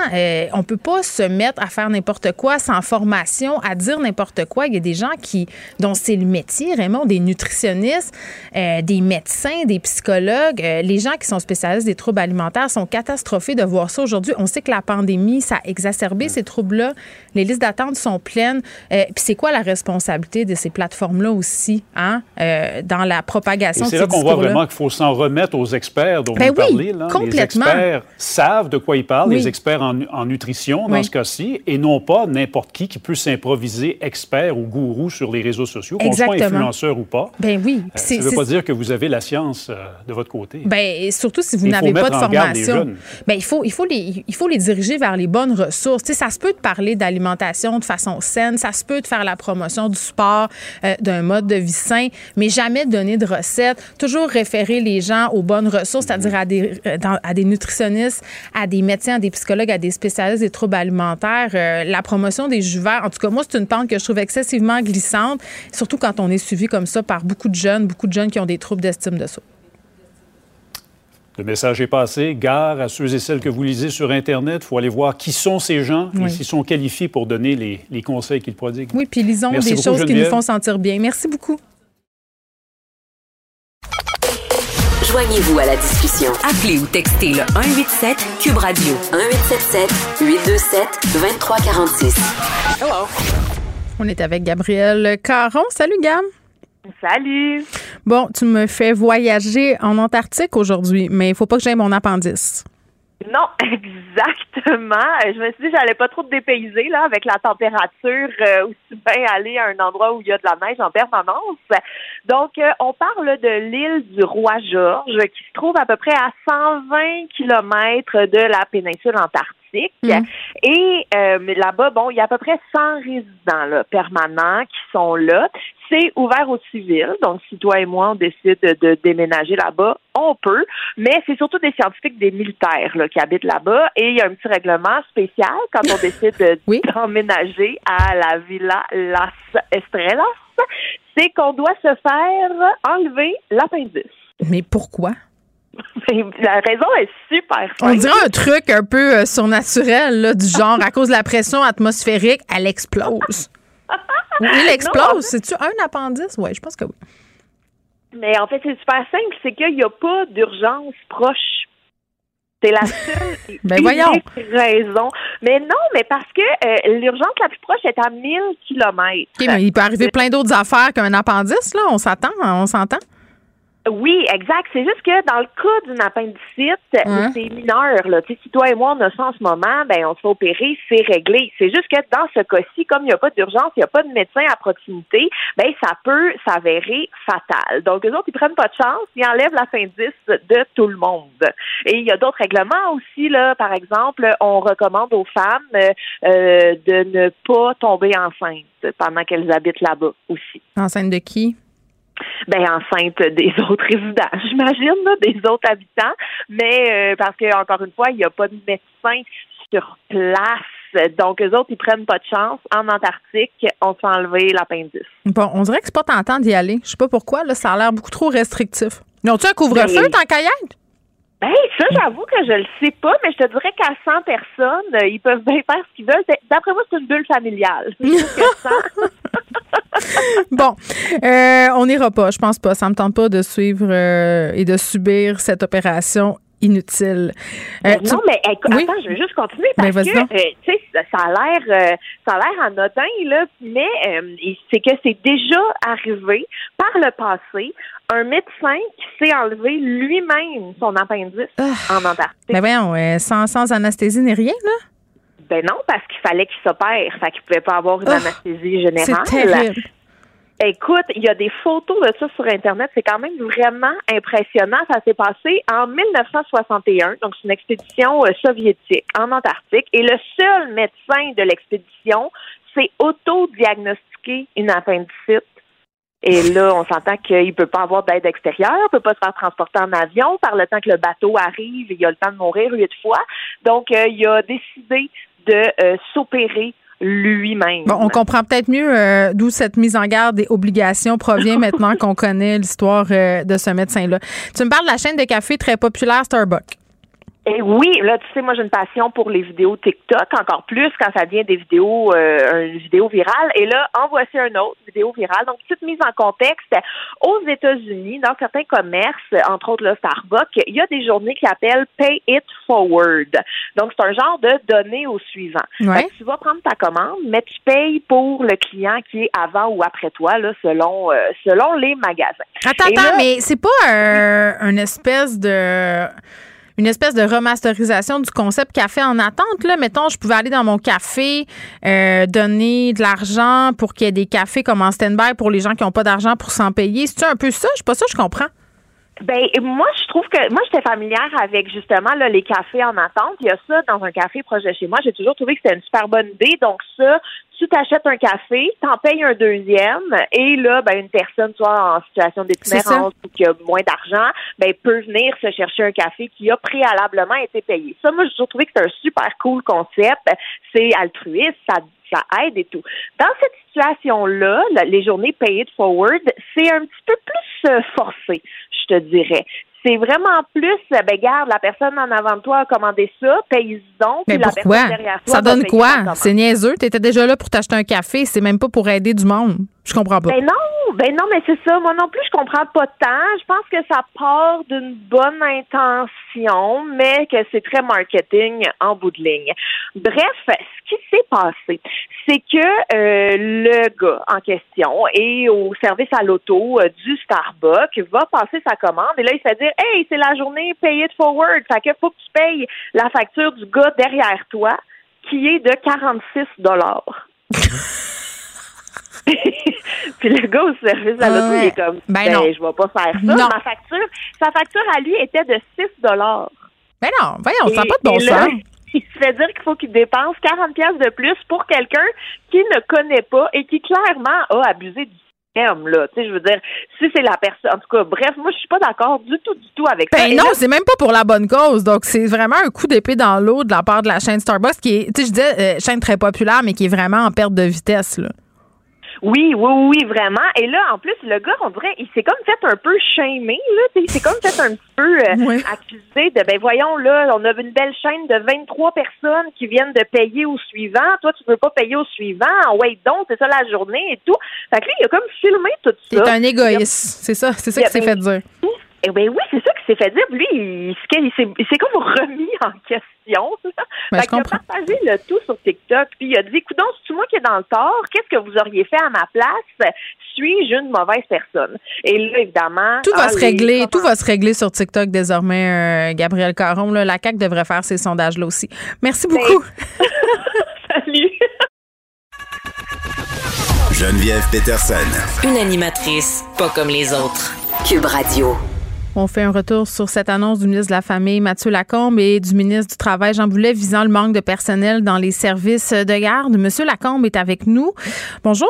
on peut pas se mettre à faire n'importe quoi sans formation à dire n'importe quoi. Il y a des gens qui, dont c'est le métier, Raymond, des nutritionnistes, euh, des médecins, des psychologues. Euh, les gens qui sont spécialistes des troubles alimentaires sont catastrophés de voir ça aujourd'hui. On sait que la pandémie, ça a exacerbé ces troubles-là. Les listes d'attente sont pleines. Euh, puis c'est quoi la responsabilité de ces plateformes-là aussi, hein, dans la propagation de ces C'est là qu'on voit vraiment qu'il faut s'en remettre aux experts dont ben vous parlez. Là. Les experts savent de quoi ils parlent, les experts en, en nutrition dans ce cas-ci, et non pas n'importe qui qui peut s'improviser expert ou gourou sur les réseaux sociaux, qu'on soit influenceur ou pas. Ben oui. Euh, ça ne veut pas dire que vous avez la science euh, de votre côté. Ben surtout si vous n'avez pas de formation. Ben il faut il faut les il faut les diriger vers les bonnes ressources. ça se peut de parler d'alimentation de façon saine, ça se peut de faire la promotion du sport, euh, d'un mode de vie sain, mais jamais donner de recettes. Toujours référer les gens aux bonnes ressources, c'est-à-dire à des à des nutritionnistes, à des médecins, à des psychologues, à des spécialistes des troubles alimentaires. la promotion des jus verts. En tout cas, moi, c'est une pente que je trouve excessivement glissante, surtout quand on est suivi comme ça par beaucoup de jeunes, beaucoup de jeunes qui ont des troubles d'estime de soi. Le message est passé. Gare à ceux et celles que vous lisez sur Internet. Il faut aller voir qui sont ces gens et s'ils sont qualifiés pour donner les, conseils qu'ils prodiguent. Oui, puis lisons des choses qui nous font sentir bien. Merci beaucoup. Joignez-vous à la discussion. Appelez ou textez le 187 Cube Radio 1877 827 2346. Hello. On est avec Gabriel Caron. Salut Gab. Salut. Bon, tu me fais voyager en Antarctique aujourd'hui, mais il faut pas que j'aie mon appendice. Non, exactement. Je me suis dit j'allais pas trop te dépayser là avec la température euh, aussi bien aller à un endroit où il y a de la neige en permanence. Donc euh, on parle de l'île du Roi George qui se trouve à peu près à 120 kilomètres de la péninsule antarctique. Mm. Et euh, là-bas, bon, il y a à peu près 100 résidents là, permanents qui sont là. C'est ouvert aux civils. Donc, si toi et moi, on décide de déménager là-bas, on peut. Mais c'est surtout des scientifiques, des militaires là, qui habitent là-bas. Et il y a un petit règlement spécial quand on décide d'emménager à la Villa Las Estrellas. C'est qu'on doit se faire enlever l'appendice. Mais pourquoi? La raison est super On dirait un truc un peu euh, surnaturel, là, du genre, à cause de la pression atmosphérique, elle explose. Il explose. C'est-tu un appendice? Oui, je pense que oui. Mais en fait, c'est super simple, c'est qu'il n'y a pas d'urgence proche. C'est la seule ben voyons. raison. Mais non, mais parce que euh, l'urgence la plus proche est à 1000 km. Mais il peut arriver plein d'autres affaires qu'un appendice, là. On s'attend, on s'entend. Oui, exact. C'est juste que dans le cas d'une appendicite, c'est mineur. Là. Si toi et moi on a ça en ce moment, ben on se fait opérer, c'est réglé. C'est juste que dans ce cas-ci, comme il n'y a pas d'urgence, il n'y a pas de médecin à proximité, ben ça peut s'avérer fatal. Donc les autres, ils prennent pas de chance, ils enlèvent l'appendice de tout le monde. Et il y a d'autres règlements aussi là. Par exemple, on recommande aux femmes euh, de ne pas tomber enceinte pendant qu'elles habitent là-bas aussi. Enceinte de qui? Ben enceinte des autres résidents, j'imagine, des autres habitants, mais euh, parce que encore une fois, il n'y a pas de médecin sur place Donc, eux autres, ils prennent pas de chance. En Antarctique, on se fait enlever l'appendice. Bon, on dirait que c'est pas tentant d'y aller. Je sais pas pourquoi, là, ça a l'air beaucoup trop restrictif. Ils ont-tu un couvre-feu Ben- tant qu'à y être? Ben, ça, j'avoue que je le sais pas, mais je te dirais qu'à 100 personnes, euh, ils peuvent bien faire ce qu'ils veulent. D'après moi, c'est une bulle familiale. C'est sûr que 100, Bon, euh, on n'ira pas, je pense pas. Ça me tente pas de suivre euh, et de subir cette opération inutile. Euh, tu- non, mais écoute, Oui? attends, je veux juste continuer Ben, parce que donc. euh, tu sais, ça a l'air euh, ça a l'air anodin là, mais c'est que c'est déjà arrivé par le passé un médecin qui s'est enlevé lui-même son appendice en Antarctique. Ben voyons, sans, sans anesthésie ni rien, là? Ben non, parce qu'il fallait qu'il s'opère, fait qu'il pouvait pas avoir une Ah, anesthésie générale. C'est terrible. Écoute, il y a des photos de ça sur Internet. C'est quand même vraiment impressionnant. Ça s'est passé en 1961. Donc, c'est une expédition euh, soviétique en Antarctique. Et le seul médecin de l'expédition s'est auto-diagnostiqué une appendicite. Et là, on s'entend qu'il peut pas avoir d'aide extérieure, il peut pas se faire transporter en avion. Par le temps que le bateau arrive, il a le temps de mourir huit fois. Donc, euh, il a décidé de euh, s'opérer lui-même. Bon, on comprend peut-être mieux euh, d'où cette mise en garde et obligation provient maintenant qu'on connaît l'histoire euh, de ce médecin-là. Tu me parles de la chaîne de café très populaire Starbucks. Et oui, là, tu sais, moi, j'ai une passion pour les vidéos TikTok, encore plus quand ça devient des vidéos, euh, une vidéo virale. Et là, en voici un autre, vidéo virale. Donc, petite mise en contexte. Aux États-Unis, dans certains commerces, entre autres, là, Starbucks, il y a des journées qui appellent Pay It Forward. Donc, c'est un genre de donner au suivant. Ouais. Fait que tu vas prendre ta commande, mais tu payes pour le client qui est avant ou après toi, là, selon, euh, selon les magasins. Attends, Et attends, là- mais c'est pas un, une espèce de une espèce de remasterisation du concept café en attente. Là, mettons, je pouvais aller dans mon café, euh, donner de l'argent pour qu'il y ait des cafés comme en stand-by pour les gens qui n'ont pas d'argent pour s'en payer. C'est un peu ça? Je suis pas ça, je comprends. Ben moi je trouve que moi j'étais familière avec justement là, les cafés en attente. Il y a ça dans un café proche de chez moi. J'ai toujours trouvé que c'était une super bonne idée. Donc ça, tu t'achètes un café, t'en payes un deuxième, et là, ben une personne soit en situation d'itinérance ou qui a moins d'argent, ben peut venir se chercher un café qui a préalablement été payé. Ça, moi j'ai toujours trouvé que c'est un super cool concept. C'est altruiste, ça ça aide et tout. Dans cette situation-là, les journées pay it forward, c'est un petit peu plus euh, forcé, je te dirais. C'est vraiment plus, euh, ben garde, la personne en avant de toi a commandé ça, paye donc, Mais puis la pourquoi? personne derrière toi Ça donne quoi? C'est niaiseux. Tu étais déjà là pour t'acheter un café. C'est même pas pour aider du monde. Je comprends pas. Ben non, ben non, mais c'est ça. Moi non plus, je comprends pas tant. Je pense que ça part d'une bonne intention, mais que c'est très marketing en bout de ligne. Bref, ce qui s'est passé, c'est que euh, le gars en question est au service à l'auto euh, du Starbucks, va passer sa commande et là il se fait dire Hey, c'est la journée pay it forward. Fait que faut que tu payes la facture du gars derrière toi qui est de 46 dollars. Puis le gars au service à l'auto, Ouais. il est comme Ben ben, non. je vais pas faire ça. Non. Ma facture, sa facture à lui était de 6 dollars. Ben non, voyons, ça n'a pas de bon sens. Il se fait dire qu'il faut qu'il dépense 40 pièces de plus pour quelqu'un qui ne connaît pas et qui clairement a abusé du système là. Tu sais, je veux dire, si c'est la personne, en tout cas, bref, moi je suis pas d'accord du tout, du tout avec ça. Ben Et non, c'est même pas pour la bonne cause. Donc, c'est vraiment un coup d'épée dans l'eau de la part de la chaîne Starbucks, qui est, tu sais, je disais, euh, chaîne très populaire, mais qui est vraiment en perte de vitesse, là. Oui, oui, oui, vraiment. Et là, en plus, le gars, on dirait, il s'est comme fait un peu shamer, là. Il s'est comme fait un petit peu euh, accusé de, ben voyons, là, on a une belle chaîne de 23 personnes qui viennent de payer au suivant. Toi, tu veux pas payer au suivant. Wait donc, c'est ça la journée et tout. Fait que lui, il a comme filmé tout ça. C'est un égoïste. C'est ça, c'est ça qui s'est fait dire. Eh ben oui, c'est ça qui s'est fait dire. Lui, il, s'est- il s'est il s'est comme remis en question. là. Ben, fait je qu'il a partagé le tout sur TikTok. Puis il a dit, écoute, c'est moi qui est dans le tort? Qu'est-ce que vous auriez fait à ma place? Suis-je une mauvaise personne? Et là, évidemment... Tout va ah, se régler, tout va se régler sur TikTok désormais, euh, Gabriel Caron. là. la CAQ devrait faire ces sondages-là aussi. Merci beaucoup. Salut! Geneviève Peterson. Une animatrice pas comme les autres. Cube Radio. On fait un retour sur cette annonce du ministre de la Famille, Mathieu Lacombe, et du ministre du Travail, Jean Boulet, visant le manque de personnel dans les services de garde. Monsieur Lacombe est avec nous. Bonjour.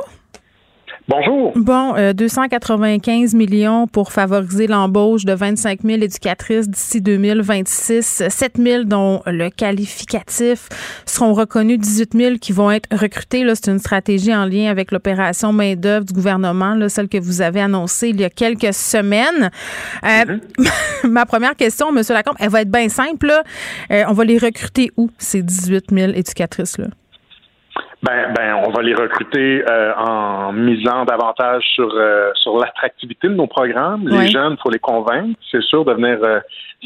Bonjour. Bon, euh, 295 millions pour favoriser l'embauche de 25 000 éducatrices d'ici 2026. 7 000 dont le qualificatif seront reconnus, 18 000 qui vont être recrutés. Là, c'est une stratégie en lien avec l'opération main-d'œuvre du gouvernement, là, celle que vous avez annoncée il y a quelques semaines. Euh, ma première question, M. Lacombe, elle va être bien simple. Là. Euh, on va les recruter où, ces 18 000 éducatrices-là? Ben, ben, on va les recruter euh, en misant davantage sur euh, sur l'attractivité de nos programmes. Les Oui. jeunes, faut les convaincre, c'est sûr, de venir euh,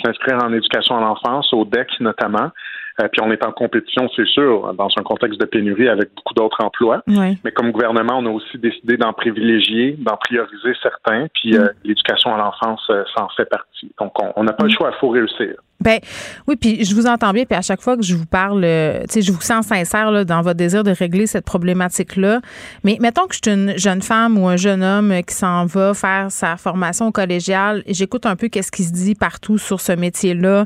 s'inscrire en éducation à l'enfance, au DEC notamment. Euh, puis on est en compétition, c'est sûr, dans un contexte de pénurie avec beaucoup d'autres emplois. Oui. Mais comme gouvernement, on a aussi décidé d'en privilégier, d'en prioriser certains. Puis euh, l'éducation à l'enfance euh, s'en fait partie. Donc on on n'a pas le choix, il faut réussir. Ben oui, puis je vous entends bien, puis à chaque fois que je vous parle, euh, tu sais, je vous sens sincère là, dans votre désir de régler cette problématique-là. Mais mettons que je suis une jeune femme ou un jeune homme qui s'en va faire sa formation au collégial, et j'écoute un peu qu'est-ce qui se dit partout sur ce métier-là,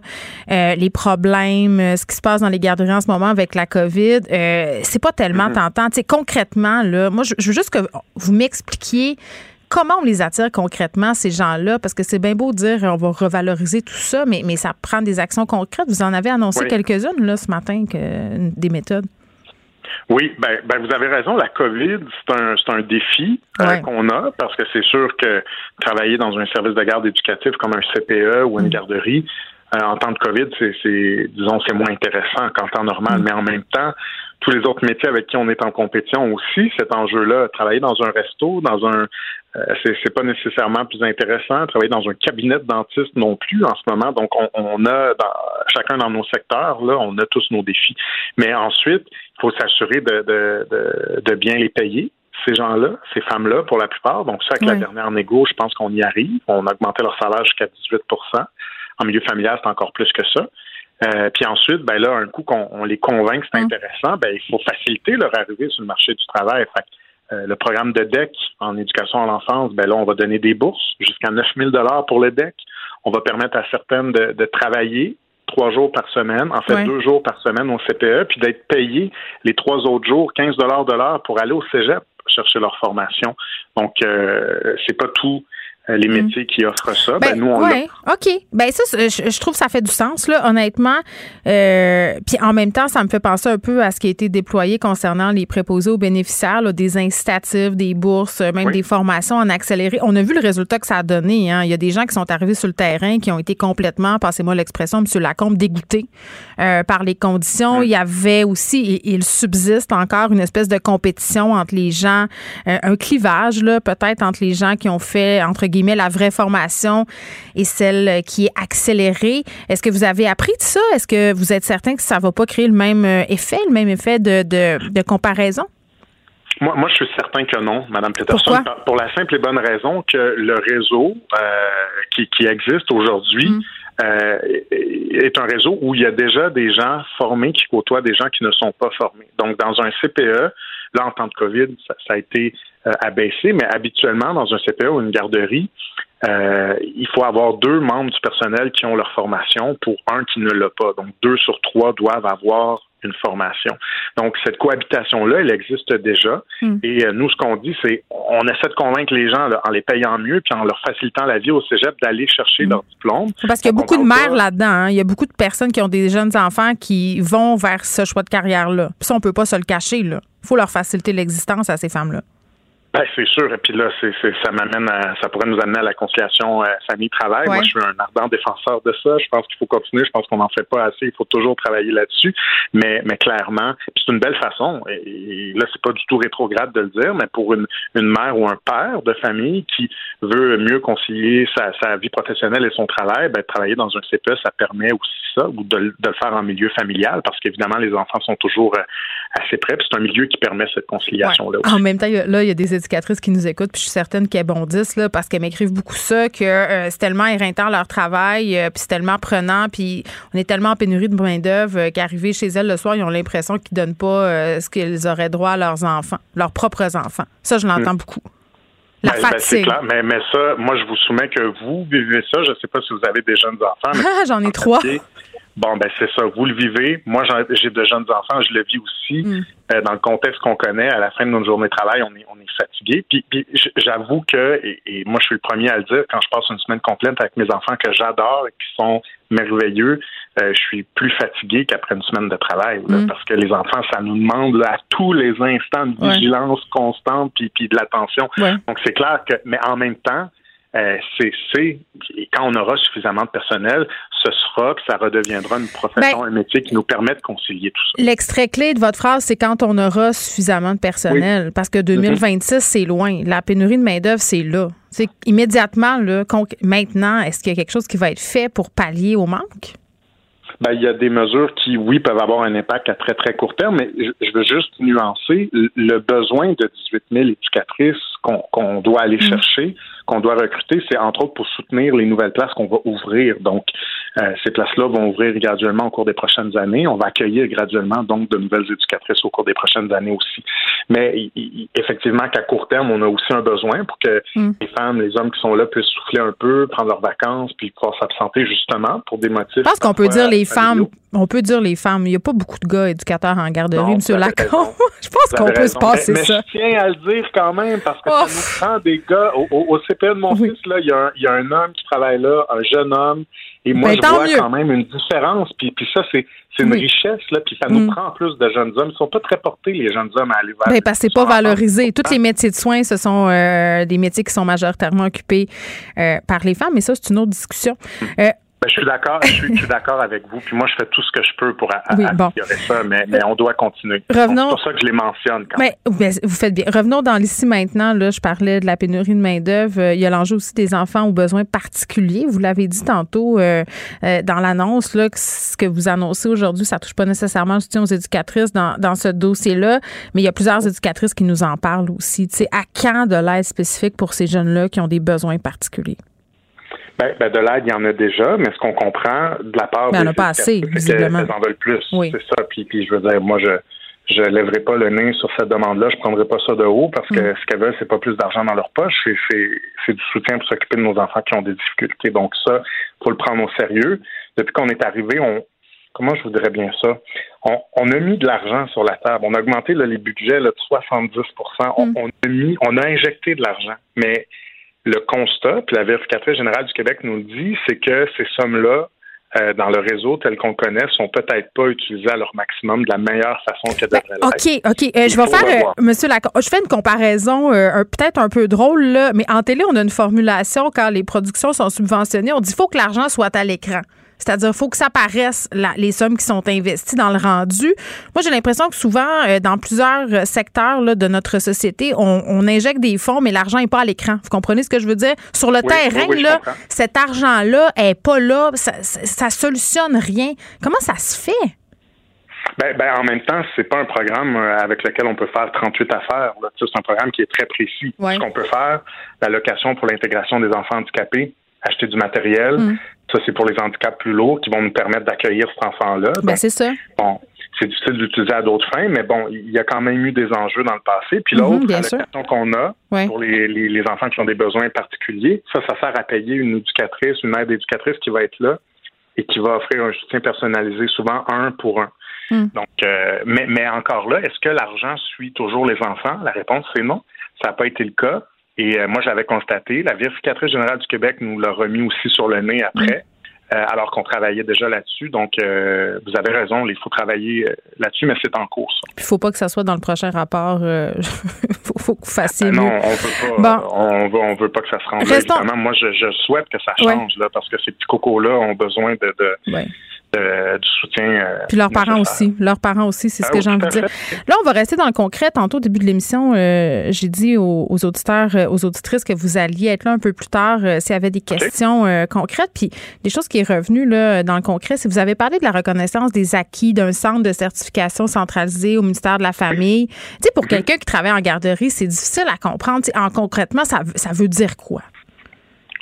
euh, les problèmes, euh, ce qui se passe dans les garderies en ce moment avec la COVID. Euh, c'est pas tellement tentant. Tu sais, concrètement, là, moi, je, je veux juste que vous m'expliquiez comment on les attire concrètement, ces gens-là? Parce que c'est bien beau de dire on va revaloriser tout ça, mais, mais ça prend des actions concrètes. Vous en avez annoncé Oui. quelques-unes là, ce matin, que, des méthodes. Oui, ben, ben vous avez raison. La COVID, c'est un, c'est un défi euh, qu'on a parce que c'est sûr que travailler dans un service de garde éducatif comme un CPE ou Mm. une garderie euh, en temps de COVID, c'est, c'est disons, c'est moins intéressant qu'en temps normal. Mm. Mais en même temps, tous les autres métiers avec qui on est en compétition ont aussi, cet enjeu-là. Travailler dans un resto, dans un c'est, c'est pas nécessairement plus intéressant. Travailler dans un cabinet de dentiste non plus en ce moment. Donc, on, on a dans, chacun dans nos secteurs, là, on a tous nos défis. Mais ensuite, il faut s'assurer de, de, de, de bien les payer ces gens-là, ces femmes-là, pour la plupart. Donc, ça, avec la dernière négo, je pense qu'on y arrive. On a augmenté leur salaire jusqu'à 18% En milieu familial, c'est encore plus que ça. Euh, puis ensuite, ben là, un coup qu'on on les convainc que c'est intéressant, ben il faut faciliter leur arrivée sur le marché du travail. Fait euh, le programme de DEC en éducation à l'enfance, ben là, on va donner des bourses jusqu'à 9 000 pour le DEC. On va permettre à certaines de, de travailler trois jours par semaine, en fait Ouais. deux jours par semaine au CPE, puis d'être payés les trois autres jours 15 de l'heure pour aller au cégep chercher leur formation. Donc, euh, c'est pas euh, les métiers qui offrent ça. Ben, nous, on ouais, OK. Ben ça, je, je trouve que ça fait du sens, là, honnêtement. Euh, Puis en même temps, ça me fait penser un peu à ce qui a été déployé concernant les préposés aux bénéficiaires, là, des incitatifs, des bourses, euh, même Oui. des formations en accéléré. On a vu le résultat que ça a donné. Hein. Il y a des gens qui sont arrivés sur le terrain qui ont été complètement, passez-moi l'expression, M. Lacombe, dégoûtés euh, par les conditions. Il y avait aussi, et il subsiste encore, une espèce de compétition entre les gens, euh, un clivage, là, peut-être entre les gens qui ont fait, entre guillemets, la vraie formation et celle euh, qui est accélérée. Est-ce que vous avez appris de ça? Est-ce que vous êtes certain que ça va pas créer le même euh, effet, le même effet de, de, de comparaison? Moi, moi, je suis certain que non, Madame Peterson, Pourquoi? pour la simple et bonne raison que le réseau euh, qui, qui existe aujourd'hui Mm. euh, est un réseau où il y a déjà des gens formés qui côtoient des gens qui ne sont pas formés. Donc, dans un CPE, là, en temps de COVID, ça, ça a été abaissé, mais habituellement, dans un CPE ou une garderie, euh, il faut avoir deux membres du personnel qui ont leur formation pour un qui ne l'a pas. Donc, deux sur trois doivent avoir une formation. Donc, cette cohabitation-là, elle existe déjà. Mm. Et euh, nous, ce qu'on dit, c'est on essaie de convaincre les gens là, en les payant mieux puis en leur facilitant la vie au cégep d'aller chercher leur diplôme. Parce qu'il y a beaucoup de mères là-dedans. hein. Il y a beaucoup de personnes qui ont des jeunes enfants qui vont vers ce choix de carrière-là. Puis ça, on peut pas se le cacher. Il faut leur faciliter l'existence à ces femmes-là. Ben, c'est sûr. Et puis là, c'est, c'est- ça m'amène à, ça pourrait nous amener à la conciliation euh, famille-travail. Ouais. Moi, je suis un ardent défenseur de ça. Je pense qu'il faut continuer. Je pense qu'on n'en fait pas assez. Il faut toujours travailler là-dessus. Mais, mais clairement, c'est une belle façon. Et, et là, c'est pas du tout rétrograde de le dire, mais pour une, une mère ou un père de famille qui veut mieux concilier sa, sa vie professionnelle et son travail, ben, travailler dans un CPE, ça permet aussi ça, ou de, le- de le faire en milieu familial, parce qu'évidemment, les enfants sont toujours euh, assez près. C'est un milieu qui permet cette conciliation-là. En même temps, il y a- là, il y a des éducatrices qui nous écoutent, puis je suis certaine qu'elles bondissent, là, parce qu'elles m'écrivent beaucoup ça, que euh, c'est tellement éreintant leur travail, euh, puis c'est tellement prenant, puis on est tellement en pénurie de main-d'œuvre euh, qu'arriver chez elles le soir, ils ont l'impression qu'ils donnent pas ce qu'ils auraient droit à leurs enfants, leurs propres enfants. Ça, je l'entends Mm. beaucoup. La Ben, ben, c'est clair. Mais, mais ça, moi, je vous soumets que vous vivez ça. Je ne sais pas si vous avez des jeunes enfants. mais j'en ai trois. papier, Bon, ben c'est ça, vous le vivez. Moi, j'ai de jeunes enfants, je le vis aussi. Euh, dans le contexte qu'on connaît, à la fin de notre journée de travail, on est, on est fatigué. Puis, j'avoue que, et, et moi, je suis le premier à le dire, quand je passe une semaine complète avec mes enfants que j'adore et qui sont merveilleux, euh, je suis plus fatigué qu'après une semaine de travail. là, Mm. Parce que les enfants, ça nous demande là, à tous les instants de Ouais. vigilance constante puis, puis de l'attention. Ouais. Donc, c'est clair que, mais en même temps, euh, c'est, quand on aura suffisamment de personnel, ce sera que ça redeviendra une profession, Ben- un métier qui nous permet de concilier tout ça. L'extrait clé de votre phrase, c'est quand on aura suffisamment de personnel. Parce que 2026, c'est loin. La pénurie de main-d'œuvre, c'est là. C'est immédiatement, là, maintenant, est-ce qu'il y a quelque chose qui va être fait pour pallier au manque? Ben, il y a des mesures qui, oui, peuvent avoir un impact à très, très court terme, mais je, veux juste nuancer le besoin de 18 000 éducatrices qu'on doit aller chercher, qu'on doit recruter, c'est entre autres pour soutenir les nouvelles places qu'on va ouvrir. Donc, euh, ces places-là vont ouvrir graduellement au cours des prochaines années. On va accueillir graduellement, donc, de nouvelles éducatrices au cours des prochaines années aussi. Mais effectivement qu'à court terme, on a aussi un besoin pour que les femmes, les hommes qui sont là puissent souffler un peu, prendre leurs vacances, puis pouvoir s'absenter justement pour des motifs. Je pense qu'on peut dire les femmes. On peut dire les femmes. Il n'y a pas beaucoup de gars éducateurs en garderie, Non, M. raison. Je pense qu'on peut se passer mais, mais ça. je tiens à le dire quand même parce que ça nous prend des gars. Au, au, au CPE de mon fils, là, il y, a un, il y a un homme qui travaille là, un jeune homme. Et moi, Ben, je vois mieux. quand même une différence. Puis, puis ça, c'est une Oui. richesse. Là, puis ça nous Mm. prend plus de jeunes hommes. Ils sont pas très portés, les jeunes hommes, à aller vers Ben, parce que c'est pas valorisé. Tous les métiers de soins, ce sont euh, des métiers qui sont majoritairement occupés euh, par les femmes, mais ça, c'est une autre discussion. Euh, Ben, je suis d'accord, je suis, je suis d'accord avec vous. Puis moi, je fais tout ce que je peux pour a- a- Oui, bon. améliorer ça, mais, mais on doit continuer. Revenons- C'est pour ça que je les mentionne quand même. Mais vous faites bien. Revenons dans l'ici maintenant. Là, je parlais de la pénurie de main-d'œuvre. Euh, Il y a l'enjeu aussi des enfants aux besoins particuliers. Vous l'avez dit tantôt euh, euh, dans l'annonce, là, que ce que vous annoncez aujourd'hui, ça touche pas nécessairement le soutien aux éducatrices dans, dans ce dossier-là, mais il y a plusieurs éducatrices qui nous en parlent aussi. Tu sais, à quand de l'aide spécifique pour ces jeunes-là qui ont des besoins particuliers? Ben, ben, de l'aide, il y en a déjà, mais ce qu'on comprend de la part Mais il y en des a pas assez, visiblement. en veulent plus. Oui. C'est ça. Puis, puis je veux dire, moi, je je lèverai pas le nez sur cette demande-là. Je prendrai pas ça de haut parce que Mm. ce qu'elles veulent, c'est pas plus d'argent dans leur poche. C'est, c'est, c'est du soutien pour s'occuper de nos enfants qui ont des difficultés. Donc ça, faut le prendre au sérieux. Depuis qu'on est arrivé, on comment je vous dirais bien ça? On, on a mis de l'argent sur la table. On a augmenté là, les budgets là, de 70 on, on a mis, on a injecté de l'argent. Mais le constat, puis la vérificatrice générale du Québec nous le dit, c'est que ces sommes-là, euh, dans le réseau tel qu'on connaît, sont peut-être pas utilisées à leur maximum de la meilleure façon qu'elles devraient l'être. OK, OK. Euh, je vais faire, euh, Monsieur Lacombe, je fais une comparaison peut-être un peu drôle, là, mais en télé, on a une formulation quand les productions sont subventionnées. On dit qu'il faut que l'argent soit à l'écran. C'est-à-dire, il faut que ça paraisse la- les sommes qui sont investies dans le rendu. Moi, j'ai l'impression que souvent, euh, dans plusieurs euh, secteurs là, de notre société, on, on injecte des fonds, mais l'argent n'est pas à l'écran. Vous comprenez ce que je veux dire? Sur le Oui, terrain, oui, oui, je là, cet argent-là est pas là. Ça, ça solutionne rien. Comment ça se fait? Ben, ben, en même temps, c'est pas un programme euh, avec lequel on peut faire 38 affaires. C'est un programme qui est très précis. Ouais. Ce qu'on peut faire, l'allocation pour l'intégration des enfants handicapés, acheter du matériel, Mm. Ça c'est pour les handicaps plus lourds qui vont nous permettre d'accueillir cet enfant-là. Ben, c'est ça. bon, c'est difficile d'utiliser à d'autres fins, mais bon, il y a quand même eu des enjeux dans le passé. Puis Mhm, l'autre bien sûr. allocation qu'on a Ouais. pour les, les, les enfants qui ont des besoins particuliers, ça, ça sert à payer une éducatrice, une aide éducatrice qui va être là et qui va offrir un soutien personnalisé, souvent un pour un. Mm. Donc, euh, mais, mais encore là, est-ce que l'argent suit toujours les enfants? La réponse, c'est non. Ça n'a pas été le cas. Et euh, moi, j'avais constaté, la vérificatrice générale du Québec nous l'a remis aussi sur le nez après, euh, alors qu'on travaillait déjà là-dessus. Donc, euh, vous avez raison, il faut travailler euh, là-dessus, mais c'est en cours. il faut pas que ça soit dans le prochain rapport. euh, faut, faut que vous fassiez Euh, non, on veut pas. Bon. On veut, on veut pas que ça se rende. là, Restons- Évidemment, moi, je, je souhaite que ça Ouais. change là, parce que ces petits cocos-là ont besoin de, de, Ouais. Du soutien. euh, Puis leurs parents aussi. Leurs parents aussi, c'est ce Ah que oui, j'ai envie de dire. Là, on va rester dans le concret. Tantôt, au début de l'émission, euh, j'ai dit aux, aux auditeurs, euh, aux auditrices que vous alliez être là un peu plus tard s'il y avait des questions concrètes. Puis, des choses qui est revenues là, dans le concret, c'est que vous avez parlé de la reconnaissance des acquis d'un centre de certification centralisé au ministère de la Famille. Tu sais, pour quelqu'un qui travaille en garderie, c'est difficile à comprendre. En concrètement, ça, ça veut dire quoi?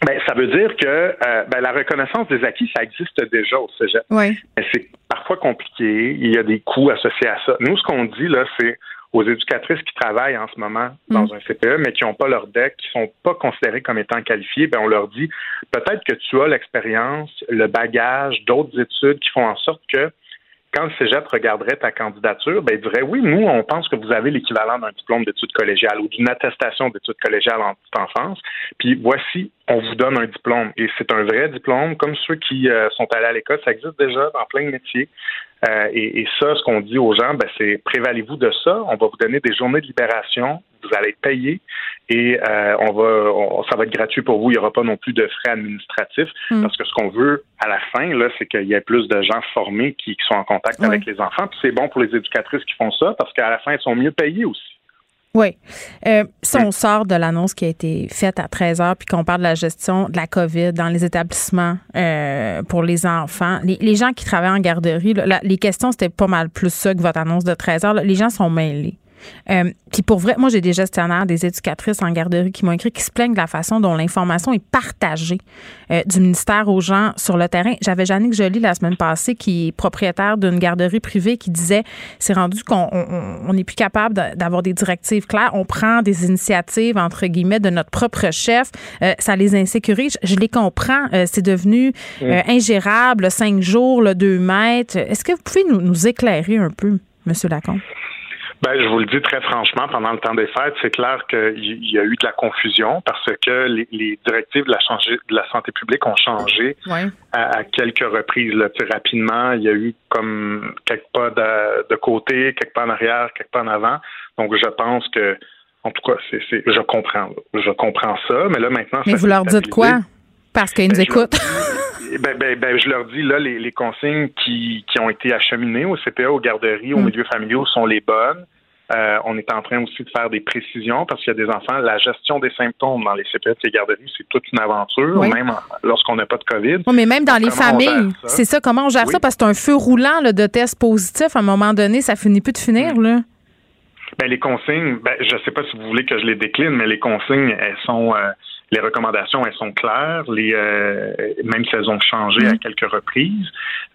Ben, ça veut dire que euh, ben, la reconnaissance des acquis, ça existe déjà au cégep. Oui. Mais c'est parfois compliqué. Il y a des coûts associés à ça. Nous, ce qu'on dit, là, c'est aux éducatrices qui travaillent en ce moment dans un CPE, mais qui n'ont pas leur DEC, qui sont pas considérées comme étant qualifiées, ben on leur dit peut-être que tu as l'expérience, le bagage, d'autres études qui font en sorte que quand le cégep regarderait ta candidature, ben, il dirait oui, nous, on pense que vous avez l'équivalent d'un diplôme d'études collégiales ou d'une attestation d'études collégiales en enfance. Puis voici, on vous donne un diplôme. Et c'est un vrai diplôme, comme ceux qui euh, sont allés à l'école. Ça existe déjà dans plein de métiers. Euh, et, ça, ce qu'on dit aux gens, ben, c'est prévalez-vous de ça. On va vous donner des journées de libération. Vous allez être payé et euh, on va, ça va être gratuit pour vous. Il n'y aura pas non plus de frais administratifs Hmm. parce que ce qu'on veut à la fin, là, c'est qu'il y ait plus de gens formés qui, qui sont en contact avec les enfants. Puis c'est bon pour les éducatrices qui font ça parce qu'à la fin, elles sont mieux payées aussi. Oui. Euh, si on sort de l'annonce qui a été faite à 13 heures, puis qu'on parle de la gestion de la COVID dans les établissements euh, pour les enfants, les, les gens qui travaillent en garderie, là, les questions, c'était pas mal plus ça que votre annonce de 13 heures. là. Les gens sont mêlés. Euh, puis pour vrai, moi j'ai des gestionnaires, des éducatrices en garderie qui m'ont écrit qui se plaignent de la façon dont l'information est partagée euh, du ministère aux gens sur le terrain. J'avais Jannick Joly la semaine passée qui est propriétaire d'une garderie privée qui disait c'est rendu qu'on on- n'est plus capable d'avoir des directives claires. On prend des initiatives entre guillemets de notre propre chef. Euh, ça les insécurise. Je, je les comprends. C'est devenu Mm. ingérable. Cinq jours, le deux mètres. Est-ce que vous pouvez nous, nous éclairer un peu, Monsieur Lacombe? Ben, je vous le dis très franchement, pendant le temps des fêtes, c'est clair qu'il y a eu de la confusion parce que les, les directives de la, de la santé publique ont changé Ouais. à, à quelques reprises. Là. Tu sais, rapidement, il y a eu comme quelques pas de, de côté, quelques pas en arrière, quelques pas en avant. Donc, je pense que, en tout cas, c'est, c'est- je comprends. Je comprends ça, mais là, maintenant... Mais vous leur dites quoi? Parce qu'ils nous Ben, écoutent. Ben, ben, ben, je leur dis, là, les, les consignes qui, qui ont été acheminées au CPA, aux garderies, aux Mm. milieux familiaux sont les bonnes. Euh, on est en train aussi de faire des précisions parce qu'il y a des enfants. La gestion des symptômes dans les CPA et les garderies, c'est toute une aventure, Oui. même lorsqu'on n'a pas de COVID. Oui, mais même dans les familles, c'est ça. Comment on gère Oui. ça? Parce que c'est un feu roulant là, de tests positifs. À un moment donné, ça finit plus de finir. Là. Ben, les consignes, ben, je ne sais pas si vous voulez que je les décline, mais les consignes, elles sont, euh, les recommandations, elles sont claires. Les, euh, même si elles ont changé à quelques reprises,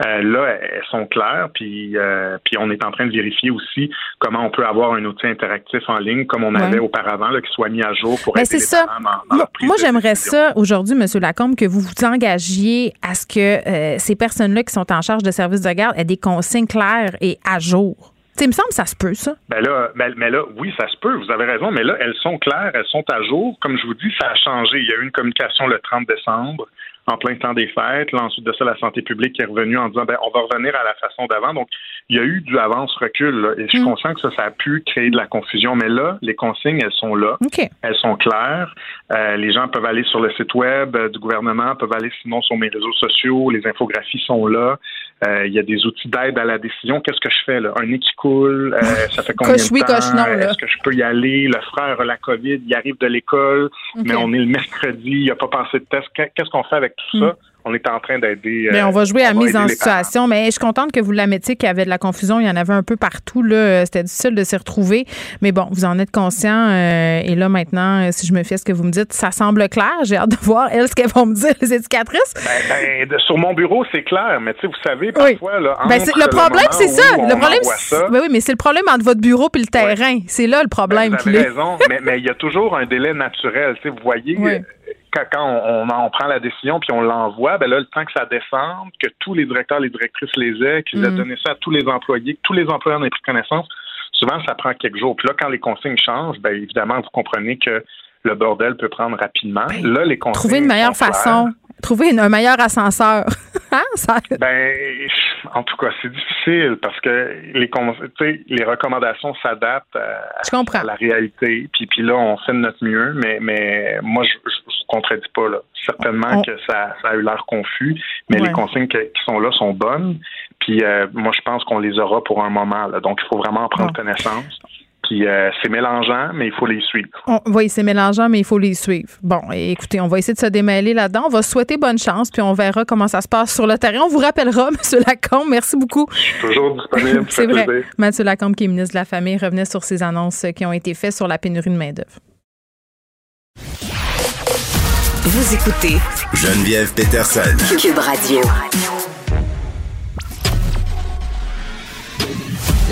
euh, là, elles sont claires. Puis, euh, puis on est en train de vérifier aussi comment on peut avoir un outil interactif en ligne, comme on Ouais. avait auparavant, là, qui soit mis à jour pour Ben, aider c'est les ça. parents dans- dans Moi, moi, j'aimerais ça aujourd'hui, M. Lacombe, que vous vous engagiez à ce que ces personnes-là qui sont en charge de services de garde aient des consignes claires et à jour. Tu il me semble que ça se peut, ça. Ben là, ben- mais là, oui, ça se peut, vous avez raison, mais là, elles sont claires, elles sont à jour. Comme je vous dis, ça a changé. Il y a eu une communication le 30 décembre, en plein temps des fêtes. Là, ensuite de ça, la santé publique est revenue en disant, ben, on va revenir à la façon d'avant. Donc, il y a eu du avance-recul, et je suis conscient que ça, ça a pu créer de la confusion. Mais là, les consignes, elles sont là. Elles sont claires. Euh, les gens peuvent aller sur le site web euh, du gouvernement, peuvent aller sinon sur mes réseaux sociaux. Les infographies sont là. Euh, Il y a des outils d'aide à la décision. Qu'est-ce que je fais là? Un nez qui coule, euh, ça fait combien Coche de oui, temps? coche non, là. Est-ce que je peux y aller? Le frère a la COVID, il arrive de l'école, mais on est le mercredi, il n'a pas passé de test. Qu'est- Qu'est-ce qu'on fait avec tout ça? On est en train d'aider. Mais euh, on va jouer à va mise en situation. Mais je suis contente que vous la mettiez, qu'il y avait de la confusion. Il y en avait un peu partout. Là. C'était difficile de s'y retrouver. Mais bon, vous en êtes conscient. euh, et là, maintenant, euh, si je me fie à ce que vous me dites, ça semble clair. J'ai hâte de voir, elles, ce qu'elles vont me dire, les éducatrices. Ben, ben, sur mon bureau, c'est clair, mais tu sais, vous savez, parfois, là, Ben, le problème, c'est ça. Le problème, ça, ben oui, mais c'est le problème entre votre bureau et le terrain. C'est là le problème. Ben, qui vous avez raison, mais il y a toujours un délai naturel. Vous voyez, Oui. Quand, quand on, on en prend la décision puis on l'envoie, ben là, le temps que ça descende, que tous les directeurs, les directrices les aient, qu'ils aient Mm. donné ça à tous les employés, que tous les employeurs en aient pris connaissance, souvent, ça prend quelques jours. Puis là, quand les consignes changent, ben évidemment, vous comprenez que le bordel peut prendre rapidement. là, les consignes. Trouver une meilleure claires. Trouver une- un meilleur ascenseur. hein? Ça- Ben, en tout cas, c'est difficile parce que les, les recommandations s'adaptent à, à la réalité. Puis, puis là, on fait de notre mieux, mais, mais moi, je ne contredis pas. Là. Certainement On- que ça, ça a eu l'air confus, mais Ouais. les consignes que- qui sont là sont bonnes. Puis euh, moi, je pense qu'on les aura pour un moment. Là. Donc, il faut vraiment en prendre Bon. connaissance. Puis euh, c'est mélangeant, mais il faut les suivre. On- oui, c'est mélangeant, mais il faut les suivre. Bon, écoutez, on va essayer de se démêler là-dedans. On va souhaiter bonne chance, puis on verra comment ça se passe sur le terrain. On vous rappellera, M. Lacombe. Merci beaucoup. Toujours disponible. C'est vrai. plaisir. Mathieu Lacombe, qui est ministre de la Famille, revenait sur ces annonces qui ont été faites sur la pénurie de main-d'œuvre. Vous écoutez Geneviève Peterson. Cube Radio.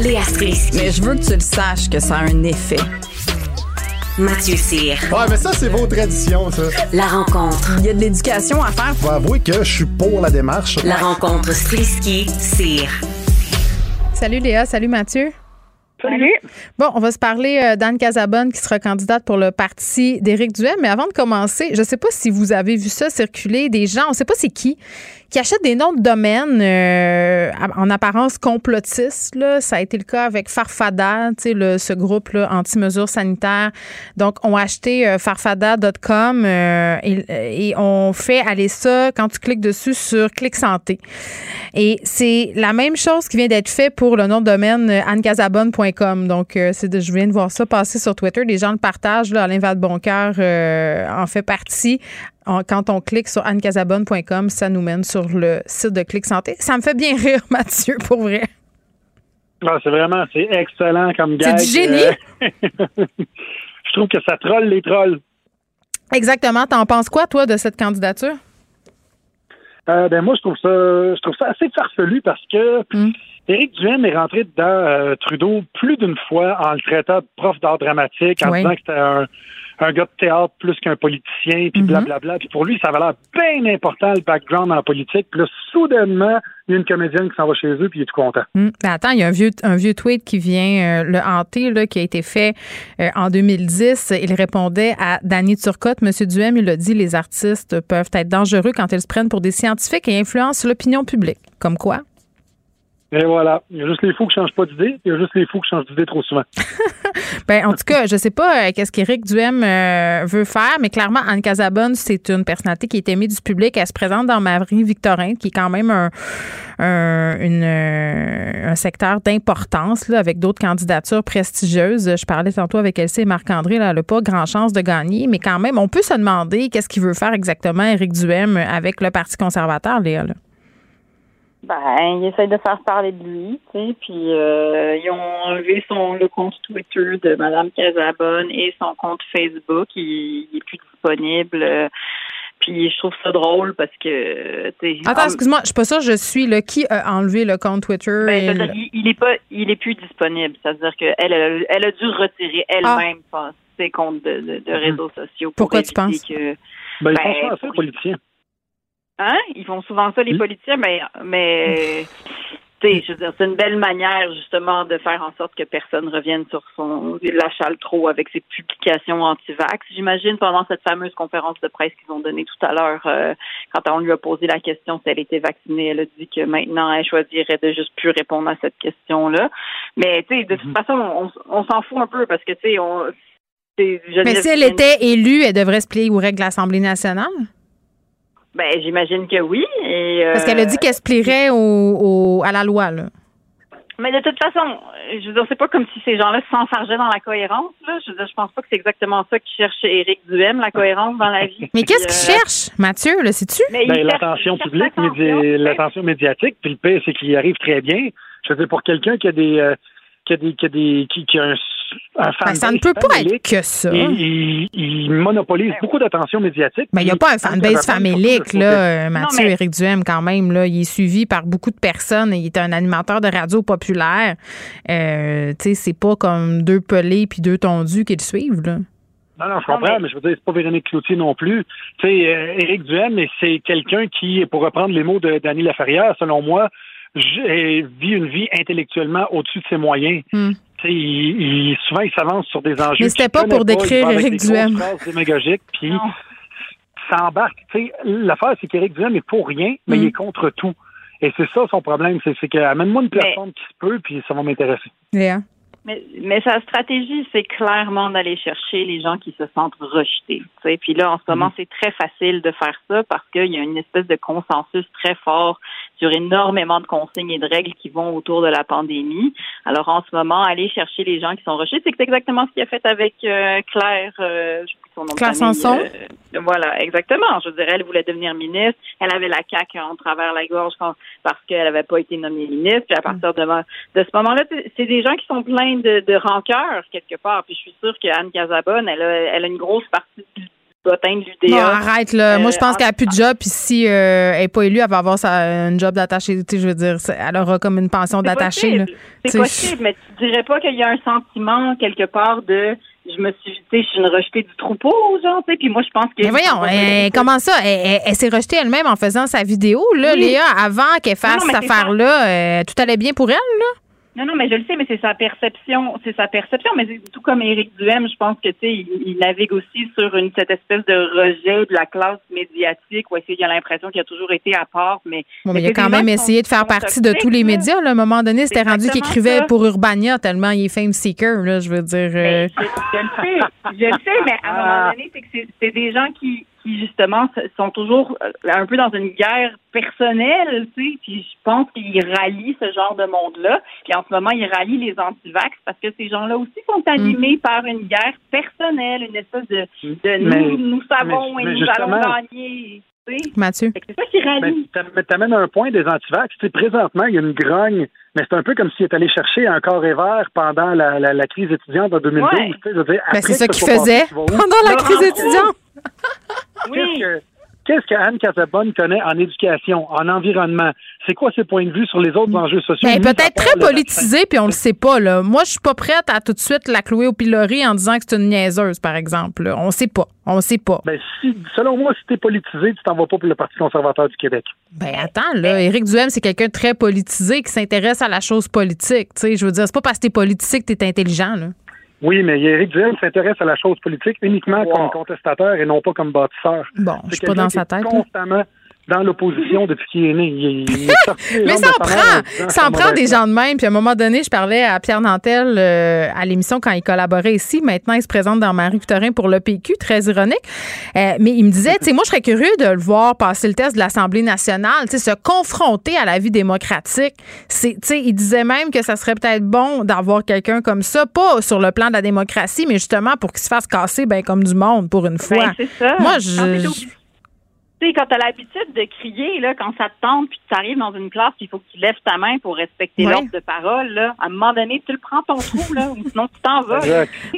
Léa Strisky. Mais je veux que tu le saches que ça a un effet. Mathieu Cyr. Ouais, mais ça, c'est vos traditions, ça. La rencontre. Il y a de l'éducation à faire. Faut avouer que je suis pour la démarche. La rencontre Strisky-Cyr. Salut Léa, salut Mathieu. Salut. Bon, on va se parler euh, d'Anne Casabonne qui sera candidate pour le parti d'Éric Duhem. Mais avant de commencer, je ne sais pas si vous avez vu ça circuler, des gens, on ne sait pas c'est qui, qui achètent des noms de domaine euh, en apparence complotistes. Là. Ça a été le cas avec Farfada, le, ce groupe anti-mesures sanitaires. Donc, on a acheté euh, farfada.com euh, et, et, on fait aller ça quand tu cliques dessus sur Clic Santé. Et c'est la même chose qui vient d'être fait pour le nom de domaine annecasabonne.com. Donc, c'est de, je viens de voir ça passer sur Twitter. Les gens le partagent. Là, Alain Vadeboncoeur en fait partie quand on clique sur annecasabonne.com, ça nous mène sur le site de Clic Santé. Ça me fait bien rire, Mathieu, pour vrai. Ah, c'est vraiment, c'est excellent comme gag. C'est du génie. je trouve que ça troll les trolls. Exactement. T'en penses quoi, toi, de cette candidature? Euh, ben moi, je trouve ça, je trouve ça assez farfelu parce que mm. Éric Duhaime est rentré dedans euh, Trudeau plus d'une fois en le traitant de prof d'art dramatique, en oui. disant que c'était un, un gars de théâtre plus qu'un politicien, puis Mhm. blablabla. Puis pour lui, ça avait l'air bien important, le background en politique. Puis là, soudainement, il y a une comédienne qui s'en va chez eux, puis il est tout content. Ben attends, il y a un vieux, un vieux tweet qui vient euh, le hanter, là, qui a été fait euh, en 2010. Il répondait à Danny Turcotte. Monsieur Duhem, il a dit les artistes peuvent être dangereux quand ils se prennent pour des scientifiques et influencent l'opinion publique. Comme quoi? Et voilà. Il y a juste les fous qui changent pas d'idée, il y a juste les fous qui changent d'idée trop souvent. Ben, en tout cas, je sais pas euh, qu'est-ce qu'Éric Duhem euh, veut faire, mais clairement, Anne Casabonne, c'est une personnalité qui est aimée du public. Elle se présente dans Marie-Victorin, qui est quand même un, un, une, euh, un secteur d'importance, avec d'autres candidatures prestigieuses. Je parlais tantôt avec Elsie et Marc-André, là, elle n'a pas grand chance de gagner, mais quand même, on peut se demander qu'est-ce qu'il veut faire exactement, Éric Duhem, avec le Parti conservateur, Léa, là. Ben, il essaie de faire parler de lui, tu sais, puis euh, ils ont enlevé son le compte Twitter de Madame Casabonne et son compte Facebook, il, il est plus disponible. euh, puis je trouve ça drôle parce que tu sais, Attends, en- excuse-moi, je suis pas sûre, je suis là. Qui a enlevé le compte Twitter? ben, et le- il, il est pas il est plus disponible, c'est-à-dire qu'elle elle, a- elle a dû retirer elle-même son- ses comptes de, de, de réseaux sociaux. pour Pourquoi tu penses? Que, Ben, ils Ben, font à ça, les politiciens. Hein? Ils font souvent ça, les Oui. politiciens, mais, mais tu sais, je veux dire, c'est une belle manière, justement, de faire en sorte que personne revienne sur son l'achale trop avec ses publications anti-vax. J'imagine, pendant cette fameuse conférence de presse qu'ils ont donnée tout à l'heure, euh, quand on lui a posé la question si elle était vaccinée, elle a dit que maintenant, elle choisirait de juste plus répondre à cette question-là. Mais, tu sais, de toute façon, on, on s'en fout un peu parce que, tu sais, on... Mais si elle était élue, elle devrait se plier aux règles de l'Assemblée nationale? Ben, j'imagine que oui. Et, Parce qu'elle a euh, dit qu'elle se plierait au, au- à la loi, là. Mais de toute façon, je veux dire, c'est pas comme si ces gens-là s'enfargeaient dans la cohérence. Là. Je veux dire, je pense pas que c'est exactement ça que cherche Éric Duhem, la cohérence dans la vie. Mais qu'est-ce qu'il euh, cherche, Mathieu, là, sais-tu? Ben, l'attention publique, l'attention, médi- l'attention médiatique, puis le pire, c'est qu'il arrive très bien. Je veux dire, pour quelqu'un qui a des, euh, qui a des, qui a des, qui, qui a un, un Ben, ça ne peut pas être que ça. Il, il, il monopolise beaucoup d'attention médiatique. Mais il n'y a pas un fanbase famélique, là, Mathieu mais- Éric Duhem, quand même. Là. Il est suivi par beaucoup de personnes. Il est un animateur de radio populaire. Euh, tu sais, c'est pas comme deux pelés puis deux tondus qui le suivent, là. Non, non, je comprends, mais... je veux dire, c'est pas Véronique Cloutier non plus. Tu sais, euh, Éric Duhem, c'est quelqu'un qui, pour reprendre les mots de Dany Laferrière, selon moi, j- euh, vit une vie intellectuellement au-dessus de ses moyens. Hmm. Il, il- souvent, il s'avance sur des enjeux. Mais c'était pas pour décrire Éric Duhem. phrases démagogiques, puis ça embarque. Tu sais, l'affaire, c'est qu'Éric Duhem est pour rien, mais il est contre tout. Et c'est ça son problème, c'est c'est que amène-moi une plateforme qui se peut, puis ça va m'intéresser. Léa? Mais, mais sa stratégie, c'est clairement d'aller chercher les gens qui se sentent rejetés. tu sais. Puis là, en ce moment, c'est très facile de faire ça parce qu'il y a une espèce de consensus très fort sur énormément de consignes et de règles qui vont autour de la pandémie. Alors en ce moment, aller chercher les gens qui sont rejetés, c'est exactement ce qu'il a fait avec euh, Claire, euh, je sais plus son nom Claire Sanson? euh, voilà, exactement. Je dire, elle voulait devenir ministre. Elle avait la CAQ en travers la gorge quand- parce qu'elle n'avait pas été nommée ministre. Puis à partir de, de ce moment-là, c'est- c'est des gens qui sont pleins de, de rancœur quelque part. Puis je suis sûre qu'Anne Casabonne, elle a, elle a une grosse partie l'UDA. Non, arrête, là. Moi, je pense Euh, qu'elle a plus de job, puis si euh, elle n'est pas élue, elle va avoir sa, une job d'attaché. Tu sais, je veux dire, elle aura comme une pension d'attaché. C'est possible, mais tu dirais pas qu'il y a un sentiment quelque part de je me suis, tu sais, je suis une rejetée du troupeau, genre, tu sais, puis moi je pense que. Mais voyons, elle- comment ça? Elle, elle- elle s'est rejetée elle-même en faisant sa vidéo, là, Oui. Léa, avant qu'elle fasse Non, non, mais cette affaire-là. euh, tout allait bien pour elle, là? Non, non, mais je le sais, mais c'est sa perception, c'est sa perception. Mais tout comme Éric Duhem, je pense que tu sais, il, il navigue aussi sur une cette espèce de rejet de la classe médiatique où il a l'impression qu'il a toujours été à part, mais. Bon, mais il a quand même essayé de faire partie de tous les médias. Là. À un moment donné, c'était rendu qu'il écrivait ça. pour Urbania tellement il est fame seeker. Là, je veux dire. euh, Je, je le sais, je le sais, mais à un Ah. moment donné, c'est que c'est des gens qui, qui justement sont toujours euh, un peu dans une guerre personnelle, tu sais, puis je pense qu'ils rallient ce genre de monde-là. Puis en ce moment, ils rallient les antivax parce que ces gens-là aussi sont Mm. animés par une guerre personnelle, une espèce de, de Mais- nous, nous savons mais- et mais nous allons gagner. tu sais. Mathieu. Fait que C'est ça qui Mais rallie. mais t'amènes un point des antivax. Tu sais, présentement, il y a une grogne, mais c'est un peu comme s'il est allé chercher un corps et vert pendant la, la, la crise étudiante en 2012. Ouais. Tu sais, je veux dire, Ben, c'est ça qu'il faisait pendant la crise Faure. Qu'est-ce que, qu'est-ce que Anne Casabonne connaît en éducation, en environnement? C'est quoi ses points de vue sur les autres enjeux sociaux? Ben, peut-être très politisé, puis on le sait pas. Là. Moi, je suis pas prête à tout de suite la clouer au pilori en disant que c'est une niaiseuse, par exemple. là. On sait pas. On sait pas. Ben, si, selon moi, si t'es politisé, tu t'en vas pas pour le Parti conservateur du Québec. Ben attends, là, Éric Duhem, c'est quelqu'un de très politisé qui s'intéresse à la chose politique. Tu sais, je veux dire, c'est pas parce que t'es politique que t'es intelligent, là. Oui, mais Éric Duhem s'intéresse à la chose politique uniquement comme contestateur et non pas comme bâtisseur. Bon, je C'est suis pas dans sa tête. là. Dans l'opposition depuis qu'il est né. Il, il est sorti les Mais jambes ça en prend. Ça en prend des gens de même. Puis à un moment donné, je parlais à Pierre Nantel euh, à l'émission quand il collaborait ici. Maintenant, il se présente dans Marie-Victorin pour le PQ. Très ironique. Euh, mais il me disait, tu sais, moi, je serais curieux de le voir passer le test de l'Assemblée nationale, tu sais, se confronter à la vie démocratique. C'est, tu sais, il disait même que ça serait peut-être bon d'avoir quelqu'un comme ça, pas sur le plan de la démocratie, mais justement pour qu'il se fasse casser ben, comme du monde pour une fois. Ben, c'est ça. Moi, je... Tu sais, quand t'as l'habitude de crier, là, quand ça te tente, puis que tu arrives dans une classe, il faut que tu lèves ta main pour respecter Ouais. l'ordre de parole, là, à un moment donné, tu le prends ton trou, là, ou sinon tu t'en vas.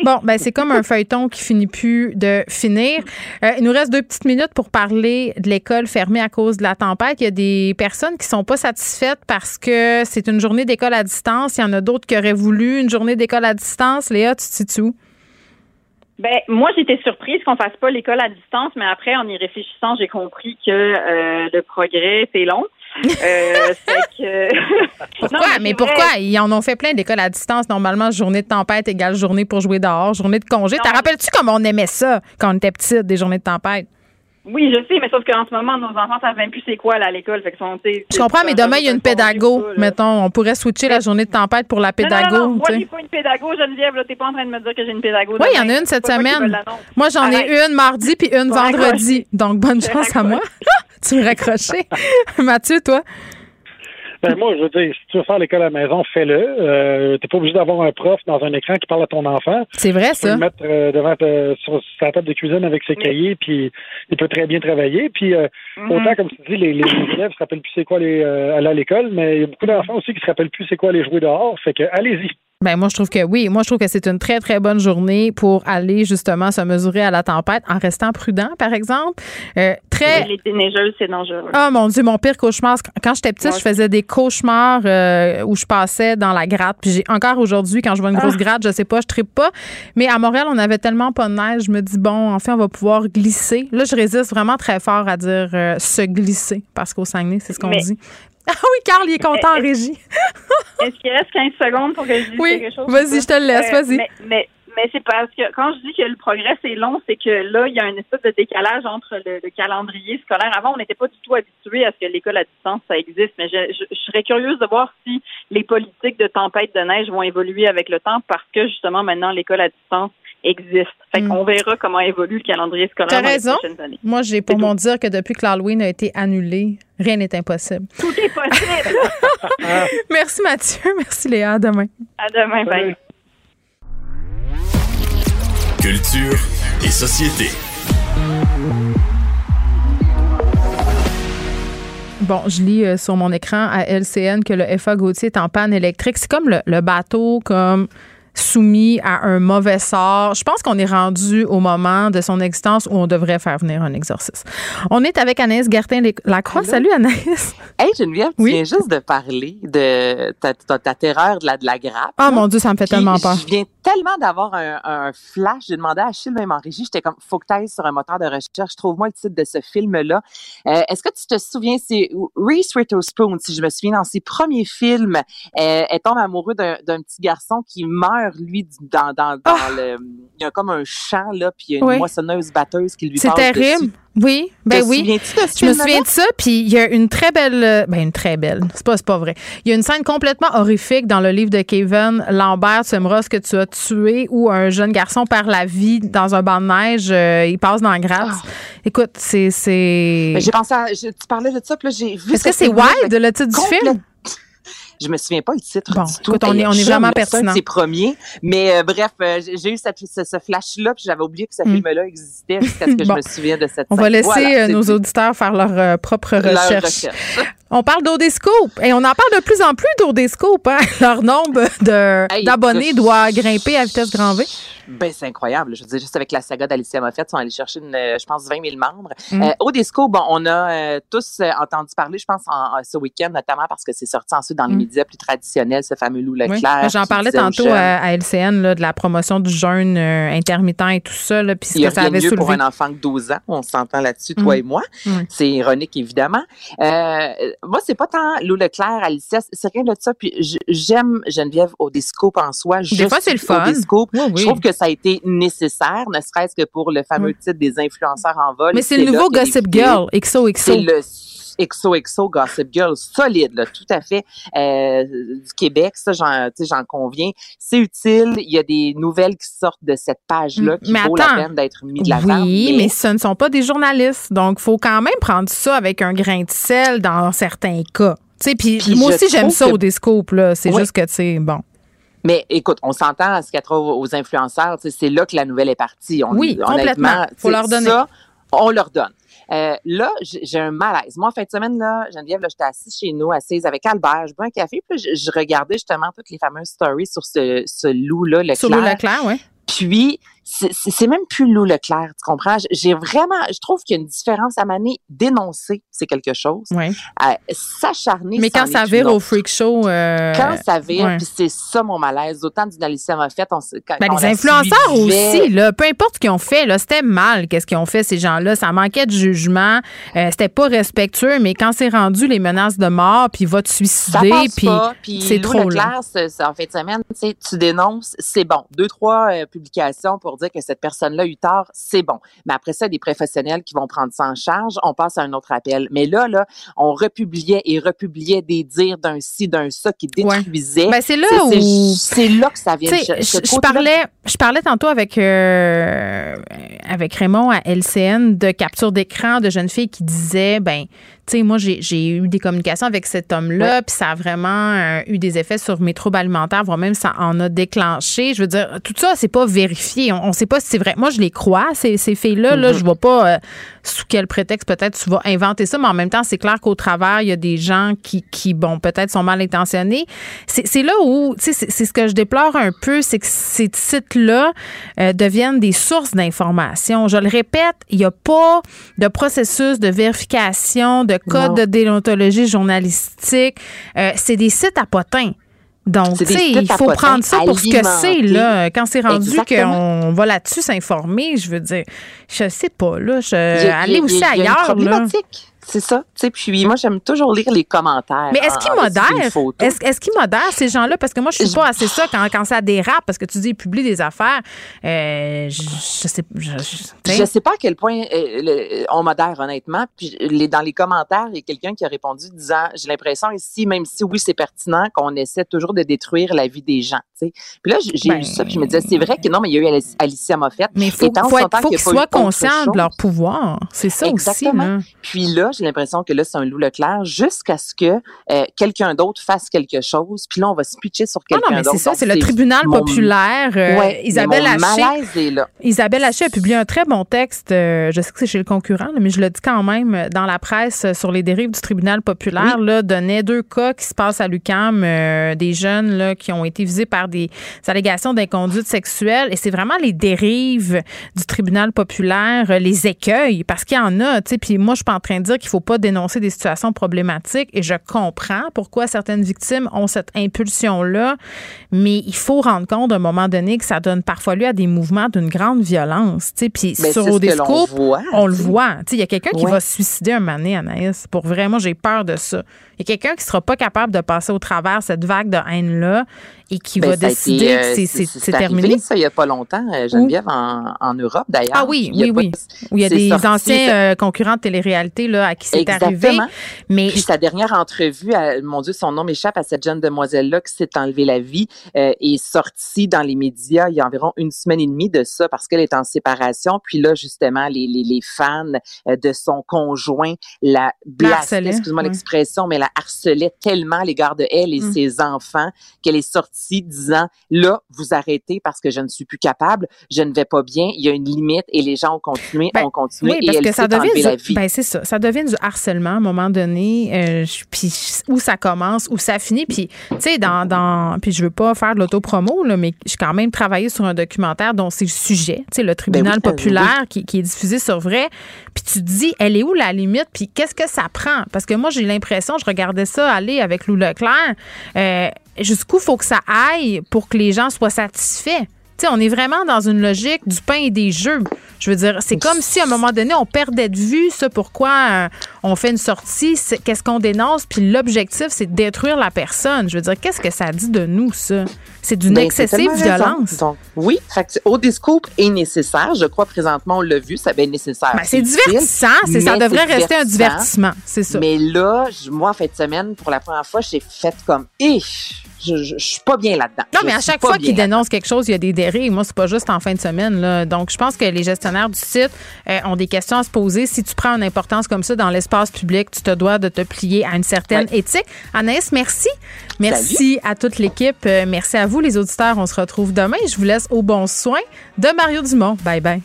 Bon, ben c'est comme un feuilleton qui finit plus de finir. Euh, il nous reste deux petites minutes pour parler de l'école fermée à cause de la tempête. Il y a des personnes qui sont pas satisfaites parce que c'est une journée d'école à distance. Il y en a d'autres qui auraient voulu une journée d'école à distance. Léa, tu te situes où? Ben, moi, j'étais surprise qu'on fasse pas l'école à distance, mais après, en y réfléchissant, j'ai compris que euh, le progrès, c'est long. Euh, que... Pourquoi? Non, mais pourquoi? Ils en ont fait plein d'écoles à distance. Normalement, journée de tempête égale journée pour jouer dehors, journée de congé. T'en rappelles-tu comme on aimait ça quand on était petite, des journées de tempête? Oui, je sais, mais sauf qu'en ce moment, nos enfants savent même plus c'est quoi, là, à l'école. Fait que sont, tu sais, Je comprends, mais demain, il y a une pédago. Mettons, on pourrait switcher la journée de tempête pour la Non, pédago. non, non, moi, sais. j'ai pas une pédago, Geneviève, là. T'es pas en train de me dire que j'ai une pédago. Oui, il y en a une cette semaine. Moi, j'en ai une mardi puis une vendredi. Donc, bonne chance à moi. tu me raccrocher? Mathieu, toi? Ben moi, je veux dire, si tu veux faire l'école à la maison, fais-le. Euh, T'es pas obligé d'avoir un prof dans un écran qui parle à ton enfant. C'est vrai, Tu peux ça. le mettre euh, devant sur sa table de cuisine avec ses cahiers, puis il peut très bien travailler. Puis euh, Mhm. autant, comme tu dis, les, les élèves se rappellent plus c'est quoi les, euh, aller à l'école, mais il y a beaucoup d'enfants aussi qui se rappellent plus c'est quoi les jouer dehors. Fait que allez-y. Ben moi je trouve que oui, moi je trouve que c'est une très très bonne journée pour aller justement se mesurer à la tempête en restant prudent par exemple. Euh, très Les déneigeuses, c'est dangereux. Oh mon Dieu, mon pire cauchemar. Quand j'étais petite, je faisais des cauchemars euh, où je passais dans la gratte. Puis j'ai encore aujourd'hui, quand je vois une grosse Ah. gratte, je sais pas, je tripe pas. Mais à Montréal, on avait tellement pas de neige. Je me dis, bon, enfin, on va pouvoir glisser. Là, je résiste vraiment très fort à dire euh, se glisser parce qu'au Saguenay, c'est ce qu'on dit. Ah oui, Carl, il est content en régie. Est-ce qu'il reste 15 secondes pour que je dise Oui, quelque chose? vas-y, je te le laisse, vas-y. Mais, mais, mais c'est parce que quand je dis que le progrès c'est long, c'est que là, il y a une espèce de décalage entre le, le calendrier scolaire. Avant, on n'était pas du tout habitué à ce que l'école à distance, ça existe. Mais je, je- je serais curieuse de voir si les politiques de tempête de neige vont évoluer avec le temps parce que justement, maintenant, l'école à distance existe. Fait qu'on verra comment évolue le calendrier scolaire dans raison. les prochaines années. Moi, j'ai pour mon dire que depuis que l'Halloween a été annulé, rien n'est impossible. Tout est possible. Merci Mathieu, merci Léa, à demain. à demain, bye. Culture et société. Bon, je lis euh, sur mon écran à LCN que le FA Gauthier est en panne électrique. C'est comme le, le bateau, comme soumis à un mauvais sort. Je pense qu'on est rendu au moment de son existence où on devrait faire venir un exorciste. On est avec Anaïs Gertin-Lacroix. Salut Anaïs. Hey Geneviève, tu viens juste de parler de ta, ta- ta terreur de la, de la grappe. Oh mon Dieu, ça me fait Puis tellement peur. Je viens tellement d'avoir un, un flash. J'ai demandé à Achille, même en régie, j'étais comme, faut que tu ailles sur un moteur de recherche. Trouve-moi le titre de ce film-là. Euh, Est-ce que tu te souviens, c'est Reese Witherspoon, si je me souviens, dans ses premiers films, euh, elle tombe amoureux d'un d'un petit garçon qui meurt, lui, dans, dans, dans le... Il y a comme un champ, là, puis il y a une Ah! Oui. moissonneuse batteuse qui lui C'est passe terrible. dessus. Oui, ben Te oui. de ce Je me souviens de ça, puis il y a une très belle, euh, ben une très belle, c'est pas, c'est pas vrai. Il y a une scène complètement horrifique dans le livre de Kevin Lambert, Tu aimeras ce que tu as tué, où un jeune garçon perd la vie dans un banc de neige, euh, il passe dans la gratte. Écoute, c'est... c'est... Ben, J'ai pensé à, je- tu parlais de ça, puis là, j'ai vu Est-ce que ce c'est Wild, le titre du film? Je me souviens pas le titre Bon, du tout. écoute, on est- on est vraiment c'est pertinent. de ses premiers. Mais euh, bref, euh, j'ai eu cette- ce, ce flash-là, puis j'avais oublié que ce Mm. film-là existait jusqu'à ce que Bon. je me souvienne de cette On va laisser Voilà, euh, c'est nos dit. auditeurs faire leur euh, propre Leur recherche. On parle d'Odescope et on en parle de plus en plus d'Odescope. Hein? Leur nombre Hey, d'abonnés doit grimper à vitesse grand V. Ben, c'est incroyable. Je veux dire, juste avec la saga d'Alicia Moffett, ils sont allés chercher, une, euh, je pense, 20 000 membres. Mm. Euh, au Disco, bon, on a euh, tous euh, entendu parler, je pense, en, en- ce week-end, notamment parce que c'est sorti ensuite dans les Mm. médias plus traditionnels, ce fameux Lou Oui. Leclerc. J'en parlais tantôt jeunes, à, à LCN là, de la promotion du jeûne euh, intermittent et tout ça, là, puis Il y a ça rien de avait mieux pour un enfant de 12 ans. On s'entend là-dessus, toi Mm. et moi. Mm. C'est ironique, évidemment. Euh, moi, c'est pas tant Lou Leclerc, Alicia, c'est rien de ça. Puis j'aime Geneviève au Discope en soi. Des fois, c'est le fun. Discope. Oui, oui. Je trouve que ça a été nécessaire, ne serait-ce que pour le fameux titre des influenceurs en vol. Mais c'est le nouveau Gossip. Girl, XOXO. C'est le XOXO Gossip Girl solide, là, tout à fait euh, du Québec, ça j'en, conviens. C'est utile, il y a des nouvelles qui sortent de cette page-là qui Mais vaut attends. la peine d'être mis de l'avant. Oui, mais ce ne sont pas des journalistes. Donc, il faut quand même prendre ça avec un grain de sel dans certains cas. Puis moi aussi, j'aime ça que- au Descope, là. C'est Oui. juste que, tu sais, bon. Mais écoute, on s'entend à ce qu'il y a trop aux influenceurs, c'est là que la nouvelle est partie. On, Oui, complètement. Faut leur donner. Ça, on leur donne. Euh, là, j'ai un malaise. Moi, en fin de semaine, là, Geneviève, là, j'étais assise chez nous, assise avec Albert, je bois un café, puis je, je regardais justement toutes les fameuses stories sur ce, ce loup-là, Leclerc. Sur le Leclerc, oui. Puis, c'est- même plus Lou Leclerc, tu comprends? J'ai vraiment, je trouve qu'il y a une différence à maner. Dénoncer, c'est quelque chose. Ouais. Euh, S'acharner, Mais quand ça vire au freak show. euh, Quand ça vire, ouais. puis c'est ça mon malaise. Autant d'une Alicia Moffett, on, quand, Ben, on les influenceurs suivait, aussi, là, peu importe ce qu'ils ont fait, là, c'était mal qu'est-ce qu'ils ont fait, ces gens-là. Ça manquait de jugement, euh, c'était pas respectueux, mais quand c'est rendu les menaces de mort, puis va te suicider, puis c'est Lou trop. Leclerc, en fin de semaine, tu dénonces, c'est bon. Deux, trois publications pour dire que cette personne-là a eu tort, c'est bon. Mais après ça, des professionnels qui vont prendre ça en charge, on passe à un autre appel. Mais là, là, on republiait et republiait des dires d'un ci, d'un ça qui détruisait. Ben, c'est là où- C'est là que ça vient. Je, parlais, je parlais tantôt avec euh, avec Raymond à LCN de capture d'écran de jeunes filles qui disaient ben tu sais moi j'ai j'ai eu des communications avec cet homme-là puis ça a vraiment euh, eu des effets sur mes troubles alimentaires voire même ça en a déclenché. Je veux dire tout ça c'est pas vérifié. On, on sait pas si c'est vrai. Moi je les crois ces, ces filles-là là. Mhm. je vois pas euh, sous quel prétexte peut-être tu vas inventer ça mais en même temps c'est clair qu'au travers il y a des gens qui qui bon peut-être sont mal intentionnés. C'est c'est là où tu sais c'est c'est ce que je déplore un peu c'est que ces sites-là euh, deviennent des sources d'information. Je le répète, il n'y a pas de processus de vérification, de code Non. de déontologie journalistique. Euh, c'est des sites à potins. Donc, tu sais, il faut prendre ça pour ce que c'est, là. Quand c'est rendu qu'on va là-dessus s'informer, je veux dire, je sais pas, là. Je, aller aussi ailleurs, là. C'est ça. Tu sais, puis moi, j'aime toujours lire les commentaires. Mais est-ce en- qu'ils modèrent? Est-ce est-ce qu'ils modèrent ces gens-là? Parce que moi, je suis pas assez ça quand, quand ça dérape, parce que tu dis, ils publient des affaires. Euh, je, je sais je, je- Je sais pas à quel point euh, le- on modère honnêtement. Puis les, dans les commentaires, il y a quelqu'un qui a répondu disant j'ai l'impression ici, même si oui c'est pertinent, qu'on essaie toujours de détruire la vie des gens. tu sais. Puis là j'ai Ben, lu ça, puis je me disais c'est vrai que non, mais il y a eu Alicia Moffett. Mais il faut, faut, faut y qu'ils eu soient conscients de leur pouvoir. C'est ça Exactement. aussi. Puis là, j'ai l'impression que là, c'est un loup Leclerc jusqu'à ce que euh, quelqu'un d'autre fasse quelque chose. Puis là, on va se pitcher sur quelqu'un non, mais d'autre. c'est ça, c'est le tribunal mon- populaire. euh, Ouais, Isabelle Haché. Isabelle Haché a publié un très bon texte, euh, je sais que c'est chez le concurrent, mais je le dis quand même, dans la presse sur les dérives du tribunal populaire, là, donnait deux cas qui se passent à l'UQAM, euh, des jeunes là, qui ont été visés par des allégations d'inconduite sexuelle. Et c'est vraiment les dérives du tribunal populaire, les écueils, parce qu'il y en a. tu sais. Puis moi, je suis pas en train de dire qu'il faut pas dénoncer des situations problématiques et je comprends pourquoi certaines victimes ont cette impulsion-là, mais il faut rendre compte à un moment donné que ça donne parfois lieu à des mouvements d'une grande violence. Puis Ben, sur Odescope, on le voit. Il y a quelqu'un qui va se suicider un moment donné, Anaïs. Pour vrai, moi, j'ai peur de ça. Il y a quelqu'un qui sera pas capable de passer au travers cette vague de haine-là et qui Ben, va été, décider euh, que c'est- c'est arrivé, terminé. ça, il y a pas longtemps, euh, Geneviève, en, en Europe, d'ailleurs. Ah oui, oui, oui. Où il y a des sorti, anciens euh, concurrents de télé-réalité là, à qui c'est arrivé. Mais Puis sa dernière entrevue, à- mon Dieu, son nom m'échappe à cette jeune demoiselle-là qui s'est enlevée la vie, euh, est sortie dans les médias il y a environ une semaine et demie de ça parce qu'elle est en séparation. Puis là, justement, les, les, les fans de son conjoint la harcelait, excuse-moi l'expression, mais la harcelait tellement à l'égard de elle et Mm. ses enfants qu'elle est sortie disant, là, vous arrêtez parce que je ne suis plus capable, je ne vais pas bien, il y a une limite et les gens ont continué, ont continué Oui, et parce elle que ça devient la vie. ben c'est ça, ça devient du harcèlement à un moment donné, euh, puis où ça commence, où ça finit, puis tu sais dans, dans puis je veux pas faire de l'autopromo là, mais j'ai quand même travaillé sur un documentaire dont c'est le sujet, tu sais le tribunal oui, ben populaire qui, qui est diffusé sur vrai, puis tu te dis elle est où la limite, puis qu'est-ce que ça prend? Parce que moi j'ai l'impression, je regardais ça aller avec Lou Leclerc, euh, jusqu'où faut que ça aille pour que les gens soient satisfaits? On est vraiment dans une logique du pain et des jeux. Je veux dire, c'est comme si à un moment donné, on perdait de vue ce pourquoi euh, on fait une sortie, qu'est-ce qu'on dénonce, puis l'objectif, c'est de détruire la personne. Je veux dire, qu'est-ce que ça dit de nous, ça? C'est d'une Ben, excessive violence. Donc, oui, fait au discours est nécessaire. Je crois présentement, on l'a vu, ça bien nécessaire. Ben, c'est divertissant, c'est- ça devrait rester un divertissement, c'est ça. Mais là, moi, en fin de semaine, pour la première fois, j'ai fait comme, eh, je, je, je suis pas bien là-dedans. Non, mais à chaque fois qu'ils dénoncent quelque chose, il y a des dérives. Moi, c'est pas juste en fin de semaine. Là. Donc, je pense que les gestionnaires du site euh, ont des questions à se poser. Si tu prends une importance comme ça dans l'espace public, tu te dois de te plier à une certaine éthique. Anaïs, merci. Merci à toute l'équipe. Euh, merci à vous, les auditeurs. On se retrouve demain. Je vous laisse au bon soin de Mario Dumont. Bye bye.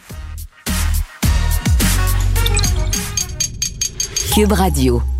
Cube Radio.